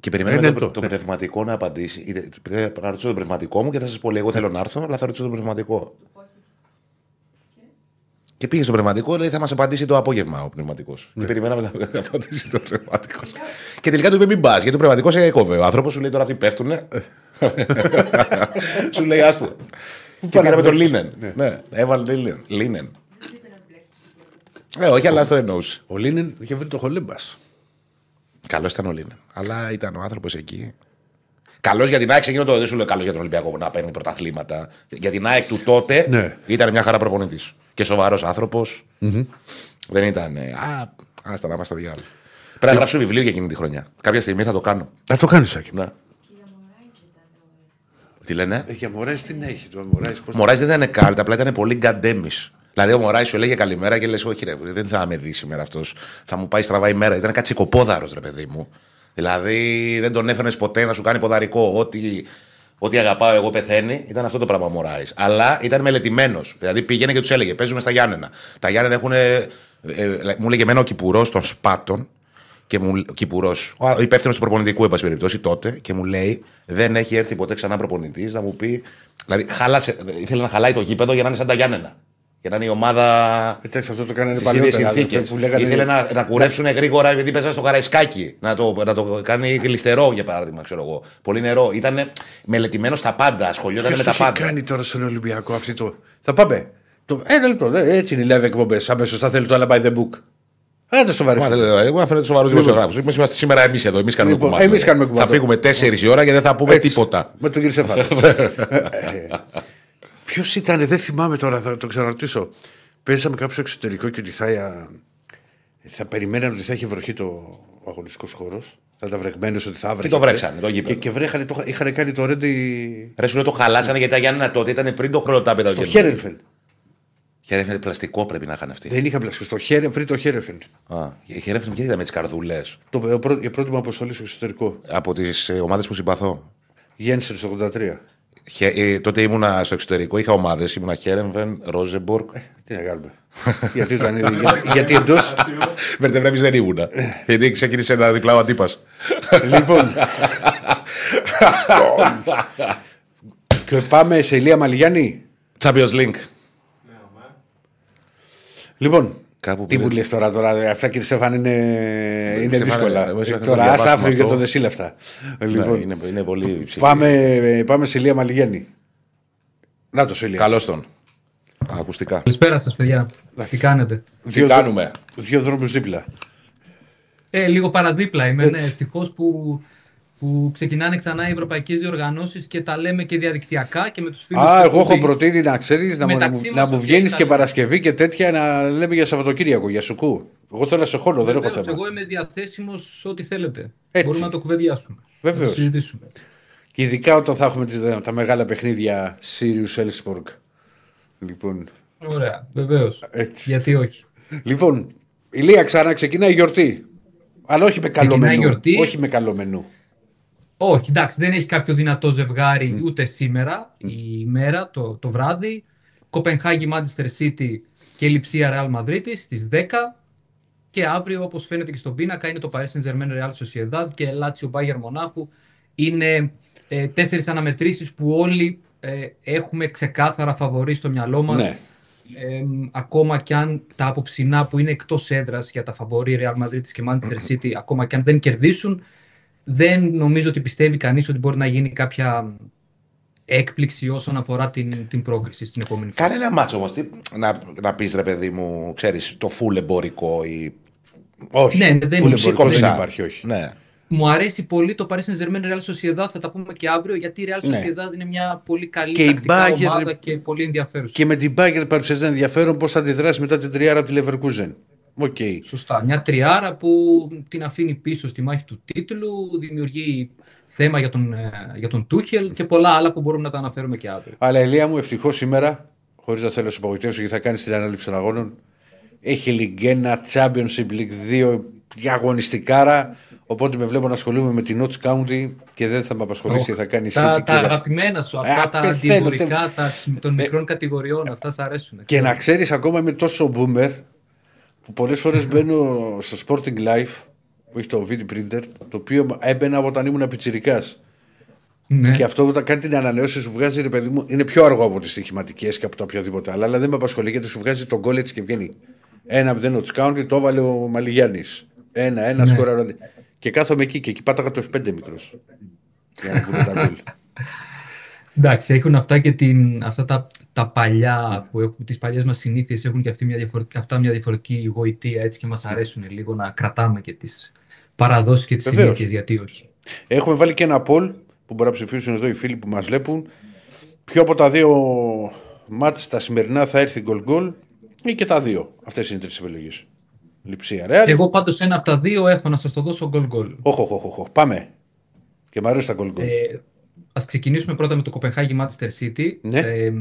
Και περιμένω Ναι, το, ναι, το, ναι. πνευματικό να απαντήσει. Είτε- Θα θα ρωτήσω το πνευματικό μου και θα σας πω: λέει, Εγώ θέλω να έρθω, αλλά θα ρωτήσω το πνευματικό. Και πήγε στο πνευματικό, λέει θα μας απαντήσει το απόγευμα ο πνευματικός. Ναι. Και περιμέναμε να να απαντήσει το πνευματικός. και τελικά του είπε: Μην πας, γιατί ο πνευματικός έκοβε. Ο άνθρωπος σου λέει: Τώρα αυτοί πέφτουνε. σου λέει: Άστο. Και πήραμε τον Λίνεν. Ναι, έβαλε Λίνεν. Λίνεν. Ε, όχι, αλλά αυτό εννοούσε. Ο Λίνεν είχε βρει το χολέμπας. Καλός ήταν ο Λίνεν. Αλλά ήταν ο άνθρωπος εκεί. Καλός για την ΑΕΚ, εκείνο το δεν σου λέω καλός για τον Ολυμπιακό που να παίρνει πρωταθλήματα. Για την ΑΕΚ του τότε Ναι. ήταν μια χαρά προπονητής. Και σοβαρός Δεν ήταν. ε, Α, άστα να είμαστε στο διάλογο. Πρέπει να γράψω βιβλίο για εκείνη τη χρονιά. Κάποια στιγμή θα το κάνω. Να το κάνεις, Σάκη. Ναι. Τι λένε; Ε, Για Μωράης τι να έχει. Το Μωράης, πώς... Ο Μωράης δεν ήταν κάλτ, απλά ήταν πολύ γκαντέμις. Δηλαδή ο Μωράης σου έλεγε καλημέρα και λες: Όχι, ρε, δεν θα με δει σήμερα αυτός. Θα μου πάει στραβά η μέρα. Ήταν κάτι κοπόδαρο, ρε παιδί μου. Δηλαδή δεν τον έφερνε ποτέ να σου κάνει ποδαρικό. Ό,τι, ό,τι αγαπάω εγώ πεθαίνει. Ήταν αυτό το πράγμα ο Μωράη. Αλλά ήταν μελετημένος. Δηλαδή πήγαινε και τους έλεγε: Παίζουμε στα Γιάννενα. Τα Γιάννενα έχουν. Ε, ε, μου έλεγε εμένα ο Κυπουρός των Σπάτων και μου Κυπουρός, ο υπεύθυνος του προπονητικού, εν πάση περιπτώσει, τότε, και μου λέει: Δεν έχει έρθει ποτέ ξανά προπονητής να μου πει. Δηλαδή, χάλασε, ήθελε να χαλάει το γήπεδο για να είναι σαν τα Γιάννενα. Για να είναι η ομάδα Εντάξει, αυτό το κάνανε στις ίδιες παλιότερα. συνθήκες. που λέγανε- Ήθελε να, να κουρέψουν γρήγορα επειδή παίζανε στο Καραϊσκάκι. Να το, να το κάνει γλιστερό, για παράδειγμα, ξέρω εγώ. Πολύ νερό. Ήταν μελετημένο στα πάντα. Ασχολιόταν Ποιος με το τα έχει πάντα. κάνει τώρα στον Ολυμπιακό αυτή το. Θα πάμε. Το... Ένα λεπτό. δε, Έτσι είναι οι live εκπομπές. Αμέσως θα θέλει το άλλα by the book. Άντε σοβαρή. Μα, δεν- Εγώ αφήνω του σοβαρούς δημοσιογράφους. Εμείς είμαστε σήμερα εμείς εδώ. Εμείς κάνουμε Λοιπόν, κουμάντο. εμείς κάνουμε κουμάντο. Θα φύγουμε 4 η ώρα και δεν θα πούμε Έτσι. τίποτα. Με τον κύριο Σεφάνο. Ποιος ήταν, δεν θυμάμαι τώρα, θα το ξαναρωτήσω. Παίζαμε κάποιο εξωτερικό και ότι θα, θα περιμέναν ότι θα έχει βροχή το αγωνιστικός χώρος. Θα ήταν βρεγμένος ότι θα βρέχει. το βρέξανε, το Και, γήπεδο. και βρέχανε, το, είχαν κάνει το ρέντι Ρε σου λέω το χαλάσανε γιατί τα Γιάννενα τότε ήταν πριν το χρονοτάπητα. στο Χέρενφελ. Χέρεφεν πλαστικό πρέπει να είχαν αυτοί. Δεν είχαν πλασικό. Στο Χέρεν, πριν το Χέρενφελ. Α, η Χέρεφεν και ήταν με τις καρδούλε. Το, ο πρό- η πρώτη μου αποστολή στο εξωτερικό. Από τις ομάδες που συμπαθώ. Γέννησε στο 83. Χε- ε, τότε ήμουνα στο εξωτερικό, είχα ομάδες. Ήμουνα Χέρεμβεν, Ρόζεμπορκ. Τι να κάνουμε. γιατί, ήταν, για, γιατί εντό. Βερτευρέμι δεν ήμουνα. γιατί ξεκίνησε ένα διπλά ο αντίπας. λοιπόν. και πάμε σε Ηλία Μαλιγιάννη. Champions Link. Λοιπόν, Κάπου τι που μου δεν- λες τώρα, τώρα, αυτά κύριε Στέφαν είναι, είναι Στέφανε, δύσκολα. εγώ ήθελα να τώρα το άσε διαβάσουμε αύριο για αυτό. το δεσίλευτα. Λοιπόν, Ναι, είναι, είναι πολύ υψηλή. πάμε, πάμε σε Ηλία Μαλιγιάννη. Να το σε Ηλία. Καλώς τον. Α, Ακουστικά. Καλησπέρα σας παιδιά. Τι κάνετε; Τι κάνουμε; Δύο δρόμους δίπλα. Ε, λίγο παραδίπλα είμαι. Ναι, ευτυχώς που, που ξεκινάνε ξανά οι ευρωπαϊκές διοργανώσεις και τα λέμε και διαδικτυακά και με τους φίλους Α, της εγώ έχω εκπομπής. προτείνει να ξέρεις να, μου- Μεταξύ να, μας μου οκ, βγαίνεις θα και λέμε. Παρασκευή και τέτοια να λέμε για Σαββατοκύριακο, για σουκού. Εγώ θέλω να σε χώνω, δεν έχω Βεβαίως, θέμα. εγώ είμαι διαθέσιμος σε ό,τι θέλετε. Έτσι. Μπορούμε να το κουβεντιάσουμε. Βεβαίως. Να το συζητήσουμε. Και ειδικά όταν θα έχουμε τις, τα μεγάλα παιχνίδια Sirius Ellsborg. Λοιπόν, Ωραία, βεβαίως. Έτσι. Γιατί όχι. λοιπόν, η Λία ξανά ξεκινάει η γιορτή. Αλλά όχι με Ξεκινάει καλό η μενού. γιορτή. Όχι με καλό μενού. Όχι, εντάξει, δεν έχει κάποιο δυνατό ζευγάρι ούτε σήμερα η ημέρα, το, το βράδυ. Κοπενχάγη, Manchester City και Λιψία Real Madrid στις 10. Και αύριο, όπως φαίνεται και στον πίνακα, είναι το Paris Saint-Germain Real Sociedad και Lazio Bayern Μονάχου. Είναι ε, τέσσερις αναμετρήσεις που όλοι ε, έχουμε ξεκάθαρα φαβορεί στο μυαλό μας. Ναι. Ε, ακόμα και αν τα απόψινά που είναι εκτός έδρας για τα φαβορή Real Madrid και Manchester City, ακόμα και αν δεν κερδίσουν, δεν νομίζω ότι πιστεύει κανείς ότι μπορεί να γίνει κάποια έκπληξη όσον αφορά την, την πρόκριση στην επόμενη φάση. Κάνε ένα μάτσο όμως. Να, να πεις ρε παιδί μου, ξέρεις, το full εμπορικό ή. Όχι. Ναι, δεν- Φουλ Ψήκο εμπορικό δεν ψά. υπάρχει, όχι. Ναι. Μου αρέσει πολύ το Paris Saint-Germain Real Sociedad, θα τα πούμε και αύριο, γιατί η Real Ναι. Sociedad είναι μια πολύ καλή Και η τακτικά Bayern- ομάδα και πολύ ενδιαφέρουσα. Και με την Bayern παρουσιάζει ένα ενδιαφέρον πώς θα αντιδράσει μετά την τριάρα από τη Leverkusen. Οκ. Σωστά. Μια τριάρα που την αφήνει πίσω στη μάχη του τίτλου, δημιουργεί θέμα για τον, ε, για τον Τούχελ και πολλά άλλα που μπορούμε να τα αναφέρουμε και αύριο. Αλλά Ελία μου, ευτυχώς σήμερα, χωρίς να θέλω να σου απογοητεύσω γιατί θα κάνεις την ανάληψη των αγώνων, έχει Ligue 1, Championship League 2, διαγωνιστικάρα. Οπότε με βλέπω να ασχολούμαι με την Notts County και δεν θα με απασχολήσει τι θα κάνει η τα, City. τα και, αγαπημένα σου, αυτά Ε, τα απεθαίνω, αντιεμπορικά τα, των μικρών κατηγοριών, αυτά σ' αρέσουν. και να ξέρεις, ακόμα είμαι τόσο boomer που πολλές φορές μπαίνω στο Sporting Life που έχει το video printer, το οποίο έμπαινα όταν ήμουν πιτσιρικάς. Ναι. Και αυτό όταν κάνει την ανανέωση σου βγάζει, ρε παιδί μου, είναι πιο αργό από τις στοιχηματικές και από τα οποιαδήποτε άλλα. Αλλά δεν με απασχολεί γιατί σου βγάζει τον γκολ έτσι και βγαίνει. Ένα μηδέν ο Τσκάουντι, το έβαλε ο Μαλιγιάννης. Ένα, ένα Ναι. σκόρα. Και κάθομαι εκεί και εκεί πάταγα το F5 μικρός. Για να βγουν τα γκολ. Εντάξει, έχουν αυτά και την, αυτά τα, τα παλιά που έχουν, τις παλιές μας συνήθειες έχουν και αυτή μια διαφορετική, αυτά μια διαφορετική γοητεία έτσι και μας αρέσουν λίγο να κρατάμε και τις παραδόσεις και τις Βεβαίως. συνήθειες, γιατί όχι. Έχουμε βάλει και ένα poll που μπορεί να ψηφίσουν εδώ οι φίλοι που μας βλέπουν. Ποιο από τα δύο μάτς τα σημερινά θα έρθει γκολ γκολ ή και τα δύο; Αυτές είναι οι τρεις επιλογές. Λειψία, Ρεάλ. Εγώ πάντως ένα από τα δύο έχω να σας το δώσω γκολ γκολ. Όχι, όχι, όχι, όχι. Πάμε. Και μου αρέσει τα γκολ γκολ. Ε, ας ξεκινήσουμε πρώτα με το Κοπεχάγη Manchester City. Ναι. Ε,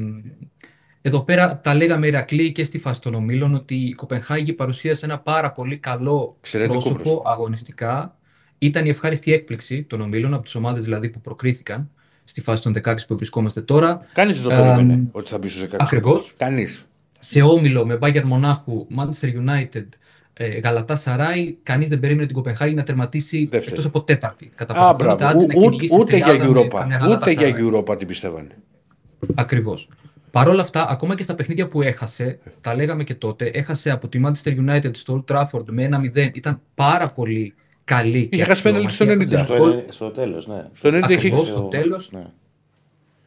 εδώ πέρα τα λέγαμε Ηρακλή και στη φάση των ομίλων ότι η Κοπενχάγη παρουσίασε ένα πάρα πολύ καλό Εξαιρετικό πρόσωπο πρόσωπο. αγωνιστικά. Ήταν η ευχάριστη έκπληξη των ομίλων, από τις ομάδες δηλαδή που προκρίθηκαν στη φάση των 16 που βρισκόμαστε τώρα. Κανείς δεν το Ε, περίμενε ότι θα μπει στους 16. ακριβώς. Κανείς. Σε όμιλο με Bayern Μονάχου, Manchester United, ε, Γαλατά Σαράι, κανείς δεν περίμενε την Κοπενχάγη να τερματίσει Δεύτερη. εκτός από τέταρτη. Κατά Α, πάσα πιθανότητα, μπράβο. άντε να Ού- ού- κυνηγήσει Ούτε για τριάδα με Europa. καμιά Ούτε για Galatasaray. Europa την πιστεύανε. Ακριβώς. Παρ' όλα αυτά, ακόμα και στα παιχνίδια που έχασε, τα λέγαμε και τότε, έχασε από τη Manchester United στο Old Trafford με 1-0. Ήταν πάρα πολύ καλή. Είχε χάσει πέναλτι στο 90. Στο, Γκολ. ε, στο τέλο, ναι. Στο 90 είχε. Ακριβώς. στο τέλος. Ναι.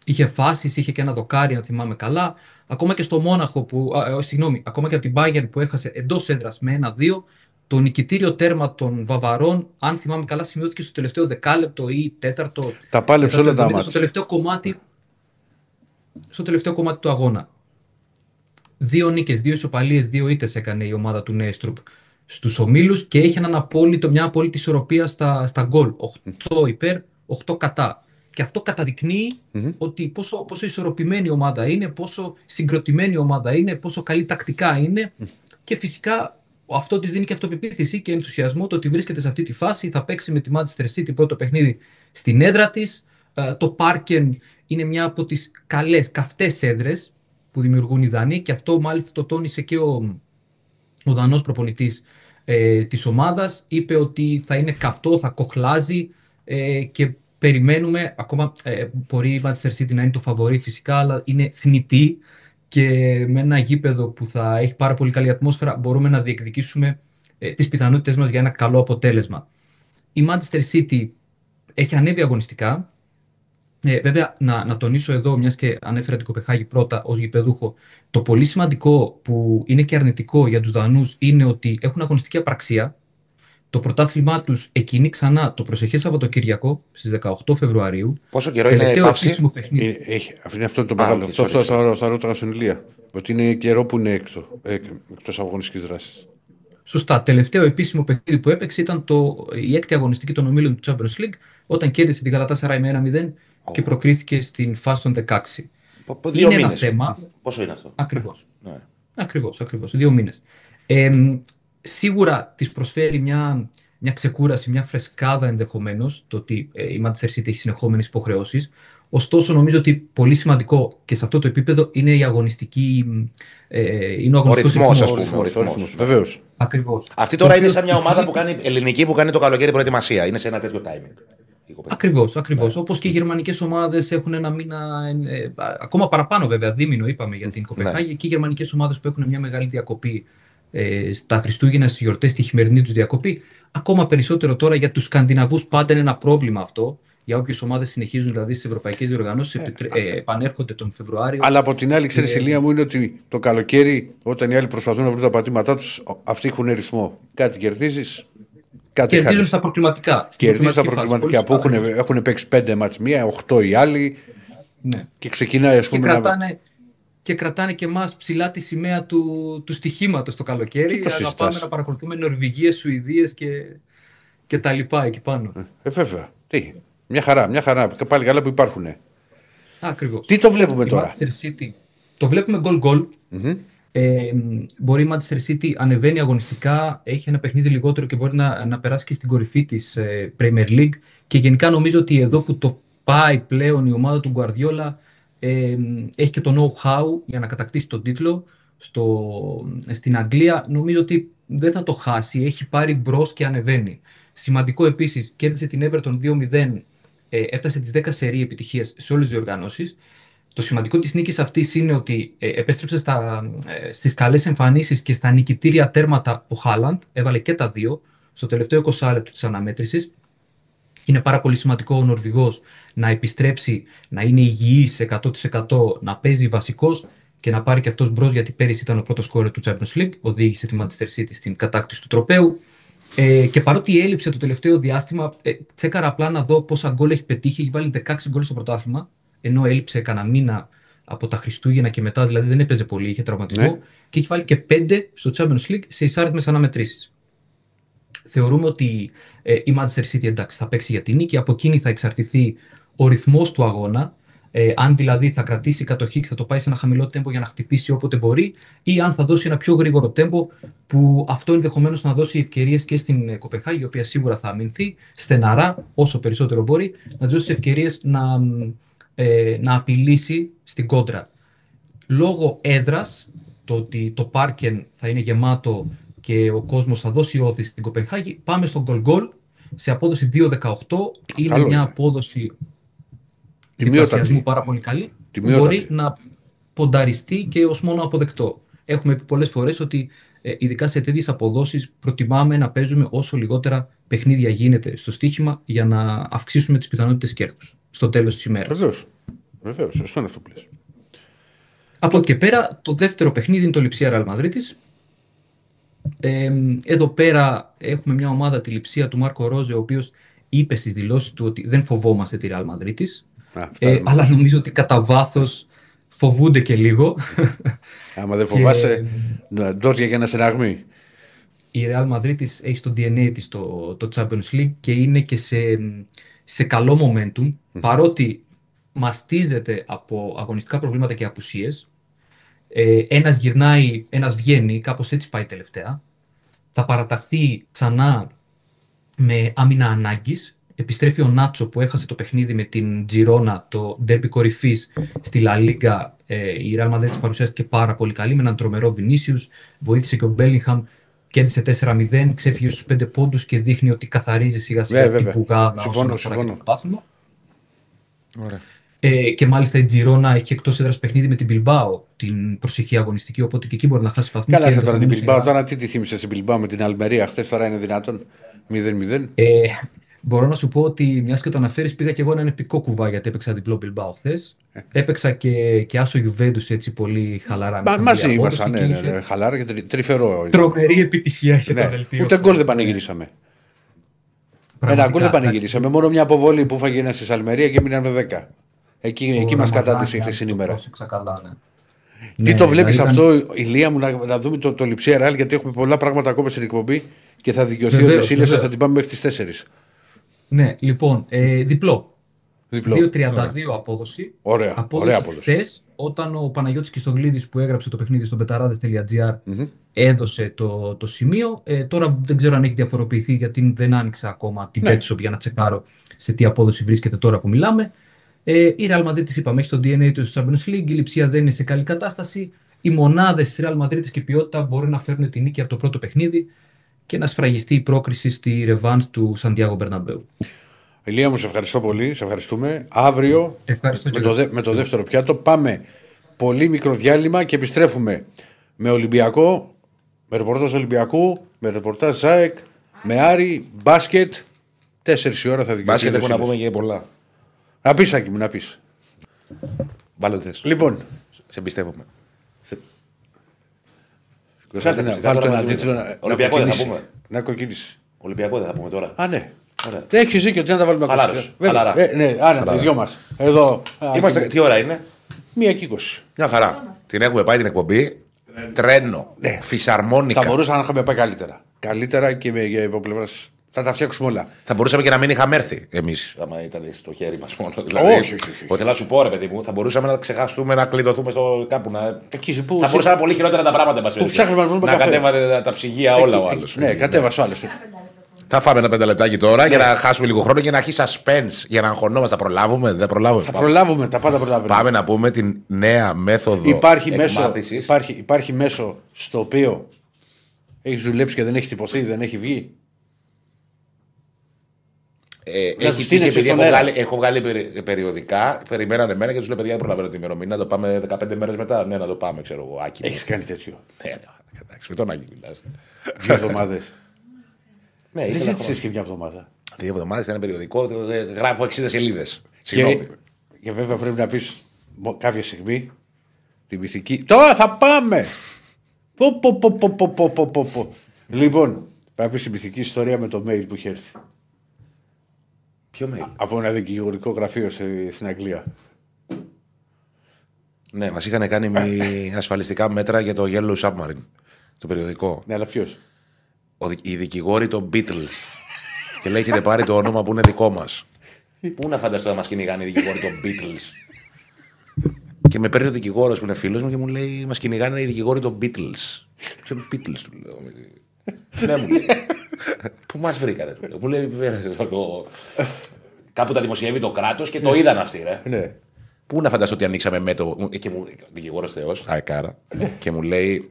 Είχε φάσεις, είχε και ένα δοκάρι, αν θυμάμαι καλά. Ακόμα και στο Μόναχο, που, α, ε, συγγνώμη, ακόμα και από την Bayern που έχασε εντός έδρας με 1-2, το νικητήριο τέρμα των Βαβαρών, αν θυμάμαι καλά, σημειώθηκε στο τελευταίο δεκάλεπτο ή τέταρτο. Τα πάλεψε μετά όλα το τα 70, μάτια. Στο τελευταίο κομμάτι, στο τελευταίο κομμάτι του αγώνα. Δύο νίκες, δύο ισοπαλίες, δύο ήττες έκανε η ομάδα του Νέστρουπ στους ομίλους και έχει έναν απόλυτο, μια απόλυτη ισορροπία στα, στα γκολ. 8 υπέρ, 8 κατά. Και αυτό καταδεικνύει ότι πόσο, πόσο ισορροπημένη η ομάδα είναι, πόσο συγκροτημένη η ομάδα είναι, πόσο καλή τακτικά είναι και φυσικά αυτό της δίνει και αυτοπεποίθηση και ενθουσιασμό το ότι βρίσκεται σε αυτή τη φάση, θα παίξει με τη Manchester City πρώτο παιχνίδι στην έδρα της. Ε, Το Πάρκεν είναι μια από τις καλές, καυτές έδρες που δημιουργούν οι Δανείοι και αυτό μάλιστα το τόνισε και ο, ο Δανός προπονητής ε, της ομάδας. Είπε ότι θα είναι καυτό, θα κοχλάζει ε, και περιμένουμε, ακόμα ε, μπορεί η Manchester City να είναι το φαβορή φυσικά, αλλά είναι θνητή και με ένα γήπεδο που θα έχει πάρα πολύ καλή ατμόσφαιρα μπορούμε να διεκδικήσουμε ε, τις πιθανότητες μας για ένα καλό αποτέλεσμα. Η Manchester City έχει ανέβει αγωνιστικά. Ε, βέβαια, να, να τονίσω εδώ, μιας και ανέφερα την Κοπεχάγη πρώτα ως γηπεδούχο, το πολύ σημαντικό που είναι και αρνητικό για τους Δανούς είναι ότι έχουν αγωνιστική απραξία. Το πρωτάθλημά τους εκκινεί ξανά το προσεχές Σαββατοκύριακο στις 18 Φεβρουαρίου. Πόσο καιρό είναι η Τελευταίο παύση; επίσημο παιχνίδι. Είναι, έχει, αυτό είναι αυτό το Α, μεγάλο. οκ, αυτό sorry, αυτό sorry. θα, θα ρώταγα στον Ηλία. Ότι είναι καιρό που είναι έκτο, ε, εκτός αγωνιστικής δράσης. Σωστά. Τελευταίο επίσημο παιχνίδι που έπαιξε ήταν το, η έκτη αγωνιστική των ομίλων του Champions League όταν κέρδισε την Galatasaray με 1-0 και προκρίθηκε στην φάση των 16. Πο- πο- Δύο Είναι ένα μήνες. θέμα. Πόσο είναι αυτό; Ακριβώς. Ναι. Ακριβώς, ακριβώς. Δύο μήνες. Ε, σίγουρα της προσφέρει μια μια ξεκούραση, μια φρεσκάδα ενδεχομένως, το ότι ε, η Manchester City έχει συνεχόμενες υποχρεώσεις. Ωστόσο, νομίζω ότι πολύ σημαντικό και σε αυτό το επίπεδο είναι η αγωνιστική. Ε, είναι ο Ο αγωνιστικός ρυθμός, ας ρυθμός. πούμε. Ο ρυθμός. Βεβαίως. Ακριβώς. Αυτή τώρα Το είναι οποίο σαν μια στη ομάδα συνέχεια- που κάνει ελληνική που κάνει το καλοκαίρι προετοιμασία. Είναι σε ένα τέτοιο timing. η κοπέλα. Ακριβώς, ακριβώ. Όπως και οι γερμανικές ομάδες έχουν ένα μήνα, ε, ε, ακόμα παραπάνω βέβαια, δίμηνο είπαμε για την Κοπεχάγη. Και οι γερμανικές ομάδες που έχουν μια μεγάλη διακοπή ε, στα Χριστούγεννα, στις γιορτές, στη χειμερινή τους διακοπή. Ακόμα περισσότερο τώρα για τους Σκανδιναβούς πάντα είναι ένα πρόβλημα αυτό. Για όποιες ομάδες συνεχίζουν δηλαδή στις ευρωπαϊκές διοργανώσεις, ε, επανέρχονται τον Φεβρουάριο. Αλλά από την άλλη, ξέρεις, Ε, η ηλία μου είναι ότι το καλοκαίρι, όταν οι άλλοι προσπαθούν να βρουν τα πατήματά τους, αυτοί έχουν ρυθμό. Κάτι κερδίζεις, κάτι Κερδίζουν χάνεις. στα προκριματικά. στην Κερδίζει τα προκριματική προβληματικά φάση. που έχουν, Ακριβώς. έχουν παίξει πέντε μάτς μία, οχτώ οι άλλοι Ναι. και ξεκινάει, ας και πούμε. να- κρατάνε, και κρατάνε και εμάς ψηλά τη σημαία του, του στοιχήματος το καλοκαίρι. Τι το Αγαπάμε συζητάς; να παρακολουθούμε Νορβηγίε, Σουηδίες και, και τα λοιπά εκεί πάνω. Ε, βέβαια. Τι, μια χαρά, μια χαρά. Και πάλι καλά που υπάρχουν. Ακριβώς. Τι το βλέπουμε τώρα; Manchester City. Το βλέπουμε goal-goal. Ε, μπορεί η Manchester City ανεβαίνει αγωνιστικά, έχει ένα παιχνίδι λιγότερο και μπορεί να, να περάσει και στην κορυφή της ε, Premier League και γενικά νομίζω ότι εδώ που το πάει πλέον η ομάδα του Guardiola ε, έχει και το know-how για να κατακτήσει τον τίτλο στο, στην Αγγλία νομίζω ότι δεν θα το χάσει, έχει πάρει μπρος και ανεβαίνει. Σημαντικό επίσης, κέρδισε την Everton 2-0, ε, έφτασε τις 10 σερί επιτυχίες σε όλες τις διοργανώσεις το σημαντικό της νίκης αυτής είναι ότι ε, επέστρεψε στα, ε, στις καλές εμφανίσεις και στα νικητήρια τέρματα ο Χάλαντ, έβαλε και τα δύο στο τελευταίο 20 λεπτό της αναμέτρησης. Είναι πάρα πολύ σημαντικό ο Νορβηγός να επιστρέψει, να είναι υγιής 100%, να παίζει βασικός και να πάρει και αυτός μπρος γιατί πέρυσι ήταν ο πρώτος σκόρερ του Champions League, οδήγησε τη Manchester City στην κατάκτηση του τροπέου. Ε, και παρότι έλειψε το τελευταίο διάστημα, ε, τσέκαρα απλά να δω πόσα γκολ έχει πετύχει. Έχει βάλει 16 γκολ στο πρωτάθλημα, ενώ έλειψε κανένα μήνα από τα Χριστούγεννα και μετά, δηλαδή δεν έπαιζε πολύ, είχε τραυματισμό. Ναι. Και έχει βάλει και 5 στο Champions League σε εισάριθμες αναμετρήσεις. Θεωρούμε ότι ε, η Manchester City εντάξει, θα παίξει για την νίκη. Από εκείνη θα εξαρτηθεί ο ρυθμός του αγώνα. Ε, αν δηλαδή θα κρατήσει κατοχή και θα το πάει σε ένα χαμηλό τέμπο για να χτυπήσει όποτε μπορεί, ή αν θα δώσει ένα πιο γρήγορο τέμπο που αυτό ενδεχομένως να δώσει ευκαιρίες και στην ε, Κοπεχάγη, η οποία σίγουρα θα αμυνθεί στεναρά όσο περισσότερο μπορεί, να της δώσει ευκαιρίες να, μ, ε, να απειλήσει στην κόντρα. Λόγω έδρας, το ότι το πάρκεν θα είναι γεμάτο και ο κόσμος θα δώσει όθηση στην Κοπεχάγη, πάμε στον goal goal σε απόδοση 2-18. Είναι Καλό μια είναι. απόδοση Τιμιότατη. διπλασιασμού πάρα πολύ καλή, που Τιμιότατη. μπορεί να πονταριστεί και ως μόνο αποδεκτό. Έχουμε πει πολλές φορές ότι ε, ειδικά σε τέτοιες αποδόσεις προτιμάμε να παίζουμε όσο λιγότερα παιχνίδια γίνεται στο στοίχημα για να αυξήσουμε τις πιθανότητες κέρδους στο τέλος της ημέρας. Βεβαίως. Βεβαίως, σωστό είναι αυτό που λες. Από εκεί και πέρα, το δεύτερο παιχνίδι είναι το Λιψία Ρεάλ Μαδρίτης. Ε, εδώ πέρα έχουμε μια ομάδα, τη Λιψία του Μάρκο Ρόζε, ο οποίος είπε στις δηλώσεις του ότι δεν φοβόμαστε τη Ρεάλ Μαδρίτης. Ε, αλλά νομίζω ότι κατά βάθος φοβούνται και λίγο. Άμα δεν και- φοβάσαι, να ντόρια για ένα συναγμή. Η Real Madrid της έχει στο DNA της το, το Champions League και είναι και σε, σε καλό momentum, παρότι μαστίζεται από αγωνιστικά προβλήματα και απουσίες. Ε, ένας γυρνάει, ένας βγαίνει, κάπως έτσι πάει τελευταία. Θα παραταχθεί ξανά με άμυνα ανάγκης. Επιστρέφει ο Νάτσο που έχασε το παιχνίδι με την Τζιρόνα, το ντέρμπι κορυφής στη Λα Λίγκα. Ε, η Real Madrid της παρουσιάστηκε πάρα πολύ καλή με έναν τρομερό Βινίσιους. Βοήθησε και ο Μπέλιγχαμ. Κέρδισε 4-0, ξέφυγε στους 5 πόντους και δείχνει ότι καθαρίζει σιγά Ναι, σιγά την βέβαια. πουγάδα Συμφωνώ, όσον αφορά και συμφωνώ. το πρωτάθλημα. Ωραία. Ε, και μάλιστα η Τζιρόνα έχει εκτός έδρας παιχνίδι με την Bilbao την προσεχή αγωνιστική, οπότε και εκεί μπορεί να χάσει βαθμού. Καλά, σε τώρα την Bilbao. Τώρα τι τη θύμισε στην Bilbao με την Αλμερία; Χθες, τώρα είναι δυνατόν; 0-0. Ε, μπορώ να σου πω ότι μιας και το αναφέρεις, πήγα και εγώ έναν επικό κουβά γιατί έπαιξα διπλό Bilbao χθες. Έπαιξα και, και άσο Juventus έτσι πολύ χαλαρά. με Μα, χαμηλή μαζί απόδοση ήμασταν. και Ναι, ναι, είχε ναι, χαλάρα και τρι- τρυφερό. Τρομερή επιτυχία είχε το Ναι. δελτίο. Ούτε γκολ δεν πανηγυρίσαμε. Ένα Πραγματικά, γκολ δεν εντάξει. πανηγυρίσαμε. Μόνο μια αποβολή που φάγε ένας στη Αλμερία και μείναν με 10. Εκεί, Ο εκεί μας Ραμαζάνη, κατάτησε η αν χθεσινή το ημέρα. πρόσεξα καλά, ναι. Τι Ναι, το βλέπεις ήταν- αυτό, Ηλία μου, να, να δούμε το, το Λιψία Ρεάλ, γιατί έχουμε πολλά πράγματα ακόμα στην εκπομπή και θα δικαιωθεί ο Βεβαίως, Δεσίλε ότι βεβαίως. θα την πάμε μέχρι τις 4. Ναι, λοιπόν, ε, διπλό. Διπλό. 2.32 απόδοση. Ωραία, Απόδοση ωραία απόδοση. χθες, όταν ο Παναγιώτης Κιστογλίδης που έγραψε το παιχνίδι στο πεταράδες.gr έδωσε το, το σημείο. Ε, τώρα δεν ξέρω αν έχει διαφοροποιηθεί γιατί δεν άνοιξα ακόμα την Ναι. Betshop για να τσεκάρω σε τι απόδοση βρίσκεται τώρα που μιλάμε. Ε, η Real Madrid της είπαμε έχει το DNA του στο Champions League, η Λιψία δεν είναι σε καλή κατάσταση. Οι μονάδες της Real Madrid και η ποιότητα μπορεί να φέρουν την νίκη από το πρώτο παιχνίδι και να σφραγιστεί η πρόκριση στη ρεβάνς του Σαντιάγο Μπερναμπέου. Ηλία μου, σε ευχαριστώ πολύ. Σε ευχαριστούμε. Αύριο Ευχαριστώ με και το, εγώ. δε- με το δεύτερο πιάτο πάμε πολύ μικρό διάλειμμα και επιστρέφουμε με Ολυμπιακό, με ρεπορτάζ Ολυμπιακού, με ρεπορτάζ ΖΑΕΚ, με Άρη, μπάσκετ. Τέσσερις η ώρα θα δικαιωθεί. Μπάσκετ έχω να πούμε και πολλά. Να πεις, Άκη μου, να πεις. Βάλε ό,τι θες. Λοιπόν, Σε εμπιστεύομαι. βάλτε ένα, φυσικά, βάλτε τώρα ένα μαζί τίτλο με- να, Ολυμπιακό να δεν θα κοκκινήσει. πούμε. Να κοκκινήσει. Ολυμπιακό δεν θα πούμε τώρα. Α, ναι. Ωραία. Έχεις δίκιο, τι να τα βάλουμε Χαλάρος, ακουστικά. Βέβαια. χαλαρά. Ε, ναι, άρα, Χαλαρά. οι δυο μας. Εδώ. α, Είμαστε, τι ώρα είναι; Μία και είκοσι. Μια χαρά. Την έχουμε πάει την εκπομπή. Τρένο. Ναι. Φυσαρμόνικα. Θα μπορούσαμε να είχαμε πάει καλύτερα. Καλύτερα και με, για από πλευράς- Θα τα φτιάξουμε όλα. Θα μπορούσαμε και να μην είχαμε έρθει εμείς, άμα ήταν στο χέρι μας μόνο. Δηλαδή, Όχι, όχι, όχι. Ότι θέλω να σου πω, ρε παιδί μου, θα μπορούσαμε να ξεχάσουμε να κλειδωθούμε στο κάπου. Να... Εκεί που- θα μπορούσαν να πολύ χειρότερα τα πράγματα μα. ψάχνουμε να βρούμε να καφέ. κατέβανε τα, τα ψυγεία όλα ο άλλος. Ναι, κατέβασε ο άλλος. Θα φάμε ένα πενταλεπτάκι τώρα Ναι. για να χάσουμε λίγο χρόνο και να έχει suspense για να αγχωνόμαστε. Θα προλάβουμε, δεν προλάβουμε. Θα Πάμε. προλάβουμε, τα πάντα προλάβουμε. Πάμε να πούμε την νέα μέθοδο Υπάρχει μέσο, εκμάθησης. υπάρχει, υπάρχει μέσο στο οποίο έχεις δουλέψει και δεν έχεις τυπωθεί, δεν έχει βγει; Ε, έχει τύχει επειδή έχω βγάλει, έχω βγάλει, περιοδικά, περιμένανε εμένα και τους λέω παιδιά δεν προλαβαίνω την ημερομηνία, να το πάμε 15 μέρες μετά. Ναι, να το πάμε, ξέρω εγώ. Έχεις κάνει τέτοιο. Ναι, εντάξει, με τον Άκη μιλάς. Δύο εβδομάδες. ναι, δεν ζήτησε και μια εβδομάδα. Δύο εβδομάδες ήταν περιοδικό, ε, γράφω 60 σελίδες. Συγγνώμη. Και, βέβαια πρέπει να πεις κάποια στιγμή τη μυστική. Τώρα θα πάμε! Πο, πο, πο, λοιπόν, πρέπει να πεις τη μυστική ιστορία με το mail που είχε έρθει. Ποιο mail; Από ένα δικηγορικό γραφείο σε- στην Αγγλία. Ναι, μας είχαν κάνει μη ασφαλιστικά μέτρα για το Yellow Submarine. Το περιοδικό. Ναι, αλλά ποιος; Ο, δι- οι δικηγόροι των Beatles. και λέει: Έχετε πάρει το όνομα που είναι δικό μας. Πού να φανταστώ να μας κυνηγάνε οι δικηγόροι των Beatles; και με παίρνει ο δικηγόρος που είναι φίλος μου και μου λέει: Μας κυνηγάνε οι δικηγόροι των Beatles. Ποιο είναι Beatles, του λέω. Ναι, μου λέει. Πού μας βρήκατε, του λέω. Μου λέει: «Πέρασε το- το- Κάπου τα δημοσιεύει το κράτος και το είδαν αυτοί, ρε. Ναι. Πού να φανταστώ ότι ανοίξαμε μέτωπο. Και μου. Δικηγόρος Θεός, αεκάρα. και μου λέει.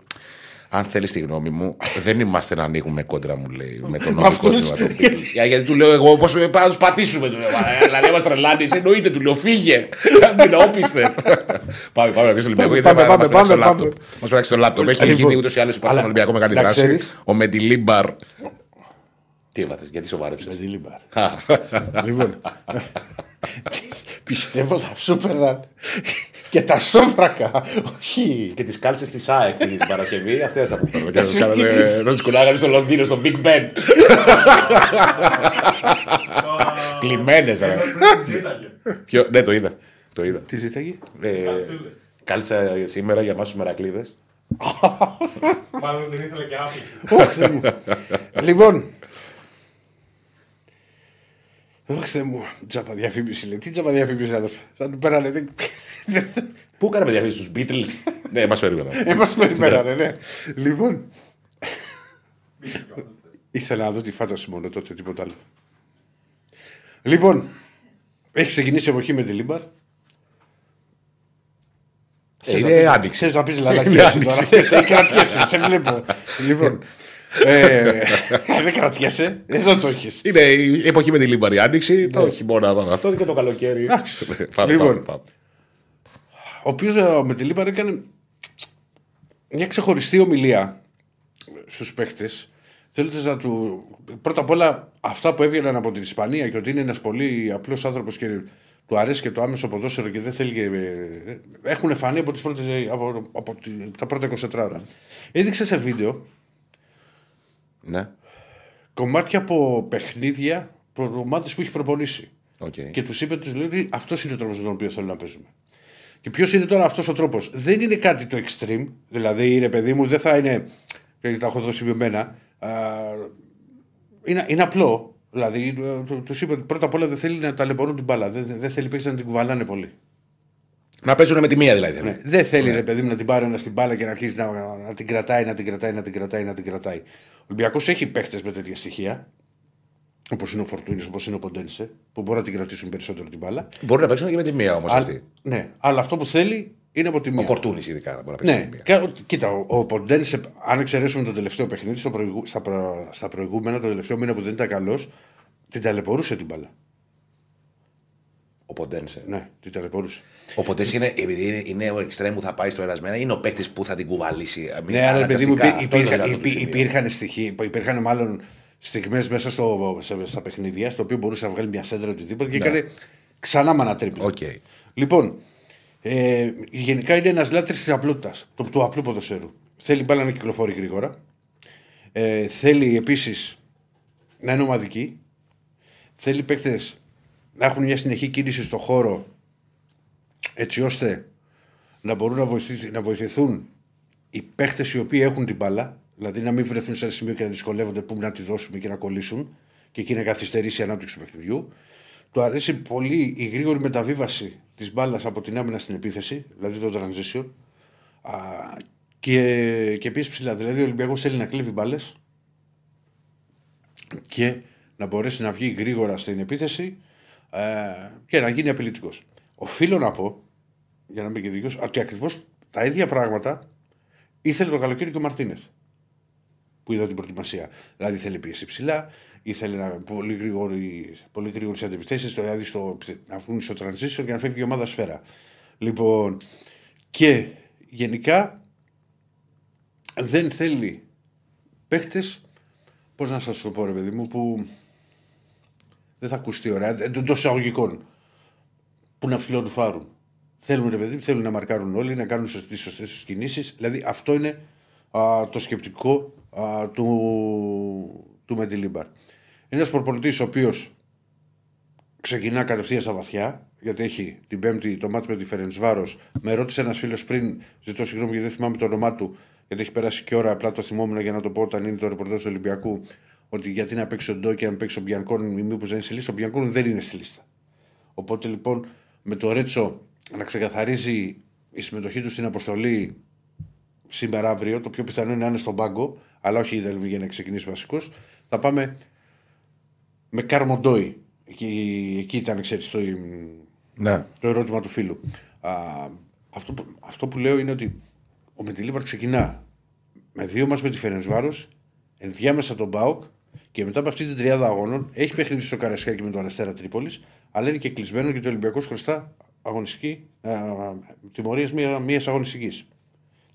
Αν θέλεις τη γνώμη μου, δεν είμαστε να ανοίγουμε κόντρα, μου λέει, με τον νομικό αυτούς. τμήμα των Beatles. Για- Γιατί του λέω εγώ, πώ πάμε να του πατήσουμε, του λέω. «Α, Αλλά λέει, μα τρελάνει, εννοείται, του λέω, φύγε. Αν είναι όπιστε. Πάμε, πάμε να πει στο Ολυμπιακό, γιατί Πάμε, θα πάμε, μας πετάξει το πάμε, λάπτοπ. πάμε. Μας πετάξει το λάπτοπ. Έχει Λοιπόν, γίνει ούτως ή άλλως υπάρχει αλλά στον Ολυμπιακό μεγάλη να δράση. ξέρεις- Ο Μεντιλίμπαρ. Τι έβαθες, γιατί σοβάρεψε. Με τη Λίμπαρ. λοιπόν. Πιστεύω θα σου πέραν και τα σόφρακα. Όχι. Και τις κάλτσες της ΑΕΚ την Παρασκευή, αυτές θα πούμε. Και να τις κάνανε- να τι κουλάγανε στο Λονδίνο, στο Big Ben. Κλειμένε, ρε. Ποιο- Ναι, το είδα. Το είδα. Τι ζήταγε; Ε, Κάλτσα σήμερα για εμάς τους Μερακλείδες. Μάλλον δεν ήθελε και άφη. Όχι, Θεέ μου. Λοιπόν. Όχι, Θεέ μου. Τζάπα διαφήμιση λέει. Τι τζάπα διαφήμιση, αδερφέ. Θα του πέρανε. Δεν- Πού κάναμε διαφήμιση στου Beatles; Ναι, μας περίμενα. Ε, μας περιμένανε, ναι. Λοιπόν. Ήθελα να δω τη φάταση μόνο τότε, τίποτα άλλο. Λοιπόν, έχει ξεκινήσει η εποχή με τη Λίμπαρ. Ε, Είναι άνοιξη. Ξέρεις να πεις Είναι λαλακίες τώρα. άνοιξη. Θες να κρατιέσαι, σε βλέπω. Λοιπόν, ε, δεν κρατιέσαι, εδώ το έχεις. Είναι η εποχή με τη Λίμπαρη Άνοιξη, το χειμώνα πάμε αυτό και το καλοκαίρι. Εντάξει. Πάμε, Λοιπόν. Πάμε, πάμε. Ο οποίος με τη Λίμπαρ έκανε μια ξεχωριστή ομιλία στους παίχτες. Θέλετε να του. Πρώτα απ' όλα, αυτά που έβγαιναν από την Ισπανία και ότι είναι ένας πολύ απλός άνθρωπος και του αρέσει και το άμεσο ποδόσφαιρο και δεν θέλει. Και... ε, έχουν φανεί από, τις πρώτες, από, από τη- τα πρώτα 24 ώρα. Έδειξε σε βίντεο Ναι, κομμάτια από παιχνίδια ομάδες που έχει προπονήσει. οκ. Και τους είπε, τους λέει ότι αυτός είναι ο τρόπος με τον οποίο θέλω να παίζουμε. Και ποιος είναι τώρα αυτός ο τρόπος; Δεν είναι κάτι το extreme. Δηλαδή, είναι παιδί μου, δεν θα είναι. και Τα έχω δώσει με μένα. α, Είναι, είναι απλό. Δηλαδή, του είπε ότι πρώτα απ' όλα δεν θέλει να ταλαιπωρούν την μπάλα. Δεν, δεν θέλει παίξει να την κουβαλάνε πολύ. Να παίζουν με τη μία δηλαδή. Ναι. Δεν θέλει ρε παιδί μου να την πάρει ένα στην μπάλα και να αρχίσει να, να την κρατάει, να την κρατάει, να την κρατάει, να την κρατάει. Ο Ολυμπιακός έχει παίχτε με τέτοια στοιχεία. Όπως είναι ο Φορτούνης, όπως είναι ο Ποντένσε, που μπορεί να την κρατήσουν περισσότερο την μπάλα. Μπορεί να παίξουν και με τη μία όμως Αλλά- αυτή. ναι, αλλά αυτό που θέλει είναι από τη Ο μία. Φορτούνης ειδικά μπορεί να παίξει με Ναι, τη μία. κα- κοίτα, ο, ο Ποντένσε, αν εξαιρέσουμε το τελευταίο παιχνίδι, στο προηγου, στα, προ, στα προηγούμενα, το τελευταίο μήνα που δεν ήταν καλός, την ταλαιπωρούσε την μπάλα. Ο Ποντένσε. Ναι, την ταλαιπωρούσε. Ο Ποντένσε είναι, επειδή είναι, είναι ο εξτρέμ που θα πάει στο ερασμένα, είναι ο παίκτης που θα την κουβαλήσει. Ναι, αλλά παιδί μου, αναγκαστικά. υπή- Αυτό είναι το υπήρχαν, δυνατό του υπή- σημείο. υπήρχαν στοιχεία, υπήρχαν μάλλον στιγμές μέσα στο, σε- στα παιχνίδια, στο οποίο μπορούσε να βγάλει μια σέντρα οτιδήποτε και Ναι. έκανε ξανά μανατρίπλα. ΟΚ. Λοιπόν, ε, γενικά είναι ένας λάτρης της απλότητας, του, του απλού ποδοσφαίρου. Θέλει μπάλα να κυκλοφορεί γρήγορα. Ε, θέλει επίσης να είναι ομαδική. Θέλει παίκτες να έχουν μια συνεχή κίνηση στο χώρο έτσι ώστε να μπορούν να, βοηθήσει- να βοηθηθούν οι παίχτε οι οποίοι έχουν την μπάλα, δηλαδή να μην βρεθούν σε ένα σημείο και να δυσκολεύονται πού να τη δώσουμε και να κολλήσουν και εκεί να καθυστερήσει η ανάπτυξη του παιχνιδιού. Του αρέσει πολύ η γρήγορη μεταβίβαση της μπάλας από την άμυνα στην επίθεση, δηλαδή το transition. Α, και, και επίσης ψηλά. Δηλαδή ο Ολυμπιακός θέλει να κλέβει μπάλες και να μπορέσει να βγει γρήγορα στην επίθεση ε, και να γίνει απειλητικός. Οφείλω να πω, για να είμαι και δίκαιος, ότι ακριβώς τα ίδια πράγματα ήθελε το καλοκαίρι και ο Μαρτίνεθ. Που είδα την προετοιμασία. Δηλαδή θέλει πίεση ψηλά, ήθελε να, πολύ γρήγορη, πολύ γρήγορες αντιπιθέσεις, δηλαδή στο, να βγουν στο transition και να φεύγει η ομάδα σφαίρα. Λοιπόν, και γενικά δεν θέλει παίχτες, πώς να σας το πω, ρε παιδί μου, που δεν θα ακουστεί ωραία, εντός εισαγωγικών, που να ψηλοτουφάρουν. Θέλουν, ρε παιδί, θέλουν να μαρκάρουν όλοι, να κάνουν τι σωστές του κινήσεις. Δηλαδή αυτό είναι α, το σκεπτικό α, του, του Μεντιλίμπαρ. Είναι ένας προπονητής ο οποίος ξεκινά κατευθείαν στα βαθιά, γιατί έχει την Πέμπτη το μάτι με τη Φερεντσβάρος. Με ρώτησε ένας φίλος πριν, ζητώ συγγνώμη γιατί δεν θυμάμαι το όνομά του, γιατί έχει περάσει και ώρα, απλά το θυμόμουν για να το πω όταν είναι το ρεπορτάζ του Ολυμπιακού, ότι γιατί να παίξει ο Ντό και να παίξει ο Μπιανκόν, μήπως δεν είναι στη λίστα. Ο Μπιανκόν δεν είναι στη λίστα. Οπότε λοιπόν με το Ρέτσο να ξεκαθαρίζει η συμμετοχή του στην αποστολή σήμερα αύριο, το πιο πιθανό είναι να είναι στον πάγκο, αλλά όχι δηλαδή για να ξεκινήσει βασικός. Θα πάμε με Κάρμοντόι. Εκεί, εκεί ήταν, ξέρεις, το, Ναι. το ερώτημα του φίλου. Α, αυτό, που, αυτό που λέω είναι ότι ο Μεντιλίβαρ ξεκινά με δύο μας με τη Φερενσβάρος, ενδιάμεσα τον Μπάουκ και μετά από αυτή την τριάδα αγώνων έχει παιχνίδι στο Καρασκάκι με τον Αστέρα Τρίπολης, αλλά είναι και κλεισμένος και το Ολυμπιακός χρωστά αγωνιστική, α, τιμωρία μία μιας αγωνιστικής.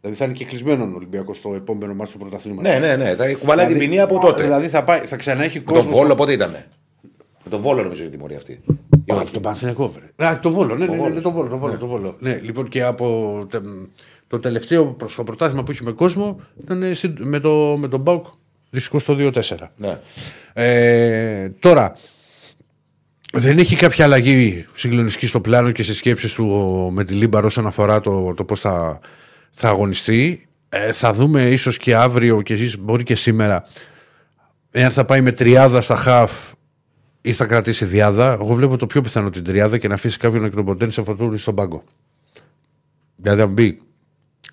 Δηλαδή θα είναι και κλεισμένο ο Ολυμπιακός στο επόμενο μάτσο του πρωταθλήματος. ναι, ναι, ναι. Θα κουβαλάει την ποινή από τότε. Δηλαδή θα, πάει, θα ξανά έχει Με τον κόσμος. Βόλο πότε ήταν. Με τον Βόλο νομίζω η τιμωρία αυτή. Α, από τον Παναθηναϊκό, βρε. Α, το Βόλο, ναι, ναι, ναι, ναι, το Βόλο, το Βόλο, το Βόλο. Ναι, λοιπόν και από τε- το τελευταίο προς το πρωτάθλημα που είχε με κόσμο ήταν ε, συν- με, το, με τον ΠΑΟΚ δυστυχώς το 2-4. Ναι. Ε, τώρα, δεν έχει κάποια αλλαγή συγκλονιστική στο πλάνο και στις σκέψεις του Μεντιλίμπαρ όσον αφορά το, το πώς θα, θα αγωνιστεί. Ε, θα δούμε ίσως και αύριο και εσείς μπορεί και σήμερα εάν θα πάει με τριάδα στα χαφ ή θα κρατήσει διάδα. Εγώ βλέπω το πιο πιθανό την τριάδα και να αφήσει κάποιον εκ των ποντέν σε φωτούρι στον πάγκο. Δηλαδή, αν μπει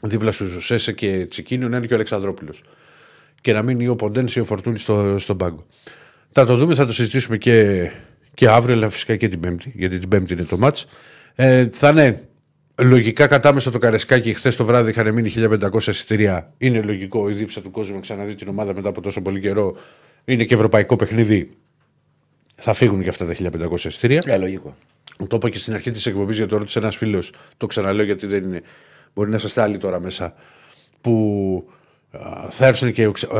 δίπλα στου Ζωσέσε και Τσικίνιο να είναι και ο Αλεξανδρόπουλος. Και να μείνει ή ο Ποντένς ή ο Φορτούνης στο, στον πάγκο. Θα το δούμε, θα το συζητήσουμε και, και αύριο, αλλά φυσικά και την Πέμπτη, γιατί την Πέμπτη είναι το μάτς. Ε, θα είναι λογικά κατάμεσα το Καρεσκάκι. Χθε το βράδυ είχαν μείνει 1500 εισιτήρια. Είναι λογικό η δίψα του κόσμου να ξαναδεί την ομάδα μετά από τόσο πολύ καιρό. Είναι και ευρωπαϊκό παιχνίδι. Θα φύγουν και αυτά τα 1500 εισιτήρια. Ε, λογικό. Το είπα και στην αρχή τη εκπομπή γιατί το ρώτησε ένα φίλο. Το ξαναλέω γιατί δεν είναι. Μπορεί να είστε άλλοι τώρα μέσα. Που α, θα έρθουν και ο, ξ- ο,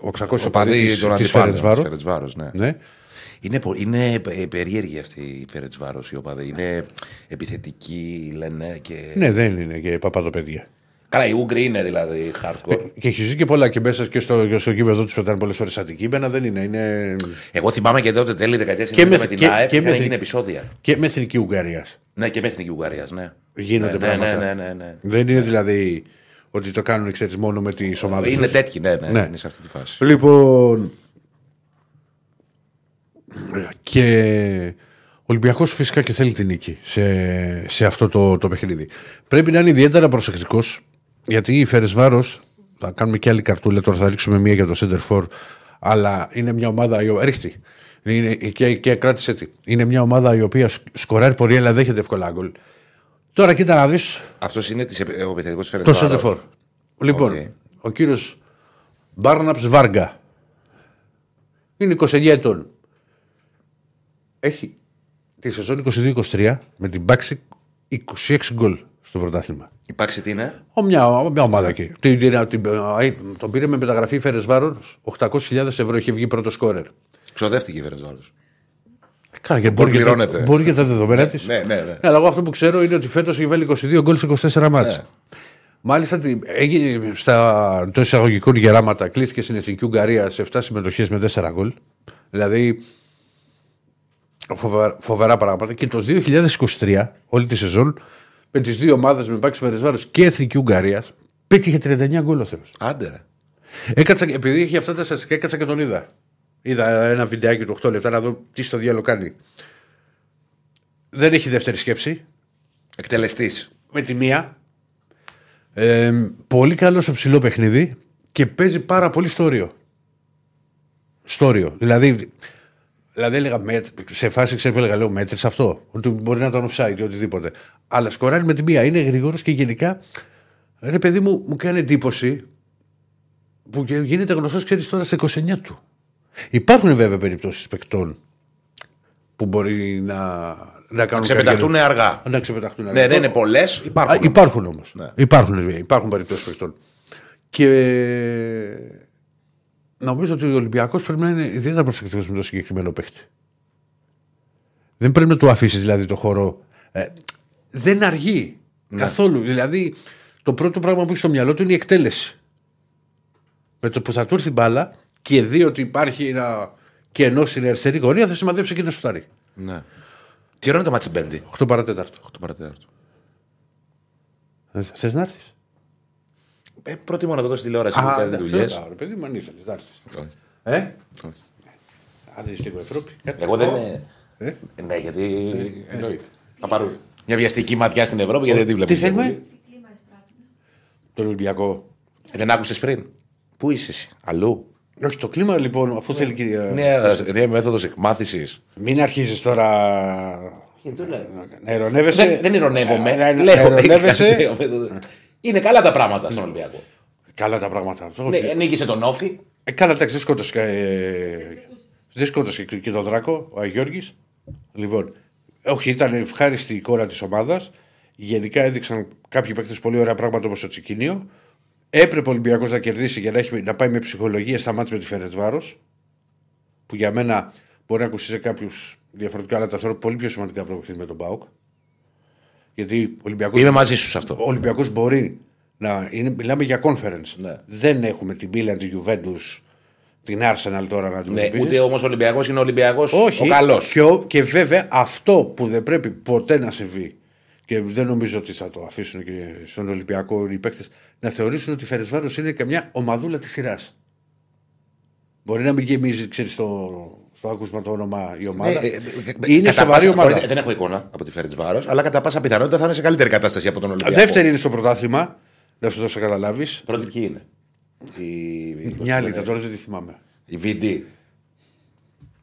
ο 600 Ο οπαδοί παδί της- των της αντιπάλων. Φερεντσβάρο. Φερεντσβάρος, ναι. Ναι. Είναι, πο- είναι ε, περίεργη αυτή η Φερετσβάρος η οπαδή. Είναι επιθετική, λένε. Και... ναι, δεν είναι και παπαδοπαίδια. Καλά, οι Ούγγροι είναι δηλαδή hardcore. Και έχει ζει και πολλά και μέσα και στο, και στο γήπεδο τους που ήταν πολλές φορές αντικείμενα. Δεν είναι. είναι Εγώ θυμάμαι και τότε τέλη δεκαετίας Και με, με- με την και- ΑΕΠ και είχαν με- γίνει επεισόδια. και με εθνική Ουγγαρίας. Ναι, και με εθνική Ουγγαρίας, ναι. Γίνονται ναι, πράγματα. Ναι, ναι, ναι, ναι. Δεν είναι δηλαδή ότι το κάνουν ξέρεις, μόνο με τις ομάδες. Είναι τέτοιοι, ναι, ναι, Ναι. είναι σε αυτή τη φάση. Λοιπόν. Και ο Ολυμπιακός φυσικά και θέλει την νίκη σε, σε αυτό το, το παιχνίδι. Πρέπει να είναι ιδιαίτερα προσεκτικός γιατί η Φερεντσβάρος. Θα κάνουμε και άλλη καρτούλα. Τώρα θα ρίξουμε μία για το center forward. Αλλά είναι μια ομάδα. η οποία- Ρίχ' τη. Είναι, και, και κράτησε τη. Είναι μια ομάδα η οποία σκ- σκοράρει πολύ, αλλά δέχεται εύκολα γκολ. Τώρα κοίτα να δεις Αυτός είναι της, επι- ο επιθετικός τη το center forward. Λοιπόν, Οκ. ο κύριος Μπάρναπ Βάργα είναι 29 ετών. Έχει τη σεζόν 22-23 με την Μπάξη 26 γκολ στο πρωτάθλημα. Υπάρξει τι είναι; Ο, μια, μια ομάδα εκεί. Την, την, την, ε, τον πήρε με μεταγραφή Φέρε Βάρο 800.000 ευρώ. Είχε βγει πρώτος σκόρερ. Ξοδεύτηκε η Φερεζβάρο. Κάνα και Γκολ μπορεί, για τα- πληρώνεται. μπορεί για τα δεδομένα της. Ναι, ναι, ναι. αλλά εγώ αυτό που ξέρω είναι ότι φέτος έχει βάλει 22 γκολ σε 24 μάτς. Ναι. Μάλιστα τι- έγινε στα το εισαγωγικών γεράματα, κλείστηκε στην Εθνική Ουγγαρία σε 7 συμμετοχές με 4 γκολ. Δηλαδή φοβερά, φοβερά πράγματα. Και το 2023, όλη τη σεζόν, με τις δύο ομάδες με Μπάξι Φερεσβάρο και Εθνική Ουγγαρίας, πέτυχε 39 γκολ ο Θεός. Άντε. ρε. Έκατσα, επειδή είχε αυτά τα στατιστικά, έκατσα και τον είδα. Είδα ένα βιντεάκι του 8 λεπτά να δω τι στο διάλογο κάνει. Δεν έχει δεύτερη σκέψη. Εκτελεστής. Με τη μία. Ε, πολύ καλός στο ψηλό παιχνίδι και παίζει πάρα πολύ στο όριο. Στο όριο. Δηλαδή, δηλαδή έλεγα, μέτ- σε φάση ξέρω που έλεγα, λέω μέτρης αυτό. Ότι μπορεί να ήταν offside ή οτιδήποτε. Αλλά σκοράρει με τη μία. Είναι γρήγορος και γενικά, ρε παιδί μου, μου κάνει εντύπωση που και γίνεται γνωστός, ξέρεις τώρα, στα 29 του. Υπάρχουν βέβαια περιπτώσεις παικτών που μπορεί να, να κάνουν. Ξεπεταχτούν καριέρα. αργά. Να ξεπεταχτούν Ναι, αργά. δεν είναι πολλές. Υπάρχουν. Α, υπάρχουν όμως. Ναι. Υπάρχουν, υπάρχουν περιπτώσεις παιχτών. Και νομίζω ότι ο Ολυμπιακός πρέπει να είναι ιδιαίτερα προσεκτικός με το συγκεκριμένο παίχτη. Δεν πρέπει να του αφήσεις δηλαδή το χώρο. Ε, δεν αργεί καθόλου. Δηλαδή το πρώτο πράγμα που έχει στο μυαλό του είναι η εκτέλεση. Με το που θα του έρθει η μπάλα και δει ότι υπάρχει ένα κενό στην αριστερή γωνία θα σημαδέψει και ένα σουτάρι. Ναι. Τι ώρα είναι το ματς Πέμπτη. 8 παρά τέταρτο. 8 παρά τέταρτο. Θες να έρθεις; Ε, προτιμώ να το δω στη τηλεόραση. μου κάνετε δουλειές. Ρε παιδί μου, αν ήθελες, να έρθεις. Ε; Αν δεις λίγο Ευρώπη. κάτι. Εγώ δεν. είναι- Ε; Ναι, γιατί. Εννοείται. Θα πάρω μια βιαστική ματιά στην Ευρώπη γιατί δεν τη βλέπω. Τι θέλουμε; Τι κλίμα εισπράττουμε. Το Ολυμπιακό. Ε, Δεν άκουσες πριν; Πού είσαι εσύ, αλλού; Όχι, το κλίμα λοιπόν, αφού θέλει κυρία. Νέα, νέα μέθοδος εκμάθησης. Μην αρχίσει τώρα. Να ειρωνεύεσαι. Δεν, δεν ειρωνεύομαι. Να- να- Λέω, να ειρωνεύεσαι. νέα μέθοδος. Είναι καλά τα πράγματα στον Ολυμπιακό. Καλά τα πράγματα. Αυτό. Ναι, νίκησε τον Όφη. Ε, Καλά, εντάξει, δεν σκότωσε. ε, Δεν σκότωσε και- και τον Δράκο, ο Αγιώργης. Λοιπόν, όχι, ήταν ευχάριστη η κόρα της ομάδας. Γενικά έδειξαν κάποιοι παίκτες πολύ ωραία πράγματα όπως το Τσικίνιο. Έπρεπε ο Ολυμπιακός να κερδίσει για να, έχει, να πάει με ψυχολογία στα μάτια με τη Φερετσβάρο. Που για μένα μπορεί να ακούσει σε κάποιους διαφορετικά, αλλά τα θεωρώ πολύ πιο σημαντικά από το παιχνίδι με τον Μπάουκ. Γιατί ο Ολυμπιακός. Είμαι μαζί σου σε αυτό. Ο Ολυμπιακός μπορεί να. Είναι, μιλάμε για conference. Ναι. Δεν έχουμε την Πίλα, την Juventus, την Arsenal τώρα να Ναι, αντιμετωπίζεις. ούτε όμως ο Ολυμπιακός είναι ο Ολυμπιακό Όχι. ο καλός. Και, ο- και βέβαια αυτό που δεν πρέπει ποτέ να συμβεί και δεν νομίζω ότι θα το αφήσουν και στον Ολυμπιακό οι παίκτες να θεωρήσουν ότι η Φερεσβάρος είναι και μια ομαδούλα της σειράς. Μπορεί να μην γεμίζει, ξέρεις, στο, στο άκουσμα το όνομα η ομάδα. Ε, ε, ε, είναι κατά σοβαρή πάσα- ομάδα. χωρίς- Δεν έχω εικόνα από τη Φέρετ Βάρος, αλλά κατά πάσα πιθανότητα θα είναι σε καλύτερη κατάσταση από τον Ολυμπιακό. Δεύτερη είναι στο πρωτάθλημα, να σου δώσω να καταλάβεις. Πρώτη ποιοι είναι; Η, Μια άλλη ήταν, τώρα δεν τη θυμάμαι. η VD.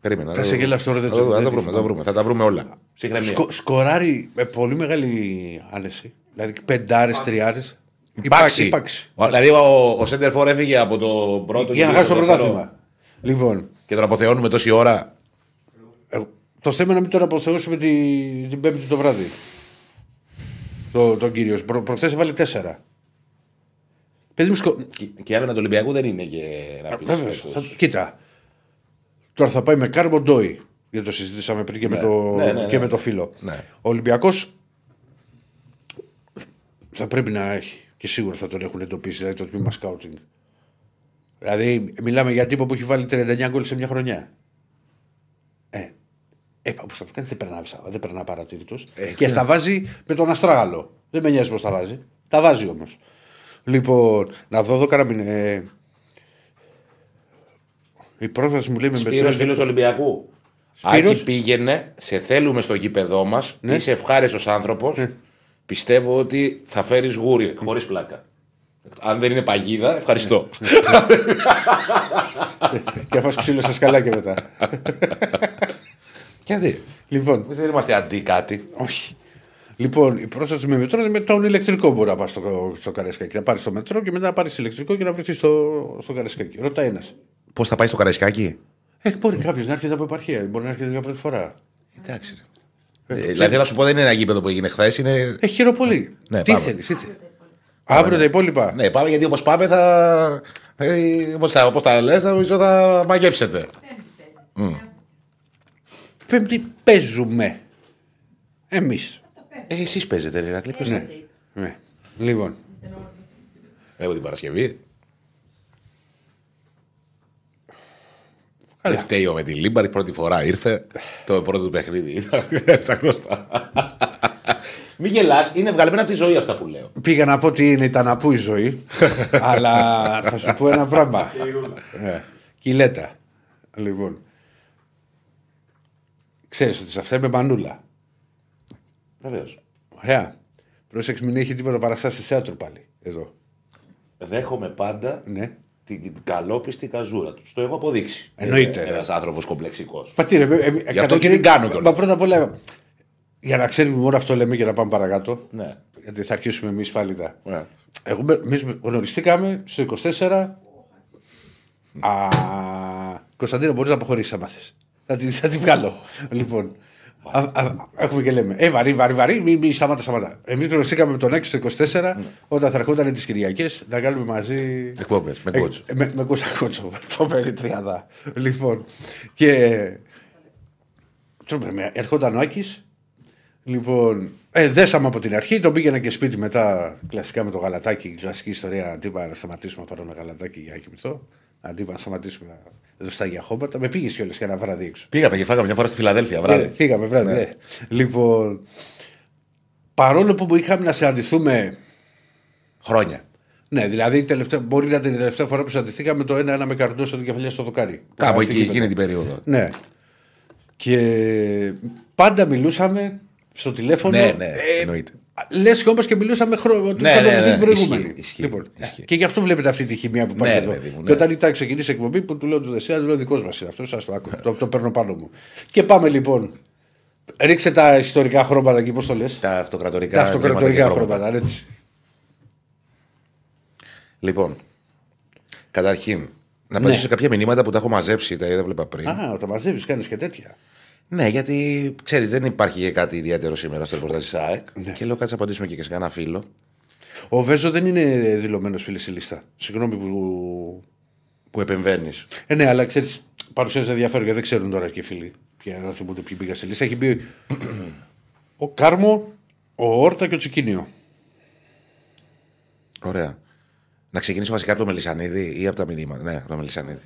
Περίμενα. Θα να σε το- γελάσω τώρα, δεν θα το- το- θα δεν το τη βρούμε, θα το θυμάμαι. βρούμε. Θα τα βρούμε όλα. Συγχρονία. Σκο, σκοράρει με πολύ μεγάλη άνεση. Δηλαδή πεντάρες, τριάρες. Υπάρξει. Ο- Δηλαδή ο, ο Σέντερφορ έφυγε από το πρώτο Για να και χάσει το δεύτερο πρωτάθλημα. Λοιπόν, Και τον αποθεώνουμε τόση ώρα. ε, το θέμα είναι να μην τον αποθεώσουμε την, την Πέμπτη το βράδυ. Το, τον κύριο. Προ, προχθές έβαλε τέσσερα. Παιδί μου, σκο... Και, και η άμυνα του Ολυμπιακού δεν είναι και να πεις Βέβαια, φέτος. θα- κοίτα. Τώρα θα πάει με Κάρμπον Ντόι. Γιατί το συζητήσαμε πριν και, με, το, ναι, ναι, και ναι. με το φίλο. Ναι. Ο Ολυμπιακός θα πρέπει να έχει και σίγουρα θα τον έχουν εντοπίσει δηλαδή το τμήμα σκάουτινγκ. Δηλαδή, μιλάμε για τύπο που έχει βάλει 39 γκολ σε μια χρονιά. Ε, ε όπω θα το κάνει, δεν περνά, δεν περνά παρατήρητο. Ε, και στα βάζει με τον Αστράγαλο. Δεν με νοιάζει πώς τα βάζει. Τα βάζει όμως. Λοιπόν, να δω εδώ κανένα μήνα. Ε, η πρόσβαση μου λέει με Σπύρος μετρές- φίλος του Ολυμπιακού. Σπύρος; Άκη πήγαινε, σε θέλουμε στο γήπεδό μας, Ναι. είσαι ευχάριστος άνθρωπος. Πιστεύω ότι θα φέρεις γούρι, χωρίς πλάκα. Αν δεν είναι παγίδα, ευχαριστώ. Και αφού ξύλο στα σκαλάκια μετά. Γιατί. λοιπόν, Δεν είμαστε αντί κάτι. όχι. Λοιπόν, η πρόσθεση με μετρό είναι με τον ηλεκτρικό μπορεί να πας στο, στο Καραϊσκάκι. Να πάρεις το μετρό και μετά να πάρεις ηλεκτρικό και να βρεθείς στο, στο Καραϊσκάκι. Ρωτάει ένας. Πώς θα πάει στο Καραϊσκάκι; Ε, μπορεί κάποιος να έρχεται από επαρχία, μπορεί να έρχεται για πρώτη φορά. Εντάξει. Ε, δηλαδή, να σου πω, δεν είναι ένα γήπεδο που έγινε χθες. Είναι... Έχει χειροπολί. Ναι, τι πάμε. θέλεις, τι θέλεις. Αύριο τα υπόλοιπα. Ναι, πάμε γιατί όπως πάμε θα. Ε, όπως τα, όπως τα λες, θα, νομίζω θα μαγέψετε. Πέμπτη παίζουμε. Εμείς. Ε, εσείς παίζετε, ρε Ηρακλή, ποιος Ναι. θα- ναι. Λοιπόν, Εγώ την Παρασκευή. Καλά. Δεν φταίει ο με τη Λίμπαρη, πρώτη φορά ήρθε. Το πρώτο του παιχνίδι ήταν στα γνωστά. Μην γελάς, είναι βγαλμένα από τη ζωή αυτά που λέω. πήγα να πω τι είναι, ήταν να πω η ζωή. αλλά θα σου πω ένα πράγμα. Ναι. Κιλέτα. Λοιπόν. Ξέρεις ότι σε αυτά είμαι μανούλα. Βεβαίως. Ωραία. Πρόσεξε, μην έχει τίποτα παραστάσει θέατρο πάλι. Εδώ. Δέχομαι πάντα Ναι. την καλόπιστη καζούρα του. Το έχω αποδείξει. Εννοείται, ρε. Ένας άνθρωπος κομπλεξικός. Πατήρε, ε, ε, Γι' αυτό και την κάνω κιόλας. Μα πρώτα απ' όλα. Για να ξέρουμε μόνο αυτό λέμε και να πάμε παρακάτω. Ναι. Γιατί θα αρχίσουμε εμείς πάλι τα. ναι. Εγώ, εμείς γνωριστήκαμε στο 24. Α, Κωνσταντίνο, μπορείς να αποχωρήσεις άμα θες. Θα τη, θα τη βγάλω. λοιπόν, α, α, έχουμε και λέμε. Ε, βαρύ, βαρύ, βαρύ, μη, μη σταμάτα, σταμάτα. Εμείς γνωριστήκαμε με τον Άκη στο 24 όταν θα ερχόταν τις Κυριακές να κάνουμε μαζί. Εκπομπές, με Ε, κότσο. ε, με, με κότσο, κότσο. Φοβερή τριάδα. Λοιπόν, και. Τσούπερ, με- ερχόταν ο Άκης, Λοιπόν, ε, δέσαμε από την αρχή, τον πήγαινα και σπίτι μετά κλασικά με το γαλατάκι, κλασική ιστορία. Αντί να σταματήσουμε να πάρουμε γαλατάκι για να κοιμηθώ. Αντί να σταματήσουμε να δωστά για χώματα. Με πήγες κιόλας για ένα βράδυ έξω. Πήγαμε και φάγαμε μια φορά στη Φιλαδέλφια Ε, βράδυ. φύγαμε βράδυ, ναι. Λοιπόν, παρόλο που είχαμε να συναντηθούμε. Χρόνια. Ναι, δηλαδή τελευταία, μπορεί να ήταν η τελευταία φορά που συναντηθήκαμε το ένα-ένα με καρντός την κεφαλιά στο δοκάρι. Κάπου Αυτή εκεί, και εκείνη την περίοδο. Ναι. Και πάντα μιλούσαμε στο τηλέφωνο. Ναι, ναι, εννοείται. Λες και όμω και μιλούσαμε χρόνο. Ναι, ναι, ναι, την προηγούμενη. ισχύει, ισχύει, λοιπόν, ισχύει. Και γι' αυτό βλέπετε αυτή τη χημεία που υπάρχει Ναι, εδώ. παιδί μου, ναι. Και όταν ήταν ξεκινήσει η εκπομπή που του λέω του Δεσία, του λέω δικός μας είναι αυτός. Σα το άκου. το, το παίρνω πάνω μου. Και πάμε λοιπόν. Ρίξε τα ιστορικά χρώματα εκεί, πώς το λες; Τα αυτοκρατορικά. Τα αυτοκρατορικά εμβλήματα και χρώματα, έτσι. Λοιπόν, καταρχήν, να Ναι. απαντήσω σε κάποια μηνύματα που τα έχω μαζέψει, τα είδα βλέπα πριν. Α, τα μαζεύεις, κάνεις και τέτοια. Ναι, γιατί ξέρεις, δεν υπάρχει και κάτι ιδιαίτερο σήμερα στο ρεπορτάζ της ΑΕΚ. Ναι. Και λέω κάτσε να απαντήσουμε και σε κανένα φίλο. Ο Βέζο δεν είναι δηλωμένος φίλης στη λίστα. Συγγνώμη που. Που επεμβαίνεις. Ε, ναι, αλλά ξέρεις, παρουσιάζει ενδιαφέρον γιατί δεν ξέρουν τώρα και οι φίλοι. Ποια να θυμούνται ποιοι πήγα στη λίστα. Έχει μπει ο Κάρμο, ο Όρτα και ο Τσικίνιο. Ωραία. Να ξεκινήσω βασικά από το Μελισανίδη ή από τα μηνύματα. Ναι, από το Μελισανίδη.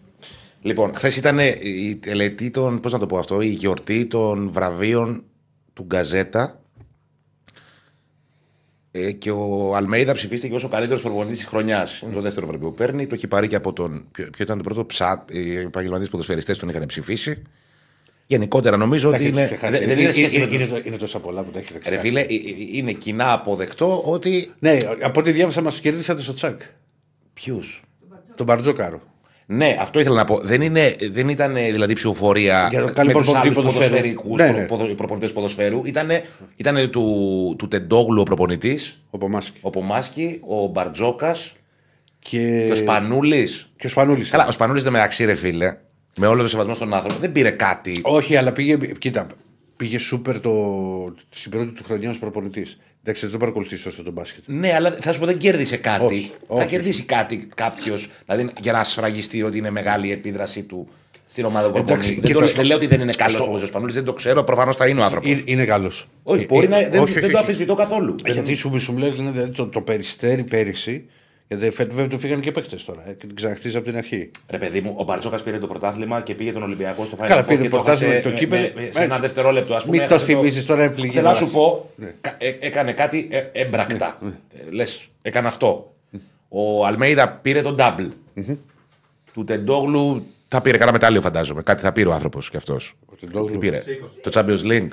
Λοιπόν, χθες ήταν η τελετή των. Πώς να το πω αυτό, η γιορτή των βραβείων του Γκαζέτα. Ε, και ο Αλμέιδα ψηφίστηκε ως ο καλύτερος προπονητής της χρονιάς. Είναι το δεύτερο βραβείο που παίρνει. Το έχει πάρει και από τον. Ποιο, ποιο ήταν το πρώτο ψάτ. Οι επαγγελματίες ποδοσφαιριστές τον είχαν ψηφίσει. Γενικότερα νομίζω ότι είναι. Δεν, δεν είναι σχέση με είναι, τους- είναι, είναι τόσα πολλά που τα έχετε Ρε ξεχάσει. φίλε, ε, ε, είναι κοινά αποδεκτό ότι. Ναι, από ό,τι διάβασα μας κερδίσατε στο τσακ. Ποιους; Τον Μπαρτζόκαρο. Ναι, αυτό ήθελα να πω. Δεν, είναι, δεν ήταν ε, δηλαδή ψηφοφορία Για το με καλύτερο τους προπονητή άλλους ποδοσφαίρου. ποδοσφαιρικούς Ναι, προ- ναι. ποδο- προπονητές ποδοσφαίρου. Ήτανε, ήτανε του, του Τεντόγλου ο προπονητής, Ο Πομάσκι. ο Πομάσκι, ο Μπαρτζόκας Και, και ο Σπανούλης. και ο Σπανούλης. Καλά, ο Σπανούλης δεν μεταξύ ρε φίλε, με όλο το σεβασμό στον άνθρωπο, δεν πήρε κάτι. Όχι, αλλά πήγε. Κοίτα, πήγε σούπερ το, στην πρώτη του χρονιά ως προπονητής. Εντάξει, δεν τον παρακολουθείς όσο τον μπάσκετ. Ναι, αλλά θα σου πω δεν κέρδισε κάτι. Όχι, θα όχι. κερδίσει κάτι κάποιος, δηλαδή για να σφραγιστεί ότι είναι μεγάλη η επίδραση του στην ομάδα του Εντάξει, προπονητή. Δεν, κοίτα, το- στο- δεν λέω ότι δεν είναι καλός στο- ο Σπανούλης, δεν το ξέρω, προφανώς θα είναι ο άνθρωπος. Είναι, είναι καλός. Όχι, μπορεί να, δεν, δεν το αφισβητώ καθόλου. Γιατί σου, σου μου λέει δηλαδή, το, το περιστέρι πέρυσι. Γιατί φέτος βέβαια του φύγανε και παίχτε τώρα. ε, Και την ξαναχτίζει από την αρχή. Ρε παιδί μου, ο Μπαρτζόκας πήρε το πρωτάθλημα και πήγε τον Ολυμπιακό στο Final Καλά, Four πήρε και το πρωτάθλημα έχασε και το με- κύπελλο. με- με- Σε Έτσι. ένα δευτερόλεπτο, ας πούμε. Μην το έχασε θυμίζεις τώρα, είναι πληγή Θέλω να μας. σου πω, Ναι. κα- ε- έκανε κάτι ε, έμπρακτα. Λες, έκανε αυτό. Ο Αλμέιδα πήρε τον double. Του Τεντόγλου Θα πήρε κανένα μετάλλιο, φαντάζομαι. Κάτι θα πήρε ο άνθρωπος κι αυτός. Τι πήρε; Το Champions League.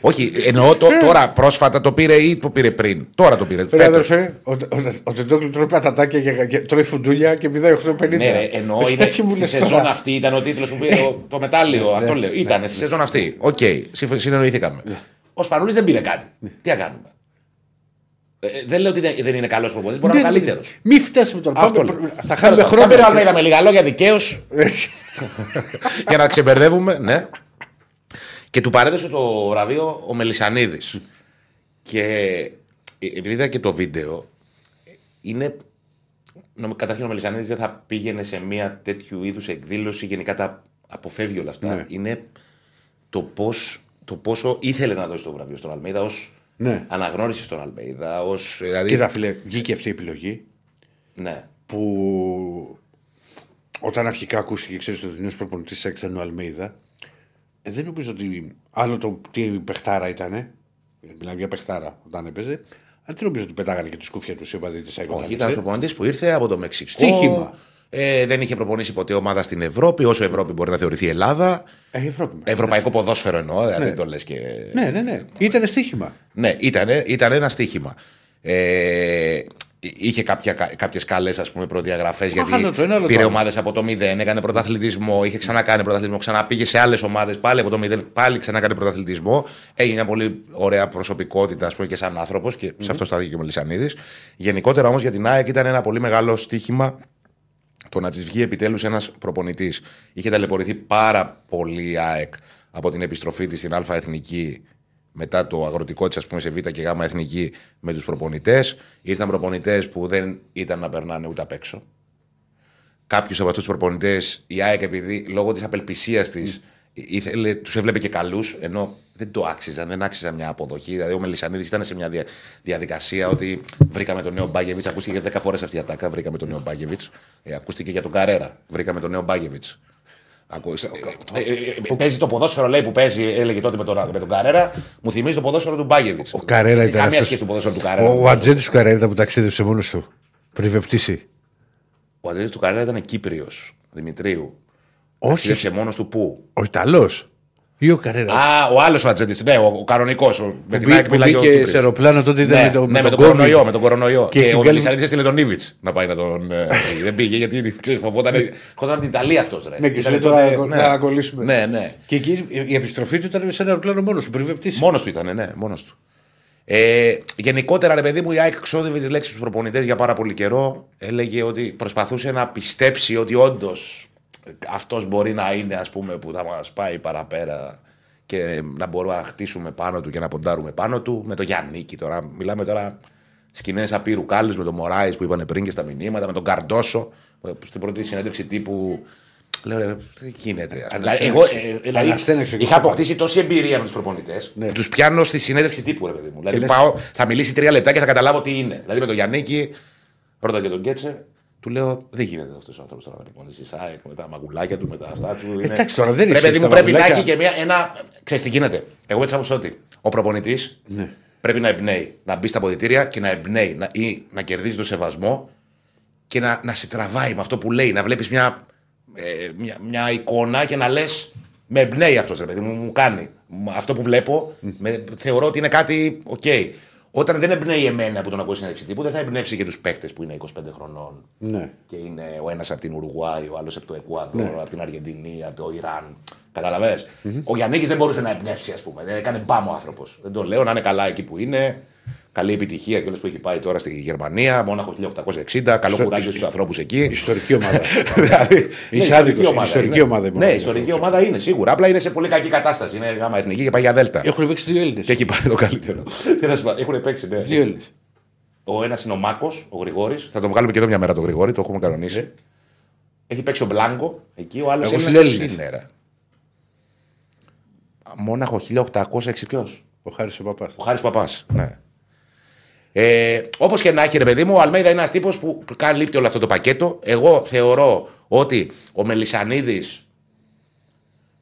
Όχι, εννοώ το, τώρα πρόσφατα το πήρε ή το πήρε πριν. Τώρα το πήρε. Ρε φέτος. αδερφέ, ο, ο, ο Τεντόγλου τρώει πατατάκια και, και τρώει φουντούλια και πηδάει 850. Ναι, ρε, εννοώ είναι Έτσι μου στη λες σεζόν τώρα. αυτή ήταν ο τίτλος που πήρε το, το μετάλλιο. αυτό λέω. Ήταν στη σεζόν αυτή. Οκ, συμφ- συνεννοηθήκαμε. Ο Σπανούλης δεν πήρε κάτι. Τι να κάνουμε; Ε, ε, δεν λέω ότι δεν- δεν είναι καλός προπονητής, μπορεί να είναι καλύτερος. Μη φτάσουμε τώρα. Αυτό Πάμε, λέω. θα χάνουμε Θα χρόνο. πήρε ο Αλμέιδα με λίγα λόγια δικαίως Έτσι. για να ξεμπερδεύουμε. Ναι. Και του παρέδωσε το βραβείο ο Μελισανίδης. Και ε, επειδή είδα και το βίντεο, είναι. νομ- Καταρχήν ο Μελισανίδης δεν θα πήγαινε σε μια τέτοιου είδους εκδήλωση, γενικά τα αποφεύγει όλα αυτά. Ναι. Είναι το, πώς, το πόσο ήθελε να δώσει το βραβείο στον Αλμέιδα ως Ναι. αναγνώριση στον Αλμέιδα. Ως, δηλαδή, Κοίτα, φίλε, βγήκε αυτή η επιλογή ναι. που όταν αρχικά ακούστηκε, ξέρεις ότι ο νέος προπονητής τη ήταν ο Αλμέιδα, ε, δεν νομίζω ότι άλλο το τι παιχτάρα ήταν. Μιλάμε για παιχτάρα όταν έπαιζε. Αλλά δεν νομίζω ότι πετάγανε και τη σκούφια του οι οπαδοί της ΑΕΚ. Όχι, όταν ήταν έπαιζε. προπονητής που ήρθε από το Μεξικό. Στοίχημα. Ε, δεν είχε προπονήσει ποτέ ομάδα στην Ευρώπη, όσο Ευρώπη μπορεί να θεωρηθεί Ελλάδα. Ε, η Ευρώπη. Ευρωπαϊκό ποδόσφαιρο εννοώ, δηλαδή δεν το λες και. Ναι, ναι, ναι. Ήταν στοίχημα. Ναι, ήταν, ήταν ένα στοίχημα. Ε, είχε κάποια, κάποιες καλές ας πούμε προδιαγραφές γιατί άλλο το ένα, άλλο το πήρε άλλο. ομάδες από το 0, έκανε πρωταθλητισμό, είχε ξανακάνει πρωταθλητισμό, ξαναπήγε σε άλλες ομάδες πάλι από το 0, πάλι ξανακάνει πρωταθλητισμό. Έγινε μια πολύ ωραία προσωπικότητα ας πούμε, και σαν άνθρωπος και σε αυτό στάθηκε και ο Μελισανίδης. Γενικότερα όμως για την ΑΕΚ ήταν ένα πολύ μεγάλο στοίχημα το να της βγει επιτέλους ένας προπονητής. Είχε ταλαιπωρηθεί πάρα πολύ η ΑΕΚ από την επιστροφή της στην Α Εθνική μετά το αγροτικό της, ας πούμε, σε Β και Γ Εθνική με τους προπονητές. Ήρθαν προπονητές που δεν ήταν να περνάνε ούτε απ' έξω. Κάποιου από αυτούς τους προπονητές η ΑΕΚ, επειδή λόγω της απελπισίας της τους έβλεπε και καλούς, ενώ δεν το άξιζαν, δεν άξιζαν μια αποδοχή. Δηλαδή, ο Μελισανίδης ήταν σε μια δια- διαδικασία ότι βρήκαμε τον νέο Μπάγεβιτ. Ακούστηκε 10 φορές αυτή η ατάκα. Βρήκαμε τον νέο Μπάγεβιτ. Ε, ακούστηκε για τον Καρέρα. Βρήκαμε τον νέο Μπάγεβιτ. Ε, ε, ε, παίζει το ποδόσφαιρο, λέει που παίζει, έλεγε τότε με τον, με τον Καρέρα. Μου θυμίζει το ποδόσφαιρο του Μπάγεβιτ. Ο Καρέρα ήταν. Καμία αυτός- σχέση του ποδόσφαιρο του Καρέρα. Ο, ο ατζέντης του Καρέρα ήταν που ταξίδεψε μόνος του. Πριν βεπτήσει. Ο Αντρέα του Καρέρα ήταν Κύπριος Δημητρίου. Όχι, Ταξίδεψε μόνος του πού; ο Ιταλός. Ή ο Καρέρας. Α, ο άλλος ο Ατζέντης. Ναι, ο, ο κανονικός. Με που, την μπή- ΑΕΚ που μιλάει και ο μπήκε Κύπριος. σε αεροπλάνο τότε ήταν Ναι, με, το, ναι, με τον COVID. κορονοϊό. Με τον κορονοϊό. Και Και, έχει ο βγάλει- Μελισανίδη έστειλε τον Ήβιτ να πάει να τον. ε, δεν πήγε γιατί ξέρεις, φοβόταν. Φοβόταν την Ιταλία αυτός. Ναι, και σου λέει τώρα να κολλήσουμε. Ναι, ναι. Και εκεί η επιστροφή του ήταν σε ένα αεροπλάνο μόνος του πριν βεπτήσει. Μόνος του ήταν, ναι, μόνος του. Ε, γενικότερα, ρε παιδί μου, η ΑΕΚ ξόδευε τις λέξεις στους προπονητές για πάρα πολύ καιρό. Έλεγε ότι προσπαθούσε να πιστέψει ότι όντως αυτός μπορεί να είναι, ας πούμε, που θα μας πάει παραπέρα και να μπορούμε να χτίσουμε πάνω του και να ποντάρουμε πάνω του. Με το Γιάννικη τώρα. Μιλάμε τώρα σκηνές απείρου κάλου με τον Μωράης που είπαν πριν και στα μηνύματα, με τον Καρντόσο. Στην πρώτη συνέντευξη τύπου. Λέω, ρε, τι γίνεται. Δηλαδή, εγώ ε, δηλαδή, Αναστέναξε και είχα στο αποκτήσει τόση εμπειρία με τους προπονητές. Ναι. Τους πιάνω στη συνέντευξη τύπου, ρε παιδί μου. Δηλαδή, λες- πάω, θα μιλήσει τρία λεπτά και θα καταλάβω τι είναι. Δηλαδή, με τον Γιάννικη, ρώτα και τον Κέτσε, του λέω: Δεν γίνεται αυτός ο άνθρωπος τώρα να προπονήσει ΣΑΕΚ με τα μαγουλάκια του, με τα αυτά του. είναι- Εντάξει, τώρα δεν Ρε ισχύει παιδί στα μου, πρέπει να μαγουλάκια. έχει και μια, ένα. Ξέρεις τι γίνεται. Εγώ έτσι άποψα ότι ο προπονητής Ναι. πρέπει να εμπνέει. Να μπει στα αποδητήρια και να εμπνέει. Να, ή να κερδίζει το σεβασμό και να, να σε τραβάει με αυτό που λέει. Να βλέπεις μια, ε, μια, μια εικόνα και να λες. Με εμπνέει αυτός, ρε παιδί μου, μου κάνει. Μ, Αυτό που βλέπω με, θεωρώ ότι είναι κάτι οκ. Όταν δεν εμπνέει εμένα που τον ακούω συνέντευξη τύπου, δεν θα εμπνεύσει και τους παίχτες που είναι 25 χρονών Ναι. και είναι ο ένας από την Ουρουγουάη, ο άλλος από το Εκουάδορ, Ναι. από την Αργεντινή, από το Ιράν. Καταλαβες; Ο Γιάννη δεν μπορούσε να εμπνεύσει, ας πούμε. Δεν έκανε μπάμ ο άνθρωπος. Δεν το λέω να είναι καλά εκεί που είναι. Καλή επιτυχία και όλε που έχει πάει τώρα στη Γερμανία. Μόναχος 1860. Καλό Στο- κουράγιο στους ανθρώπους εκεί. Ιστορική ομάδα. δηλαδή, Είσαι ναι, άδικος, ιστορική ιστορική είναι. ομάδα η Ναι, Μονακό. ιστορική ομάδα είναι σίγουρα. Απλά είναι σε πολύ κακή κατάσταση. Είναι γάμα εθνική και πάει για δέλτα. Έχουν παίξει δύο Έλληνες. Και έχει πάρει το καλύτερο. Τι να σου πω, Έχουν παίξει, ναι. Δύο Έλληνες. Ο ένας είναι ο Μάκος, ο Γρηγόρης. Θα τον βγάλουμε και εδώ μια μέρα τον Γρηγόρη, το έχουμε κανονίσει. Έχει παίξει ο Μπλάνκο εκεί, ο άλλος Εγώ είναι. σου λέω ποιος Έλληνες. είναι, ρε. Μόναχο 1806 ποιος; Ο Χάρης ο Παπάς. Ο Χάρης Παπάς. Ναι. Ε, Όπως και να έχει, ρε παιδί μου, ο Αλμέιδα είναι ένας τύπος που καλύπτει όλο αυτό το πακέτο. Εγώ θεωρώ ότι ο Μελισανίδης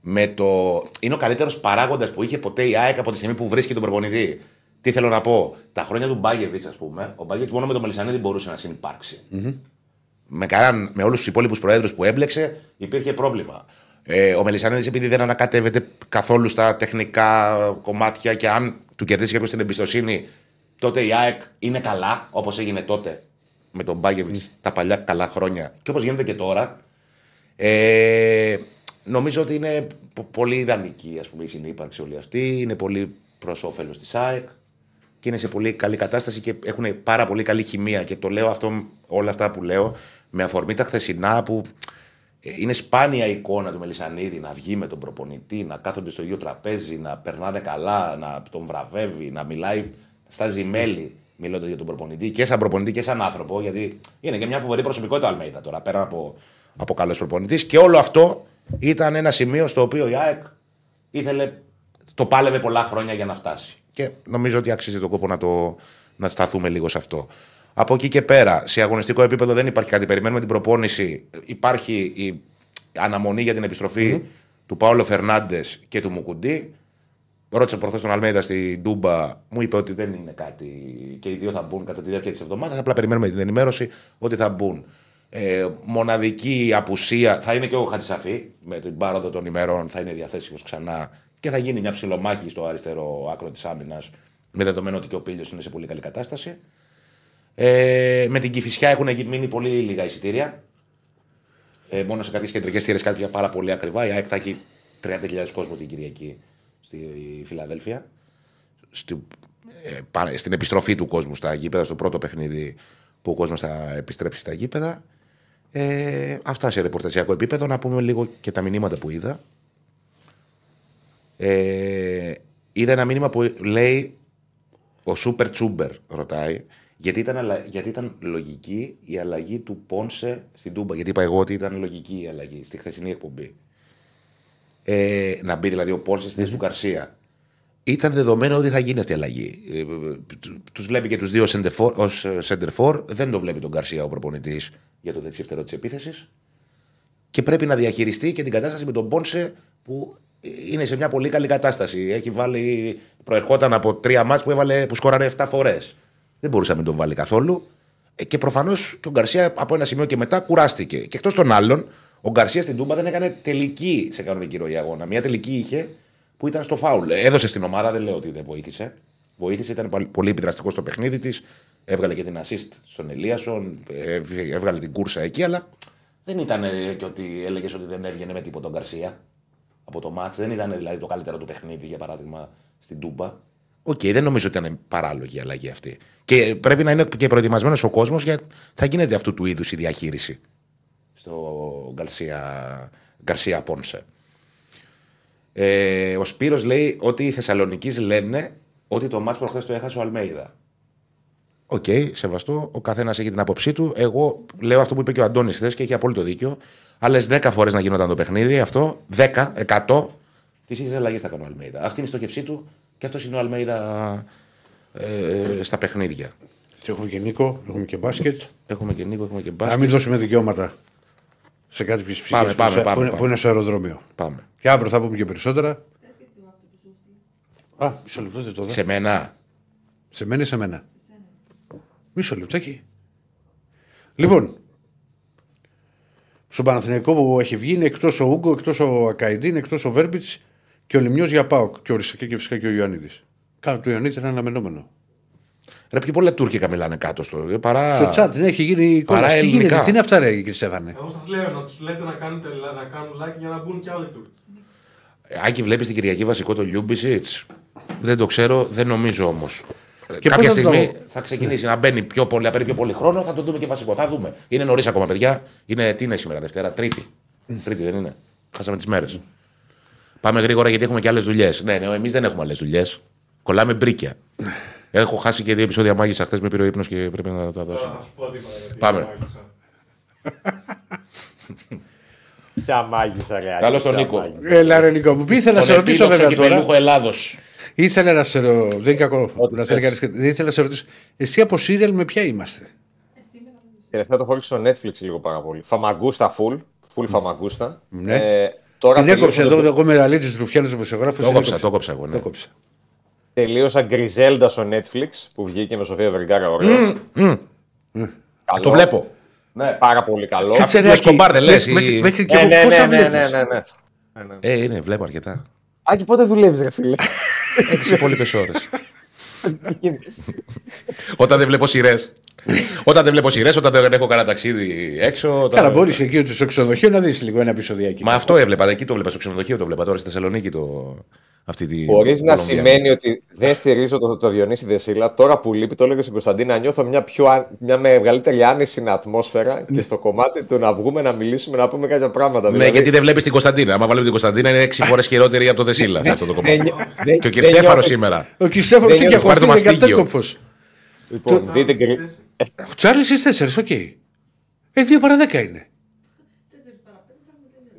με το... είναι ο καλύτερος παράγοντας που είχε ποτέ η ΑΕΚ από τη στιγμή που βρίσκει τον προπονητή. Τι θέλω να πω. Τα χρόνια του Μπάγεβιτ, ας πούμε, ο Μπάγεβιτ μόνο με τον Μελισανίδη μπορούσε να συνυπαρξει με, κανέναν- με όλους τους υπόλοιπους προέδρους που έμπλεξε, υπήρχε πρόβλημα. Ε, ο Μελισανίδης, επειδή δεν ανακατεύεται καθόλου στα τεχνικά κομμάτια και αν του κερδίσει κάποιος την εμπιστοσύνη, τότε η ΑΕΚ είναι καλά, όπως έγινε τότε με τον Μπάγκεβιτς τα παλιά καλά χρόνια και όπως γίνεται και τώρα. Ε, νομίζω ότι είναι πο- πολύ ιδανική ας πούμε, η συνύπαρξη όλη αυτή. Είναι πολύ προς όφελος της ΑΕΚ και είναι σε πολύ καλή κατάσταση και έχουν πάρα πολύ καλή χημεία. Και το λέω αυτό, όλα αυτά που λέω με αφορμή τα χθεσινά που ε, είναι σπάνια η εικόνα του Μελισανίδη να βγει με τον προπονητή, να κάθονται στο ίδιο τραπέζι, να περνάνε καλά, να τον βραβεύει, να μιλάει, στα μέλη μιλώντας για τον προπονητή και σαν προπονητή και σαν άνθρωπο, γιατί είναι και μια φοβερή προσωπικότητα ο Αλμέιδα τώρα, πέρα από, από καλός προπονητής. Και όλο αυτό ήταν ένα σημείο στο οποίο η ΑΕΚ ήθελε, το πάλευε πολλά χρόνια για να φτάσει. Και νομίζω ότι αξίζει τον κόπο να, το, να σταθούμε λίγο σε αυτό. Από εκεί και πέρα, σε αγωνιστικό επίπεδο δεν υπάρχει κάτι. Περιμένουμε την προπόνηση. Υπάρχει η αναμονή για την επιστροφη του Παόλο Φερνάντες και του Μουκουντή. Ρώτησα προχθέ τον Αλμέιδα στην Τούμπα, μου είπε ότι δεν είναι κάτι και οι δύο θα μπουν κατά τη διάρκεια της εβδομάδας. Απλά περιμένουμε την ενημέρωση ότι θα μπουν. Ε, μοναδική απουσία θα είναι και ο Χατζησαφή με την πάροδο των ημερών, θα είναι διαθέσιμος ξανά και θα γίνει μια ψιλομάχη στο αριστερό άκρο της άμυνας με δεδομένο ότι και ο Πίλιο είναι σε πολύ καλή κατάσταση. Ε, με την Κυφυσιά έχουν γι- μείνει πολύ λίγα εισιτήρια. Ε, μόνο σε κάποιες κεντρικές θύρες κάποια πάρα πολύ ακριβά. Η ΑΕΚ θα έχει 30.000 κόσμο την Κυριακή στη Φιλαδέλφια. Στη, ε, πά- στην επιστροφή του κόσμου στα γήπεδα, στο πρώτο παιχνίδι που ο κόσμος θα επιστρέψει στα γήπεδα. Ε, αυτά σε ρεπορταζιακό επίπεδο. Να πούμε λίγο και τα μηνύματα που είδα. Ε, είδα ένα μήνυμα που λέει ο Σούπερ Τσούμπερ ρωτάει γιατί ήταν, αλλα- γιατί ήταν λογική η αλλαγή του Πόνσε στην Τούμπα; Γιατί είπα εγώ ότι ήταν λογική η αλλαγή στη χθεσινή εκπομπή. Ε, να μπει δηλαδή ο Πόνσε στη θέση του Καρσία. Ήταν δεδομένο ότι θα γίνει αυτή η αλλαγή. Ε, τους βλέπει και τους δύο ως σεντερφόρ. Δεν το βλέπει τον Καρσία ο προπονητής για το δεξιφτερό της επίθεσης. Και πρέπει να διαχειριστεί και την κατάσταση με τον Πόνσε που είναι σε μια πολύ καλή κατάσταση. Έχει βάλει, προερχόταν από τρία μάτς που, έβαλε, που σκόραρε 7 φορές. Δεν μπορούσε να μην τον βάλει καθόλου. Ε, Και προφανώς και ο Γκαρσία από ένα σημείο και μετά κουράστηκε. Και εκτός των άλλων, ο Γκαρσία στην Τούμπα δεν έκανε τελική σε κανονική ροή αγώνα. Μια τελική είχε που ήταν στο φάουλ. Έδωσε στην ομάδα, δεν λέω ότι δεν βοήθησε. Βοήθησε, ήταν πάλι- πολύ επιδραστικό στο παιχνίδι της. Έβγαλε και την assist στον Ελίασον. ε, Έβγαλε την κούρσα εκεί, αλλά δεν ήταν ε, και ότι έλεγες ότι δεν έβγαινε με τίποτα ο Γκαρσία από το ματς. Δεν ήταν δηλαδή το καλύτερο του παιχνίδι, για παράδειγμα, στην Τούμπα. Οκ, δεν νομίζω ότι ήταν παράλογη η αλλαγή αυτή. Και πρέπει να είναι και προετοιμασμένος ο κόσμος για θα γίνεται αυτού του είδους η διαχείριση στο Γκαρσία, Γκαρσία Πόνσε. Ε, ο Σπύρος λέει ότι οι Θεσσαλονικιοί λένε ότι το ματς προχθές το έχασε ο Αλμέιδα. Οκ, σεβαστό. Ο καθένας έχει την άποψή του. Εγώ λέω αυτό που είπε και ο Αντώνης χθες και έχει απόλυτο δίκιο. Άλλες 10 φορές να γινόταν το παιχνίδι, αυτό 10, 100, τις ίδιες αλλαγές θα κάνει ο Αλμέιδα. Αυτή είναι η στόχευσή του και αυτός είναι ο Αλμέιδα ε, στα παιχνίδια. Έχουμε και Νίκο, έχουμε και μπάσκετ. Έχουμε και Νίκο, έχουμε και Να μπάσκετ. μην δώσουμε δικαιώματα σε κάτι πιο ψυχές Πάμε, που, πάμε, σε- πάμε, που είναι, πάμε. που είναι στο αεροδρόμιο. Πάμε. Και αύριο θα πούμε και περισσότερα. Α, μισό λεπτό δεν το δω. Σε, Σε μένα. σε μένα ή σε μένα; Μισό λεπτάκι. Λοιπόν, στον Παναθηναϊκό που έχει βγει είναι εκτός ο Ούγκο, εκτός ο Ακαϊντίν, εκτός ο Βέρμπιτς και ο Λιμιό για Πάοκ. Και ο Ρισακέ και φυσικά και ο Ιωαννίδης. Κάτω του Ιωαννίδη ήταν αναμενόμενο. Ρε, πιο πολλά τουρκικά μιλάνε κάτω στο. ε, Παρά... Στο τσάτ, ναι, έχει γίνει η εικόνα. Παρά Τι ελληνικά. γίνεται, τι είναι αυτά, ρε, κύριε Στέφανε; Εγώ σας λέω να τους λέτε να, κάνετε, να κάνουν like για να μπουν και άλλοι Τούρκοι. Ε, Άκη, βλέπεις την Κυριακή βασικό το Λιούμπισιτ. Δεν το ξέρω, δεν νομίζω όμως. Και Κάποια πώς θα το- στιγμή θα ξεκινήσει να μπαίνει πιο πολύ, να παίρνει πιο πολύ χρόνο, θα το δούμε και βασικό. Θα δούμε. Είναι νωρίς ακόμα, παιδιά. Είναι, τι είναι σήμερα, Δευτέρα, Τρίτη. Τρίτη δεν είναι. Χάσαμε τις μέρες. Πάμε γρήγορα γιατί έχουμε και άλλες δουλειές. Ναι, ναι, εμείς δεν έχουμε άλλες δουλειές. Κολλάμε μπρίκια. Έχω χάσει και δύο επεισόδια μάγισσα χθες με πήρε ο ύπνος και πρέπει να τα δώσω. Τώρα θα σου πω τίποτα. γιατί Πάμε. μάγισσα. Ποια μάγισσα, ρε. Καλώς τον ποια Νίκο. μάγισσα. Έλα, ρε Νίκο, μου πει, ήθελα να σε ρωτήσω βέβαια τώρα. Ελλάδος. Ήθελα να σε ρωτήσω. Δεν είναι κακό. να θέλει κανείς και- Δεν ήθελα να σε ρωτήσω. Εσύ από σύριαλ με ποια είμαστε; Τελευταία το χώρισε στο Netflix λίγο πάρα πολύ. Φαμαγκούστα full. Full φαμαγκούστα. Ναι. Ε, τώρα Την έκοψε τελείωσα, εδώ, εγώ με αλήτη του Ρουφιάνου δημοσιογράφου. Το κόψα, το κόψα εγώ. Ναι. Το κόψα. Τελείωσα Γκριζέλντα στο Netflix που βγήκε με Σοφία Βεργάρα ωραίο. Καλό. Το βλέπω. Ναι. Πάρα πολύ καλό. Κάτσε, ρε, Λες Άκη, Κομπάρ, δεν λες, μέχρι- ή- μέχρι- Μέχρι και Ναι, εγώ ναι, πόσα ναι, ναι, ναι, βλέπεις; ναι, ναι. Ναι, ναι. Ε, είναι, βλέπω αρκετά. Άκη, πότε δουλεύεις, ρε φίλε; 6 είναι, βλέπω αρκετά. Άκη, πότε δουλεύει, ρε φίλε. 6 υπόλοιπε ώρες. όταν δεν βλέπω σειρές. όταν δεν βλέπω σειρές, όταν δεν έχω κανένα ταξίδι έξω. Όταν... Καλά, μπορείς εκεί στο ξενοδοχείο να δεις λίγο ένα επεισοδιάκι. Μα αυτό έβλεπα, εκεί το βλέπα στο ξενοδοχείο, το βλέπα τώρα στη Θεσσαλονίκη το... αυτή τη. Μπορεί να Κολομβία. σημαίνει ότι δεν στηρίζω το, το Διονύση Δεσίλα. Τώρα που λείπει, το έλεγε στην Κωνσταντίνα, νιώθω μια, πιο, α- μια μεγαλύτερη άνεση ατμόσφαιρα και στο κομμάτι του να βγούμε να μιλήσουμε, να πούμε κάποια πράγματα. Ναι, γιατί δεν βλέπεις την Κωνσταντίνα. Αν βάλουμε την Κωνσταντίνα είναι 6 φορές χειρότερη από το Δεσίλα σε αυτό το κομμάτι. δεν- Και ο κ. δεν Στέφανο νιώθεις- σήμερα. Ο Κριστέφανο Δεν είναι και νιώθω, πάρε το χωριστή είναι μαστίγιο. κατάκοπο. Λοιπόν, δείτε γκρι- Ο Τσάρλις στι 4, οκ. Ε, 2 παρα 10 είναι.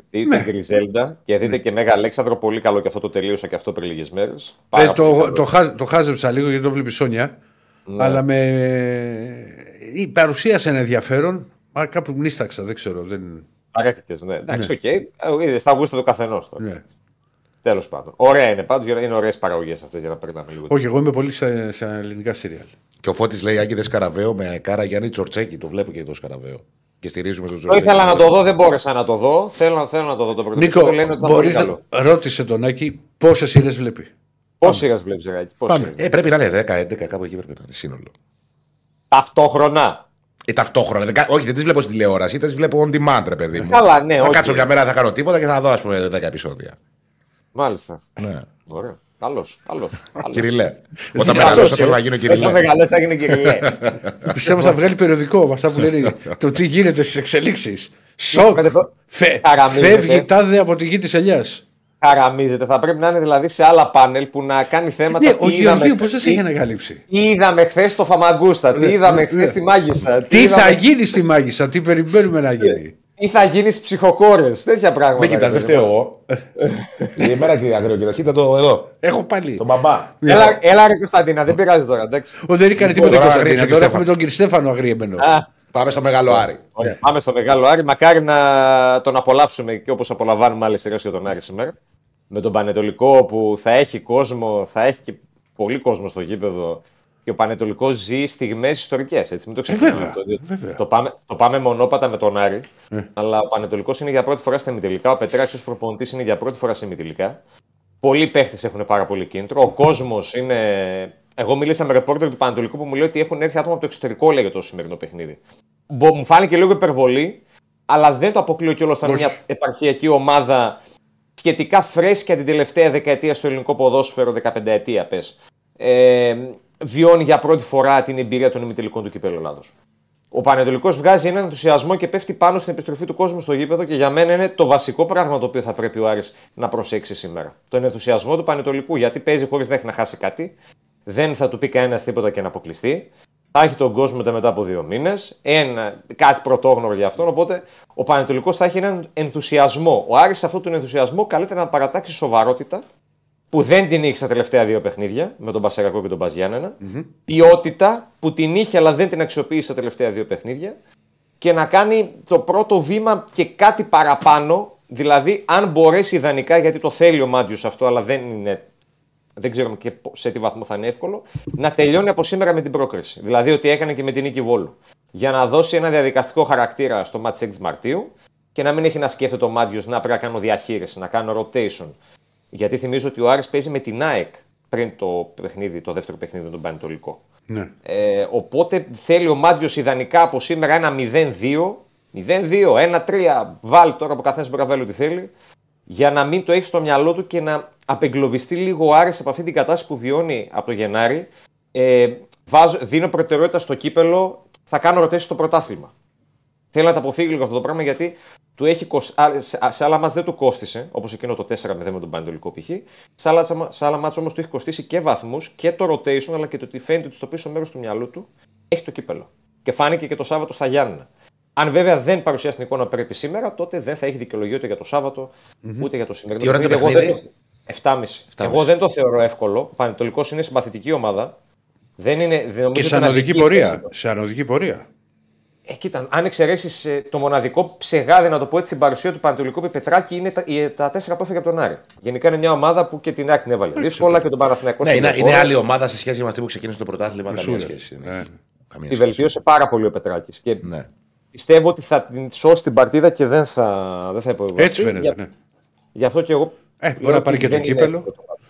Δείτε Γκριζέλντα και δείτε και Μέγα Αλέξανδρο. Πολύ καλό και αυτό το τελείωσα και αυτό πριν λίγες μέρες. Ε, το, το, χάζ- το χάζεψα λίγο γιατί το βλέπει Σόνια. Ναι. Αλλά με. Η παρουσίασε ένα ενδιαφέρον. Μα κάπου γνίσταξα, δεν ξέρω. Δεν... Αρέθηκε, ναι. Εντάξει, οκ. Ε, Είδες στα γούστα του καθενός τώρα. Ναι. Τέλος πάντων. Ωραία είναι πάντως, είναι ωραίες παραγωγές αυτές για να περνάμε λίγο. Όχι, εγώ είμαι πολύ σε, σε ελληνικά σύριαλ. Και ο Φώτης λέει Άγγιδες Σκαραβαίο με κάρα Γιάννη Τσορτσέκη. Το βλέπω και το Σκαραβαίο. Και στηρίζουμε τον Το Τσορτσέκη. ήθελα να το δω, δεν μπόρεσα να το δω. Θέλω, θέλω να το δω το πρώτο. Νίκο, λένε ότι ήταν μπορείς πολύ να... καλό. ρώτησε τον Άκη πόσες σειρές βλέπει. Πόσες σειρές βλέπει, Ζεράκη, πόσες Πάμε. σειρές; Ε, πρέπει να είναι 10-11, κάπου εκεί πρέπει να είναι σύνολο. Ταυτόχρονα. Ε, ταυτόχρονα. Δεν, κα- όχι, δεν τις βλέπω στη τηλεόραση, τις βλέπω on demand, ρε παιδί μου. Καλά, ναι, Θα όχι. κάτσω μια μέρα, θα κάνω τίποτα και θα δω, ας πούμε, 10 επεισόδια. Μάλιστα. Ναι. Ωραία. Καλός. Καλός. Κυριλέ. Όταν Καλός, μεγαλώσω ε. θέλω να γίνω Όταν κυριλέ. μεγαλώσει θα γίνει κυριλέ. Πιστεύω θα βγάλει περιοδικό με αυτά που λένε το τι γίνεται στις εξελίξεις. Σοκ! Πέντε φο- Φε... Χαραμίζεται. Φεύγει τάδε από τη γη της ελιάς. Χαραμίζεται. Θα πρέπει να είναι δηλαδή σε άλλα πάνελ που να κάνει θέματα. Ναι, τι ο είδαμε Γεωργίου πώς χθες, δεν σε τι- έχει ανακαλύψει. Τι είδαμε χθες στο Φαμαγκούστα, τι είδαμε ναι. χθες στη Μάγισσα. Τι είδαμε- θα γίνει στη μάγισσα, τι περιμένουμε να γίνει; Τι θα γίνεις στι ψυχοκόρες, τέτοια πράγματα. Με κοιτάς, δεν φταίω εγώ. Η μέρα και αγρίο κοιτά, κοίτα το εδώ. Έχω πάλι. Τον μπαμπά. Έλα, έλα ρε Κωνσταντίνα, δεν πειράζει τώρα, εντάξει. Ο δεν έκανε τίποτα Τώρα Κωνσταντίνα. αγρίεψε Τώρα και έχουμε τον κύριο Στέφανο αγριεμένο. Α, Πάμε στο μεγάλο Άρη. Ωραία. Πάμε στο μεγάλο Άρη. Μακάρι να τον απολαύσουμε και όπως απολαμβάνουμε άλλες σειρές για τον Άρη σήμερα. Με τον Πανετολικό που θα έχει κόσμο, θα έχει και πολύ κόσμο στο γήπεδο. Και ο Πανετολικός ζει στιγμές ιστορικές. Μην το ξεχνάμε. Ε, βέβαια, αυτό, διότι βέβαια. Το, πάμε, το πάμε μονόπατα με τον Άρη. Αλλά ο Πανετολικός είναι για πρώτη φορά στα ημιτελικά. Ο Πετράκη ως προπονητής είναι για πρώτη φορά σε ημιτελικά. Πολλοί παίχτες έχουν πάρα πολύ κίνητρο. Ο κόσμος είναι. Εγώ μίλησα με ρεπόρτερ του Πανετολικού που μου λέει ότι έχουν έρθει άτομα από το εξωτερικό λέγεται το σημερινό παιχνίδι. Μπο- Μου φάνηκε λίγο υπερβολή, αλλά δεν το αποκλείω κιόλας όταν Όχι. μια επαρχιακή ομάδα σχετικά φρέσκια την τελευταία δεκαετία στο ελληνικό ποδόσφαιρο, 15 ετία πες, ε, βιώνει για πρώτη φορά την εμπειρία των ημιτελικών του κυπέλου Ελλάδο. Ο Πανετολικός βγάζει έναν ενθουσιασμό και πέφτει πάνω στην επιστροφή του κόσμου στο γήπεδο και για μένα είναι το βασικό πράγμα το οποίο θα πρέπει ο Άρης να προσέξει σήμερα. Τον ενθουσιασμό του Πανετολικού, γιατί παίζει χωρίς να έχει να χάσει κάτι. Δεν θα του πει κανένας τίποτα και να αποκλειστεί. Θα έχει τον κόσμο μετά, μετά από δύο μήνες. Κάτι πρωτόγνωρο για αυτόν. Οπότε ο Πανετολικός θα έχει έναν ενθουσιασμό. Ο Άρης σε αυτόν τον ενθουσιασμό καλείται να παρατάξει σοβαρότητα που δεν την είχε στα τελευταία δύο παιχνίδια με τον Πασερακό και τον Μπαζιάννενα. Ποιότητα που την είχε αλλά δεν την αξιοποίησε στα τελευταία δύο παιχνίδια. Και να κάνει το πρώτο βήμα και κάτι παραπάνω. Δηλαδή, αν μπορέσει ιδανικά, γιατί το θέλει ο Μάντιος αυτό, αλλά δεν είναι. Δεν ξέρουμε και σε τι βαθμό θα είναι εύκολο, να τελειώνει από σήμερα με την πρόκριση. Δηλαδή, ότι έκανε και με την νίκη Βόλου. Για να δώσει ένα διαδικαστικό χαρακτήρα στο μάτι 6 Μαρτίου και να μην έχει να σκέφτεται ο Μάντιος να πρέπει να κάνω διαχείριση, να κάνω rotation. Γιατί θυμίζω ότι ο Άρης παίζει με την ΑΕΚ πριν το, παιχνίδι, το δεύτερο παιχνίδι με τον Πανετολικό. Ναι. Ε, οπότε θέλει ο Μάντιο ιδανικά από σήμερα ένα 0-2, 0-2, 1-3, βάλει τώρα που καθένας μπορεί να βάλει ό,τι θέλει, για να μην το έχει στο μυαλό του και να απεγκλωβιστεί λίγο ο Άρης από αυτή την κατάσταση που βιώνει από το Γενάρη. Ε, βάζω, δίνω προτεραιότητα στο κύπελο, θα κάνω ρωτήσεις στο πρωτάθλημα. Θέλει να τα αποφύγει λίγο αυτό το πράγμα γιατί του έχει κοσ... α, σε, σε άλλα μάτς δεν του κόστησε, όπως εκείνο το 4-0 με τον Πανετολικό π.χ. Σε άλλα, σε άλλα μάτς όμως του έχει κοστίσει και βαθμούς και το rotation, αλλά και το ότι φαίνεται ότι στο πίσω μέρος του μυαλού του έχει το κύπελο. Και φάνηκε και το Σάββατο στα Γιάννενα. Αν βέβαια δεν παρουσιάσει την εικόνα που πρέπει σήμερα, τότε δεν θα έχει δικαιολογία ούτε για το σαββατο ούτε για το σημερινό. Τι ώρα είναι το παιχνίδι. Εγώ παιχνίδι; δεν το- 7.30. Εγώ δεν το θεωρώ εύκολο. Ο Πανετολικός είναι συμπαθητική ομάδα. Δεν είναι, δεν νομίζω Και ότι σε είναι ανωδική αδική πορεία. θέση. Σε ανωδική πορεία. Ε, κοίτα, αν εξαιρέσεις το μοναδικό ψεγάδι, να το πω έτσι, στην παρουσία του Πανατολικού επί Πετράκη είναι τα, οι- τα τέσσερα που έφυγε από τον Άρη. Γενικά είναι μια ομάδα που και την Άκη την έβαλε. Δύσκολα και τον Παναθηναϊκό. Ναι, στην είναι, είναι χώρα. άλλη ομάδα σε σχέση με αυτή που ξεκίνησε το πρωτάθλημα. Καμία Σούλε. σχέση. Ναι. δεν έχει. Καμία Τη σχέση. βελτίωσε πάρα πολύ ο Πετράκης. Και Ναι. πιστεύω ότι θα την σώσει την παρτίδα και δεν θα, δεν θα υποβιβαστεί. Έτσι φαίνεται. Για, Ναι. γι' αυτό και εγώ. Ε, μπορεί λέω να πάρει ότι και το δεν είναι κύπελο. εύκολο το μάτι.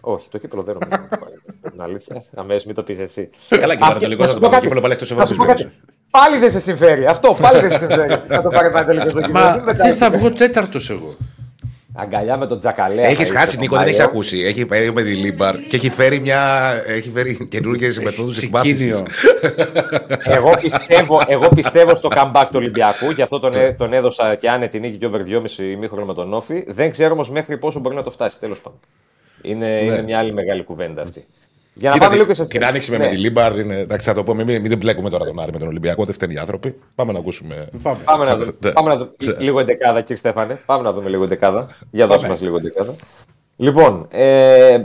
Όχι, το κύπελο δεν νομίζω. να το πάρει. Είναι αλήθεια. Αμέσως μην το πεις εσύ. Καλά, και Α, τώρα το λίγο να θα σου το πω πάρει κάτι. κύπελο πάλι εκτός Να σου πω Ευρώπη. κάτι. Πάλι δεν σε συμφέρει. Αυτό πάλι δεν σε συμφέρει. Να το πάρει παντελή και στο Μα κύπελο. δεν θα βγω τέταρτος εγώ. Αγκαλιά με τον Τζακαλέα. Έχεις θα χάσει, είσαι Νίκο, το δεν έχεις Μάιο. ακούσει. Έχει πάει Μεντιλίμπαρ και έχει φέρει, μια... έχει φέρει καινούργιες μεθόδους Τσικίνιο. εγώ, πιστεύω, εγώ πιστεύω στο comeback του Ολυμπιακού, γι' αυτό τον, έ- τον έδωσα και άνετη νίκη και over 2,5 ημίχρονο με τον Όφη. Δεν ξέρω όμως μέχρι πόσο μπορεί να το φτάσει. Τέλος πάντων. Είναι, είναι μια άλλη μεγάλη κουβέντα αυτή. Για να Κοίτα, πάμε λίγο και σε την άνοιξη με, Ναι. με τη Λίμπαρ είναι. Εντάξει, θα το πούμε, μην, μην την μπλέκουμε τώρα τον Άρη με τον Ολυμπιακό, δεν φταίνε οι άνθρωποι. Πάμε να ακούσουμε. Πάμε. Πάμε να, δούμε, Ναι. πάμε να δούμε λίγο εντεκάδα, κύριε Στέφανε. Πάμε να δούμε λίγο εντεκάδα. Για δώσε Πάμε. μας λίγο εντεκάδα. Λοιπόν, ε,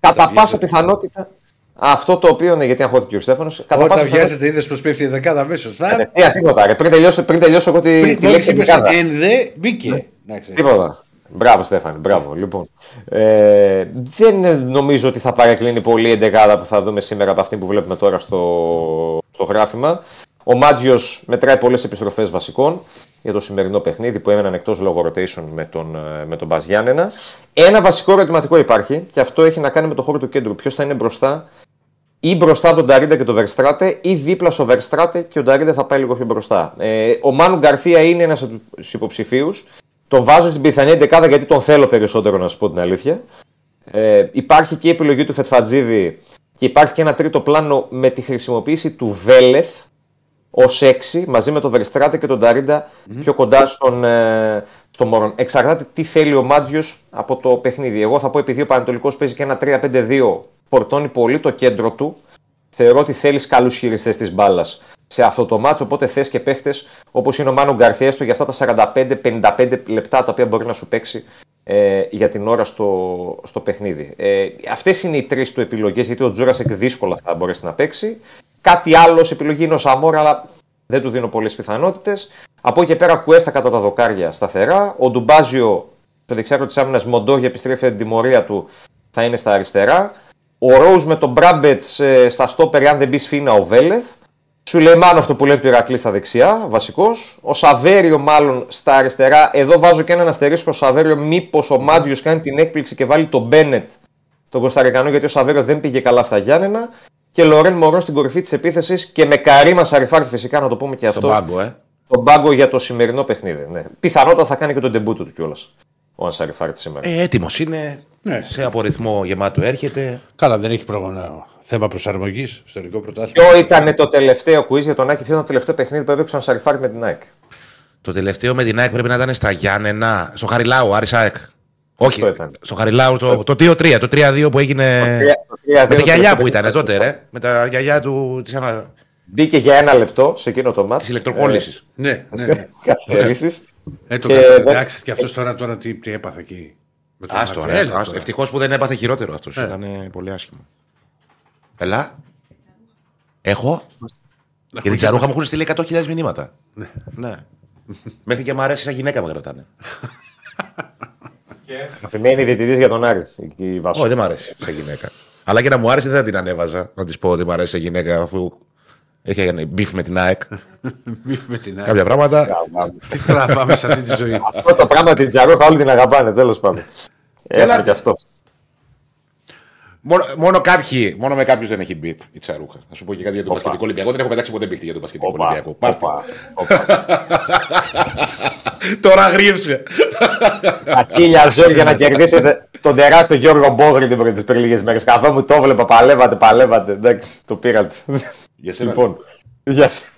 κατά πάσα πιθανότητα, αυτό το οποίο είναι γιατί αγχώθηκε ο Στέφανος, κατά πάσα Όταν πιθανότητα, βιάζεται, είδες πως πέφτει η δεκάδα αμέσως. κατευθείαν τίποτα. Ρε. Πριν, τελειώσω, πριν τελειώσω εγώ τη, τη Μόλι λέξη είπε εντεκάδα. εν δε, μπήκε. Εντάξει. Τίποτα. Μπράβο, Στέφανη, μπράβο. Λοιπόν, ε, δεν νομίζω ότι θα παρεκκλίνει πολύ η εντεκάδα που θα δούμε σήμερα από αυτή που βλέπουμε τώρα στο, στο γράφημα. Ο Μάτζιος μετράει πολλές επιστροφές βασικών για το σημερινό παιχνίδι που έμεναν εκτός λόγω rotation με τον, ε, με τον Μπαζ Γιάννενα. Ένα βασικό ερωτηματικό υπάρχει και αυτό έχει να κάνει με το χώρο του κέντρου. Ποιος θα είναι μπροστά; Ή μπροστά από τον Ταρίντα και τον Βερστράτε ή δίπλα στο Βερστράτε και ο Ταρίντα θα πάει λίγο πιο μπροστά. Ε, ο Μάνου Γκαρθία είναι ένας από τους υποψηφίους. Τον βάζω στην πιθανή εντεκάδα γιατί τον θέλω περισσότερο να σου πω την αλήθεια. Ε, υπάρχει και η επιλογή του Φετφατζίδη και υπάρχει και ένα τρίτο πλάνο με τη χρησιμοποίηση του Βέλεθ ως 6 μαζί με τον Βερστράτε και τον ταριντα πιο κοντά στον, ε, στο Μωρόν. Εξαρτάται τι θέλει ο Μάτζιος από το παιχνίδι. Εγώ θα πω επειδή ο Πανατολικό παίζει και ένα 3-5-2, φορτώνει πολύ το κέντρο του. Θεωρώ ότι θέλεις καλούς χειριστές της μπάλας σε αυτό το μάτσο. Οπότε θες και παίχτες όπως είναι ο Μάνο Γκαρθιές του για αυτά τα 45-55 λεπτά τα οποία μπορεί να σου παίξει ε, για την ώρα στο, στο παιχνίδι. Ε, Αυτές είναι οι τρεις του επιλογές γιατί ο Τζούρασεκ δύσκολα θα μπορέσει να παίξει. Κάτι άλλο ως επιλογή είναι ο Σαμόρα, αλλά δεν του δίνω πολλές πιθανότητες. Από εκεί και πέρα, Κουέστα κατά τα δοκάρια σταθερά. Ο Ντουμπάζιο στο δεξιάκρο της άμυνας Μοντόγια επιστρέφει την τιμωρία του, θα είναι στα αριστερά. Ο Ρόουζ με τον Μπράμπετς στα στόπερ, αν δεν μπει σφίνα, ο Βέλεθ. Σουλεϊμάνο αυτό που λέει του Ηρακλή στα δεξιά, βασικός. Ο Σαβέριο μάλλον στα αριστερά. Εδώ βάζω και έναν αστερίσκο Σαβέριο, μήπως ο Μάντιος κάνει την έκπληξη και βάλει τον Μπένετ, τον Κωνσταντινό, γιατί ο Σαβέριο δεν πήγε καλά στα Γιάννενα. Και Λορέν Μωρόν στην κορυφή της επίθεσης και με Καρύμα Σαριφάρτη φυσικά να το πούμε και Στον αυτό. πάγκο, ε. Τον πάγκο για το σημερινό παιχνίδι. Ναι. Πιθανότατα θα κάνει και τον τεμπούτο του κιόλας. Ο Ανσαριφάρτη σήμερα. ε Έτοιμος είναι. Ναι. Σε απορριθμό γεμάτο έρχεται. Καλά, δεν έχει πρόγραμμα θέμα προσαρμογής στο ελληνικό πρωτάθλημα. Ποιο ήταν το τελευταίο quiz για τον Άκη, ποιο ήταν το τελευταίο παιχνίδι που έπαιξε ο Ανσαριφάρτη με την ΑΕΚ; Το τελευταίο με την ΑΕΚ πρέπει να ήταν στα Γιάννενα. Στο Χαριλάου, Άρης ΑΕΚ. Όχι, Αυτό ήταν. στο Χαριλάου το, το 2-3, το 3-2 που έγινε. τρία- με τη το γυαλιά τελευταίο που ήταν παιχνίδι. τότε, ρε. Με τα γυαλιά του της Μπήκε για ένα λεπτό σε εκείνο το μάτι. ηλεκτροκόλλησης. Ναι, ναι. ναι. Καθυστερήσεις. Ε, το Και και, δεν- εντάξει, και αυτός τώρα, τώρα τι, τι έπαθε εκεί; Με τον Άστο, Μαρτέλ, ρε. τώρα. Ευτυχώς που δεν έπαθε χειρότερο αυτός. Ε. Ήταν πολύ άσχημο. Ελά. Έχω. Για την τσαρούχα μου έχουν στείλει 100.000 μηνύματα. Ναι. Μέχρι και μου αρέσει σαν γυναίκα με κρατάνε. Αγαπημένη διαιτητής για τον Άρης. Η Βασού. Όχι, δεν μου αρέσει σαν γυναίκα. Αλλά και να μου άρεσε δεν θα την ανέβαζα. Να της πω ότι μου αρέσει σαν γυναίκα αφού έχει μπιφ με την ΑΕΚ. Μη με την άλλη. Κάποια πράγματα. Τι τραβάμε σε αυτή τη ζωή. Αυτό το πράγμα την Τζαρούχα όλοι την αγαπάνε, τέλος πάντων. Έχουμε και αυτό. Μόνο, μόνο, κάποιοι, μόνο με κάποιους δεν έχει μπιφ η τσαρούχα. Θα σου πω και κάτι για τον Πασχετικό Ολυμπιακό. Δεν έχω πετάξει ποτέ μπιφ για τον Πασχετικό Οπα, Ολυμπιακό. Πάρτε. οπα, οπα. Τώρα γρήψε. Τα χίλια ζώα για να κερδίσετε τον τεράστιο Γιώργο Μπόγρη την πριν πριν λίγες μέρες. Καθόμουν το έβλεπα, παλεύατε, παλεύατε. Εντάξει, το πήρατε. Για σένα. Λοιπόν, γεια σας.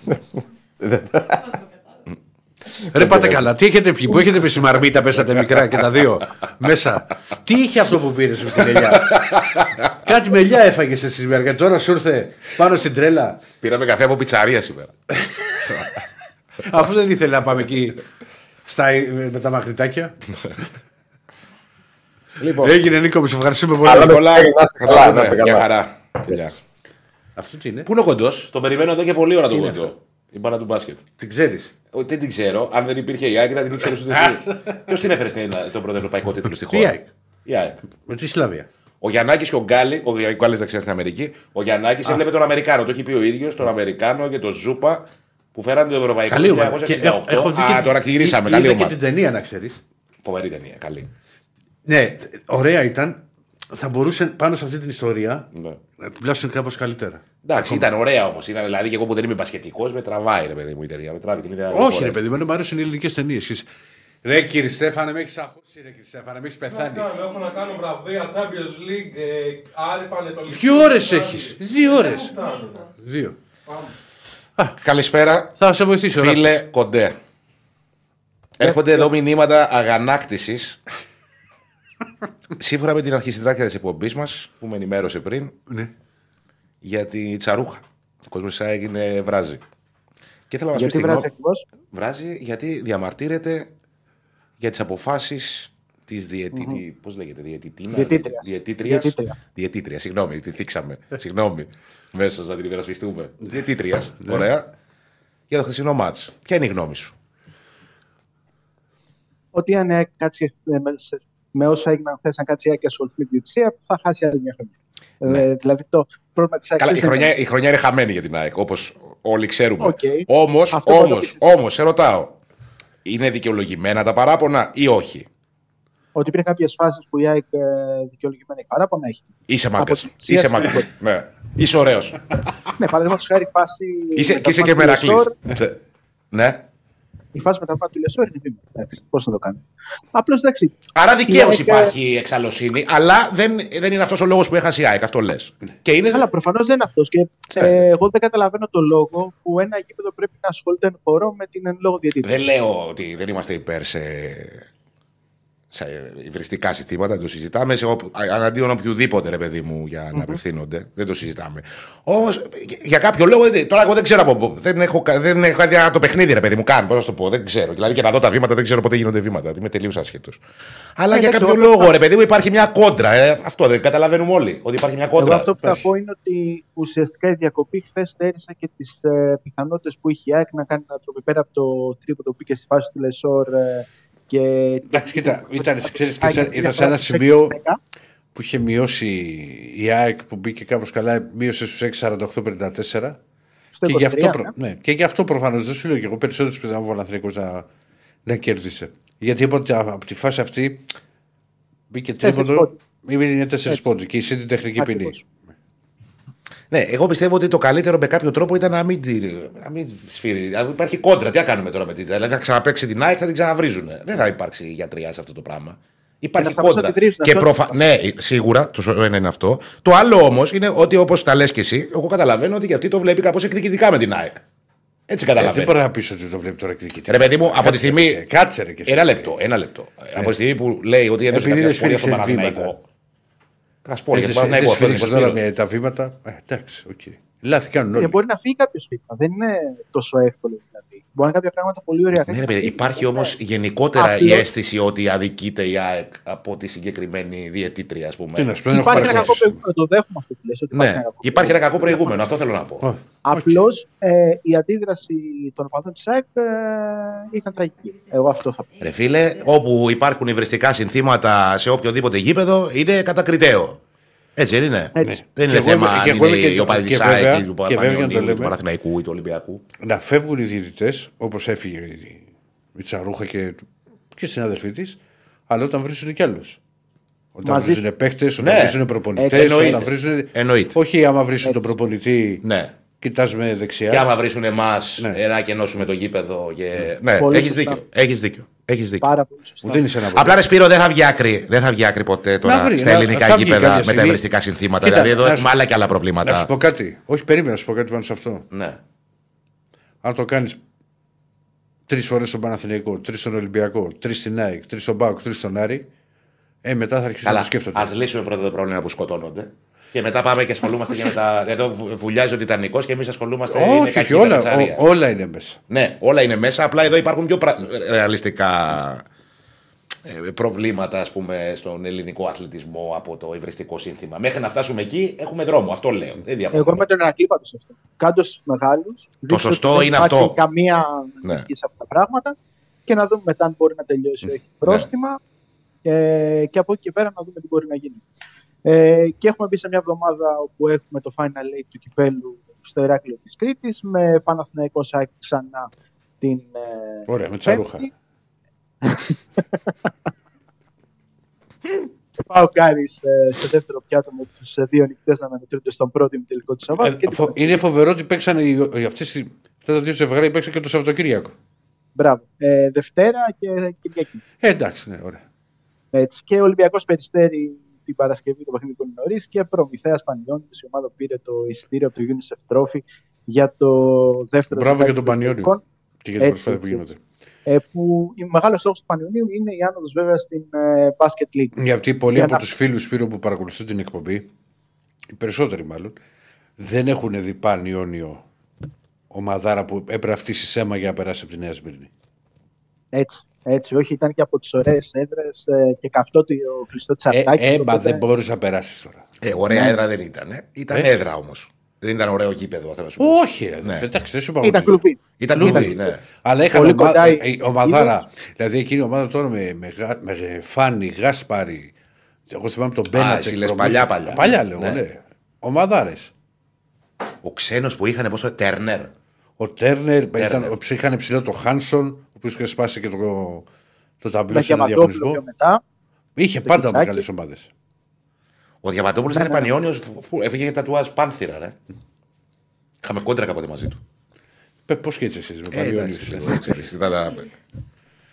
Ρε πάτε καλά, τι έχετε πει, που έχετε πει στη μαρμίτα, πέσατε μικρά και τα δύο μέσα. Τι είχε αυτό που πήρες με την ελιά; Κάτι με ελιά έφαγες εσύ σήμερα και τώρα σου ήρθε πάνω στην τρέλα. Πήραμε καφέ από πιτσαρία σήμερα. Αφού δεν ήθελε να πάμε εκεί στα, με τα μαγνητάκια. Λοιπόν, Έγινε Νίκο, μου σε ευχαριστούμε πολύ. Αλλά με- Πολλά. να είστε Θα το καλά, πούμε. να είστε Μια καλά. χαρά. Φιλιά. Αυτό τι είναι, Πού είναι ο κοντός, τον περιμένω εδώ και πολλή ώρα τον είναι κοντό. Η μπάλα του μπάσκετ. την ξέρεις. Όχι, δεν την ξέρω. Αν δεν υπήρχε η ΑΕΚ, δεν την ήξερες ούτε εσύ. Ποιος την έφερε στην- τον πρώτο ευρωπαϊκό τίτλο στη Τι χώρα. ΑΕΚ; Η ΑΕΚ. Με τη Σλαβία. Ο Γιαννάκης και ο Γκάλι, ο Γκάλι δεξιά στην Αμερική, ο Γιαννάκης έβλεπε τον Αμερικάνο. Το έχει πει ο ίδιος, τον Αμερικάνο και τον Ζούπα που φέραν το Ευρωπαϊκό Καλή το ομάδα. Και 1968. έχω δει Α, και- τώρα γυρίσαμε. είδα Καλή και ομάδα. την ταινία, να ξέρεις. Φοβερή ταινία. Καλή. Ναι, ωραία ήταν. Θα μπορούσε πάνω σε αυτή την ιστορία Ναι. να την πλάσουν κάπως καλύτερα. Εντάξει, ήταν ωραία όμως. Ήταν δηλαδή και εγώ που δεν είμαι πασχετικό, με τραβάει ρε παιδί μου η ταινία. Με τράβει την ιδέα. Όχι, ρε παιδί μου, μου αρέσουν οι ελληνικές ταινίες. Ρε κύριε Στέφανε, με έχεις αγχώσει, ρε κύριε Στέφανε, με έχεις Τι να πεθάνει. κάνω, έχω να κάνω βραβεία, Champions League, ε, Άρη Πανετολική. Δύο ώρες Άρη. έχεις. Δύο ώρες. Δεν φτάνουν. Δύο. Καλησπέρα, Θα σε βοηθήσω. ρε. φίλε Κοντέ. Έρχονται εδώ μηνύματα αγανάκτησης. Σύμφωνα με την αρχισυντάκτρια της εκπομπής μας, που με ενημέρωσε πριν, Ναι. για τη τσαρούχα. Ο κόσμος έγινε βράζει. Και θέλω να μας πει Γιατί τη βράζει γνώμη. ακριβώς; Βράζει γιατί διαμαρτύρεται για τις αποφάσεις της διαιτητή. Πώς λέγεται, διαιτητήνα. Διαιτήτριας. Διαιτήτριας. Διαιτήτρια. Διαιτήτρια, συγγνώμη, τη θίξαμε. συγγνώμη. Μέσα να την υπερασπιστούμε. Διαιτήτριας. Ωραία. Για το χθεσινό μάτς. Ποια είναι η γνώμη σου; Ότι αν ε, κάτσει ε, με, σε- με όσα έγιναν χθες, αν κάτσει η ΑΕΚ και ασχοληθεί με της διετησία, θα χάσει άλλη μια χρονιά. Ε, δηλαδή το πρόβλημα της ΑΕΚ. Ναι. Καλά, η δεν χρονιά, είναι- η χρονιά είναι χαμένη για την ΑΕΚ, όπως όλοι ξέρουμε. Οκ. Όμως, Αυτό μπορεί να το όμως, πεις. όμως, σε ρωτάω, είναι δικαιολογημένα τα παράπονα ή όχι; Ότι υπήρχαν κάποιες φάσεις που η ΑΕΚ ε, δικαιολογημένα έχει παράπονα έχει. Είσαι μάγκα. Από τη θυσία Είσαι στην μάγκα. χώρα. Ναι. Είσαι ωραίος. ναι, παραδείγματος χάρη η φάση. είσαι, με και είσαι τα και πάντα του μερακλής. Λεσόρ, ναι. Η φάση με τα πάντα του Λεσόρ είναι βήμα. Εντάξει, πώς να το κάνει. Απλώς εντάξει. Άρα δικαίως Η ΑΕΚ, υπάρχει εξαλωσύνη, αλλά δεν, δεν είναι αυτός ο λόγος που έχασε η ΑΕΚ. Αυτό λες. Και είναι. Αλλά προφανώς δεν είναι αυτός. Και Ναι. ε, εγώ δεν καταλαβαίνω το λόγο που ένα γήπεδο πρέπει να ασχολείται εν χώρο με την εν λόγω διαιτήτρια. Δεν λέω ότι δεν είμαστε υπέρ σε, σε υβριστικά συστήματα, δεν το συζητάμε. Σε οπ, αναντίον οποιοδήποτε ρε παιδί μου για να απευθύνονται. Δεν το συζητάμε. Όμως για κάποιο λόγο. δεν- Τώρα εγώ δεν ξέρω από πού. Δεν έχω, κα- δεν έχω δει το παιχνίδι ρε παιδί μου καν. Πώς να σου το πω. Δεν ξέρω. Δηλαδή και να δω τα βήματα δεν ξέρω πότε γίνονται βήματα. Είμαι τελείως άσχετος. Αλλά Ε, για εντάξει, κάποιο εγώ λόγο θα- ρε παιδί μου υπάρχει μια κόντρα. Ε. Αυτό δεν καταλαβαίνουμε όλοι. Ότι υπάρχει μια Εγώ κόντρα. αυτό που θα πω είναι ότι ουσιαστικά η διακοπή χθες στέρισε και τις ε, πιθανότητες που είχε η ΑΕΚ να κάνει ένα τρόπο πέρα από το τρίπο που πήγε στη φάση του Λεσόρ. Ε, και Εντάξει, κοίτα, ήταν, ξέρεις, και ΑΕΚ σε- διαφορά ήταν σε ένα στους σημείο 6-10. που είχε μειώσει η ΑΕΚ που μπήκε κάπως καλά, μείωσε στους 6,48-54. Στο Και γι' αυτό, 23, προ... ναι. ναι, και γι' αυτό προφανώς δεν σου λέω και εγώ περισσότερου πιθανό ο Αθηνικό να, να κέρδισε. Γιατί από, από τη φάση αυτή μπήκε Τέσσερις τρίποντο, πόντοι. είναι τέσσερις Έτσι. πόντοι και η την τεχνική ποινή. Ακριβώς. Ναι, εγώ πιστεύω ότι το καλύτερο με κάποιο τρόπο ήταν να μην, τη, να μην σφύρει. Δηλαδή υπάρχει κόντρα. Τι να κάνουμε τώρα με την Δηλαδή να ξαναπέξει την ΑΕΚ θα την ξαναβρίζουν. Δεν θα υπάρξει γιατριά σε αυτό το πράγμα. Υπάρχει θα σταματήσουν κόντρα. να τη βρίζουν, Και αυτό προφα... είναι Ναι, σίγουρα το ένα είναι αυτό. Το άλλο όμως είναι ότι όπως τα λες και εσύ, εγώ καταλαβαίνω ότι και αυτή το βλέπει κάπως εκδικητικά με την ΑΕΚ. Έτσι Ε, δεν καταλαβαίνω. μπορεί να πει ότι το βλέπει τώρα εκδικητή. Ρε παιδί μου, από τη στιγμή. Ε, Κάτσε ρε και εσύ. Ένα λεπτό, ένα λεπτό. Από τη στιγμή που λέει ότι έδωσε Επειδή κάποια δεν σπόρια στον σφύριξε βήματα. Παναθηναϊκό. Τα σπόρια Έτσι, στον έτσι Παναθηναϊκό. αυτό σφίριξε είναι τώρα σφύρι. με τα βήματα. Ε, εντάξει, οκ. Λάθη κάνουν Ε, όλοι. μπορεί να φύγει κάποιος βήμα. Δεν είναι τόσο εύκολο δηλαδή. Μπορεί να είναι κάποια πράγματα πολύ ωραία. Ναι, ρε παιδί, υπάρχει όμως Ναι. γενικότερα η Απλώς- αίσθηση ότι αδικείται η ΑΕΚ από τη συγκεκριμένη διαιτήτρια, ας πούμε. Τι να σου πω, δεν έχω Υπάρχει ένα κακό παρακολουθήσει. προηγούμενο. Το δέχομαι αυτό που λες, ότι υπάρχει Ναι, ένα κακό υπάρχει ένα κακό προηγούμενο, αυτό θέλω να πω. Ω, Απλώς ε, η αντίδραση των οπαδών της ΑΕΚ ε, ήταν τραγική. Εγώ αυτό θα πω. Ρε φίλε, όπου υπάρχουν υβριστικά συνθήματα σε οποιοδήποτε γήπεδο, είναι κατακριτέο. Έτσι δεν είναι. Έτσι. Δεν Και είναι εγώ είμαι- θέμα και αν εγώ είναι είμαι και η το- οπαδή και της ΑΕΚ βέβαια- ή του και βέβαια, για να το Παναθηναϊκού, ή του λέμε- Παναθηναϊκού ή του Ολυμπιακού. να φεύγουν οι διαιτητές, όπως έφυγε η- η Τσαρούχα και, και οι συνάδελφοί της, αλλά όταν βρίσκουν κι άλλους. Όταν Μαζί βρίσκουν παίχτε, όταν Ναι. βρίσκουν προπονητές, Έτσι, όταν εννοείται. βρίσκουν. Εννοείται. Όχι άμα βρίσκουν τον προπονητή, Ναι. κοιτάζουμε δεξιά. Και άμα βρίσουν εμάς Ναι. να κενώσουμε το γήπεδο. Και... Ναι, Πολύ έχεις σωστά. δίκιο. Έχεις δίκιο. Έχεις δίκιο. Πάρα πολύ σωστά. Μου δίνεις ένα Απλά ρε Σπύρο δεν θα βγει άκρη, δεν θα βγει άκρη ποτέ τώρα Να βρει, στα να- ελληνικά θα βγει γήπεδα κάποια με τα στιγμή. ευρεστικά συνθήματα. Κοίτα, δηλαδή εδώ να έχουμε σου- άλλα και άλλα Να σου προβλήματα. πω κάτι. Όχι, περίμενα να σου πω κάτι πάνω σε αυτό. Ναι. Αν το κάνεις τρεις φορές στον Παναθηναϊκό, τρεις στον Ολυμπιακό, τρεις στην ΑΕΚ, τρεις στον Μπάουκ, τρεις στον Άρη, ε, μετά θα αρχίσει να Καλά, το σκέφτονται. ας λύσουμε πρώτα το πρόβλημα που σκοτώνονται. Και μετά πάμε και ασχολούμαστε και με τα. Εδώ βου- βουλιάζει ο Τιτανικός και εμείς ασχολούμαστε με Όχι, κακή όχι, όλα, πετσαρία. ό- όλα είναι μέσα. Ναι, όλα είναι μέσα. Απλά εδώ υπάρχουν πιο πρα... ρεαλιστικά ε, προβλήματα ας πούμε, στον ελληνικό αθλητισμό από το υβριστικό σύνθημα. Μέχρι να φτάσουμε εκεί έχουμε δρόμο. Αυτό λέω. Δεν διαφωνώ. Εγώ με τον Ερακλή πάντω σε αυτό. Κάντος στου μεγάλους. σωστό είναι αυτό. καμία Ναι. ναι. σε αυτά τα πράγματα και να δούμε μετά αν μπορεί να τελειώσει ή όχι πρόστιμα ε, και από εκεί και πέρα να δούμε τι μπορεί να γίνει. Ε, και έχουμε μπει σε μια εβδομάδα όπου έχουμε το Final Eight του κυπέλου στο Ηράκλειο της Κρήτης με Παναθηναϊκό ΣΑΚ ξανά την ε, Ωραία, με τσαρούχα. Πέμπτη. Και πάω Κάρις ε, στο δεύτερο πιάτο με τους ε, δύο νικητές να αναμετρούνται στον πρώτο ημιτελικό του Σαββάτου. Ε, και την φο- είναι φοβερό ότι παίξανε οι- οι- αυτές οι- αυτά τα δύο ζευγάρια παίξαν και το Σαββατοκύριακο. Μπράβο. Ε, Δευτέρα και Κυριακή. Ε, εντάξει, ναι, ωραία. Έτσι. Και ο Ολυμπιακός Περιστέρη την Παρασκευή το παιχνίδι πολύ νωρίς και Προμηθέας Πανιόνιος η ομάδα που πήρε το εισιτήριο από το UNICEF Trophy για το δεύτερο Μπράβο ζευγάρι για τον των Πανιόνιο. τελικών, Και για την Έτσι, προσπάθεια που έτσι, γίνεται. ε, που ο μεγάλος στόχος του Πανιονίου είναι η άνοδος βέβαια στην ε, Basket League. Γιατί πολλοί Για από να- τους φίλους Σπύρο που παρακολουθούν την εκπομπή, οι περισσότεροι μάλλον, δεν έχουν δει Πανιόνιο ομαδάρα που έπρεπε αυτή η σέμα για να περάσει από τη Νέα Σμύρνη. Έτσι, έτσι, όχι, ήταν και από τις ωραίες έδρες ε, και καυτό το κλειστό της Ε, Αρτάκης. ε, μα οπότε- δεν μπορεί να περάσεις τώρα. Ε, ωραία έδρα δεν ήταν. Ε. Ήταν Ε. έδρα όμως. Δεν ήταν ωραίο κήπεδο, θέλω να σου πω. Όχι, ρε, Ναι. εντάξει, δεν σου είπα Ήταν ότι- κλουβί. Ήταν Κλουβί. κλουβί, ναι. Αλλά είχαν Πολύ ομα... κοντά ε, οι- ε, ομαδάρα. είδες. Δηλαδή εκείνη η ομάδα τώρα με, με, Γα- με Φάνη, Γάσπαρη. Εγώ θυμάμαι τον Μπένατσεκ. εσύ λες προμήθεια. παλιά, παλιά. Παλιά λέω, Ναι. ναι. Ομαδάρες. Ο ξένος που είχαν πόσο Τέρνερ. Ο Τέρνερ, ήταν, Τέρνερ. ο- είχαν ψηλό το Χάνσον, ο οποίος είχε σπάσει και το, το ταμπλό Με σε ένα Διαμαντόπουλο διαγωνισμό. πιο μετά. Είχε το πάντα Κιτσάκι. μεγάλες ομάδες. Ο Διαμαντόπουλος Ναι, ήταν ναι. πανιόνιος, έφυγε για τατουάζ πάνθυρα, ρε. Είχαμε κόντρα κάποτε μαζί του. Πώς και έτσι εσείς με Ε, Πανιόνιους, εντάξει, ε. λίγο, ξέρεις, ήταν τα-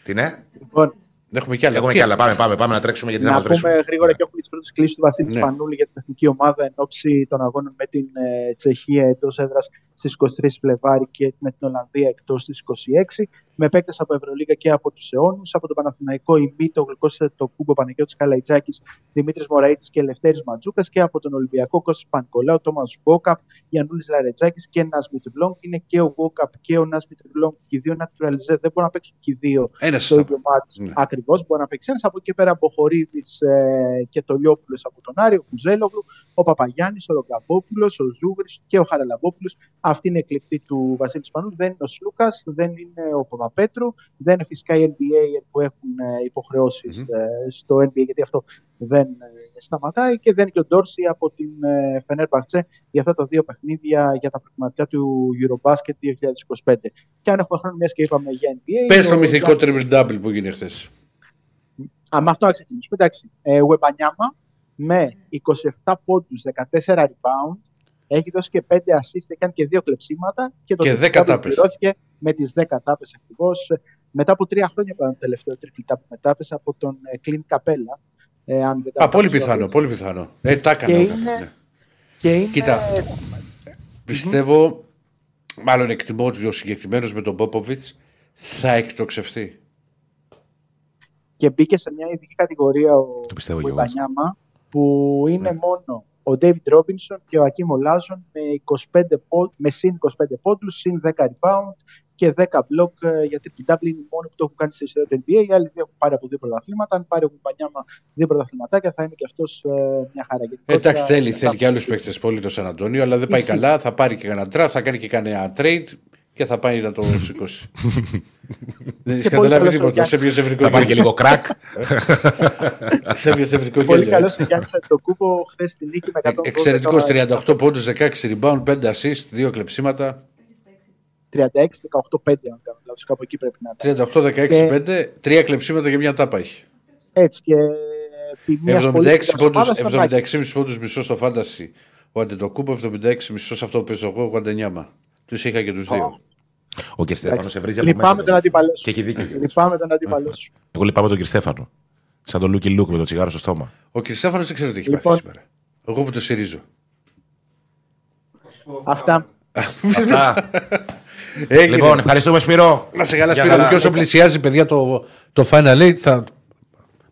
Τι ναι, Λοιπόν, Έχουμε κι άλλα. έχουμε Τι- κι άλλα. Πάμε, πάμε, πάμε να τρέξουμε γιατί θα να μας βρέσουν. πούμε γρήγορα και έχουμε τις πρώτες κλήσεις του Βασίλη Ναι. Σπανούλη για την εθνική ομάδα εν ώψη των αγώνων με την ε, Τσεχία εντός έδρας στις 23 Φλεβάρι και με την Ολλανδία εκτός στις 26. Με παίκτες από Ευρωλίγα και από τους αιώνους. Από τον Παναθηναϊκό ημί, το γλυκό το κούμπο Παναγιώτης Καλαϊτζάκης, Δημήτρης Μωραήτης και Ελευθέρη Ματζούκα. Και από τον Ολυμπιακό Κώστας Πανκολάου, Τόμας Μπόκαπ, Γιανούλη Λαρετζάκης και Νάσμιτ Μπλόγκ. Είναι και ο Μπόκαπ και ο Νάσμιτ Μπλόγκ και οι δύο naturalize. Δεν μπορούν να παίξουν και οι δύο Ένας στο ίδιο μάτς Ναι. ακριβώς μπορεί να παίξει ένας. Από εκεί και πέρα Μποχορίδης ε, και το Λιόπουλος από τον Άρη, ο Κουζέλογλου, ο Παπαγιάννης, ο Ρογκαμπόπουλος, ο Ζούγρης και ο Χαραλαμπόπουλος. Αυτή είναι η εκλεκτή του Βασίλη Σπανούλη. Δεν είναι ο Σλούκας, δεν είναι ο Παπαπέτρου, δεν είναι φυσικά οι NBA που έχουν ε, υποχρεώσεις, ε, στο NBA γιατί αυτό δεν ε, σταματάει και δεν είναι και ο Ντόρση από την ε, Φενέρμπαχτσε για αυτά τα δύο παιχνίδια για τα προγραμματικά του Eurobasket 2025. Και αν έχουμε χρόνο, μιας και είπαμε για NBA. Πες το ο μυθικό Γιάννης- triple double που έγινε χθες. Α, με αυτό να ξεκινήσουμε. Εντάξει. Ε, Ουεμπανιάμα με 27 πόντους, 14 rebound, έχει δώσει και 5 assist, έχει κάνει και 2 κλεψίματα και το Και triple 10 double τάπες. πληρώθηκε με τις 10 τάπες ακριβώς. Μετά από τρία χρόνια πάνω το τελευταίο triple double με τάπες από τον ε, Clint Capella. Ε, αν δεν Α, κάνω πολύ λάθος, πιθανό, πολύ πιθανό. Ε, τα Και έκανα. είναι- ναι. Και είναι... Κοίτα, πιστεύω, μάλλον εκτιμώ ότι ο συγκεκριμένος με τον Πόποβιτ θα εκτοξευθεί. και μπήκε σε μια ειδική κατηγορία ο Το πιστεύω ο και εγώ. Ιμπανιάμα, που είναι Ναι. μόνο ο David Robinson και ο Ακίμ Λάζον με, 25 πόντ, με συν 25 πόντους, συν 10 rebound και 10 block ε, για την double είναι οι μόνοι που το έχουν κάνει στη ιστορία του NBA. Οι άλλοι δύο έχουν πάρει από δύο πρωταθλήματα. Αν πάρει ο Ιμπανιάμα δύο πρωταθληματάκια θα είναι και αυτός ε, μια χαρά. Ε, Εντάξει, θέλει, θα- θέλει και άλλους παίκτες πολύ το Σαν Αντώνιο, αλλά δεν πάει Ισχύει. καλά. Θα πάρει και κανένα draft, θα κάνει και κανένα trade και θα πάει να το σηκώσει. Δεν έχει Και πολύ καταλάβει καλός ο τίποτα. Γιάννης. Σε ποιο ευρικό Θα πάρει και λίγο κρακ. Σε ποιο ευρικό Πολύ γέλιο. καλός ο Γιάννης Αντοκούπο χθες στη νίκη με 112. Εξαιρετικός τώρα 38 πόντους, 16 rebound, 5 assist, 2 κλεψίματα. 36-18-5, αν κάνω λάθος, κάπου εκεί πρέπει να είναι. 38-16-5, 3 κλεψίματα και μια τάπα έχει. Έτσι και επί μιας πολύ 76 καλής πόντους, ομάδας, τον Άκη. 76,5 πόντους μισό στο φάντασι. Ο Αντετοκούνμπο, 76 μισό σε αυτό που παίζω εγώ, ο Γουεμπανιάμα. Τους είχα και τους δύο. Ο κ. Στέφανος Εντάξει. σε βρίζει από Λυπάμαι μέσα. τον αντίπαλό Και έχει σου. δίκιο. κιόλας. Λυπάμαι τον αντίπαλό σου. Εγώ λυπάμαι τον κ. Στέφανο. Σαν τον Λούκι Λούκ με το τσιγάρο στο στόμα. Ο κύριος Στέφανο δεν ξέρω τι έχει Λοιπόν. πάθει σήμερα. Εγώ που το συρίζω. Αυτά. Αυτά. Έγινε. λοιπόν, ευχαριστούμε Σπύρο. να σε καλά, Για Σπύρο. χαρά. Και όσο πλησιάζει, παιδιά, το, το Final Eight θα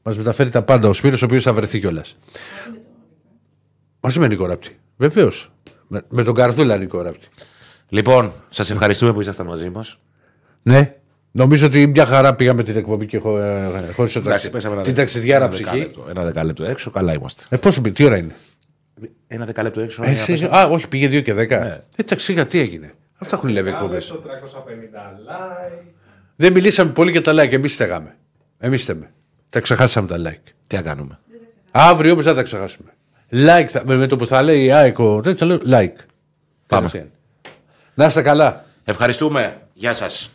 μας μεταφέρει τα πάντα ο Σπύρος, ο οποίος θα βρεθεί κιόλας. Μαζί με Νίκο Ράπτη. Βεβαίως. Με, με τον Καρδούλα Νίκο Ράπτη. Λοιπόν, σας ευχαριστούμε που ήσασταν μαζί μας. Ναι. Νομίζω ότι μια χαρά πήγαμε την εκπομπή και χω, ε, χωρίς το Εντάξει, ταξι... πέσαμε ένα την δε- ταξιδιάρα ένα ψυχή. δεκάλεπτο. Ένα δεκάλεπτο έξω, καλά είμαστε. Ε, πόσο πει, τι ώρα είναι; Ένα δεκάλεπτο έξω. Ε, ένα εσύ- πέσαμε. α, όχι, πήγε 2 και 10. Ναι. Ε, ταξίγα, τι έγινε. Αυτά έχουν λέβει εκπομπές. το 350 like. Δεν μιλήσαμε πολύ για τα like. Εμείς στεγάμε. Εμείς στέμε. Τα ξεχάσαμε τα like. Τι να κάνουμε; Αύριο όμως θα τα ξεχάσουμε. Like θα, με, με το που θα λέει η ΑΕΚ, ο- δεν θα λέω like. Πάμε. Κατευθείαν. Να είστε καλά. Ευχαριστούμε. Γεια σας.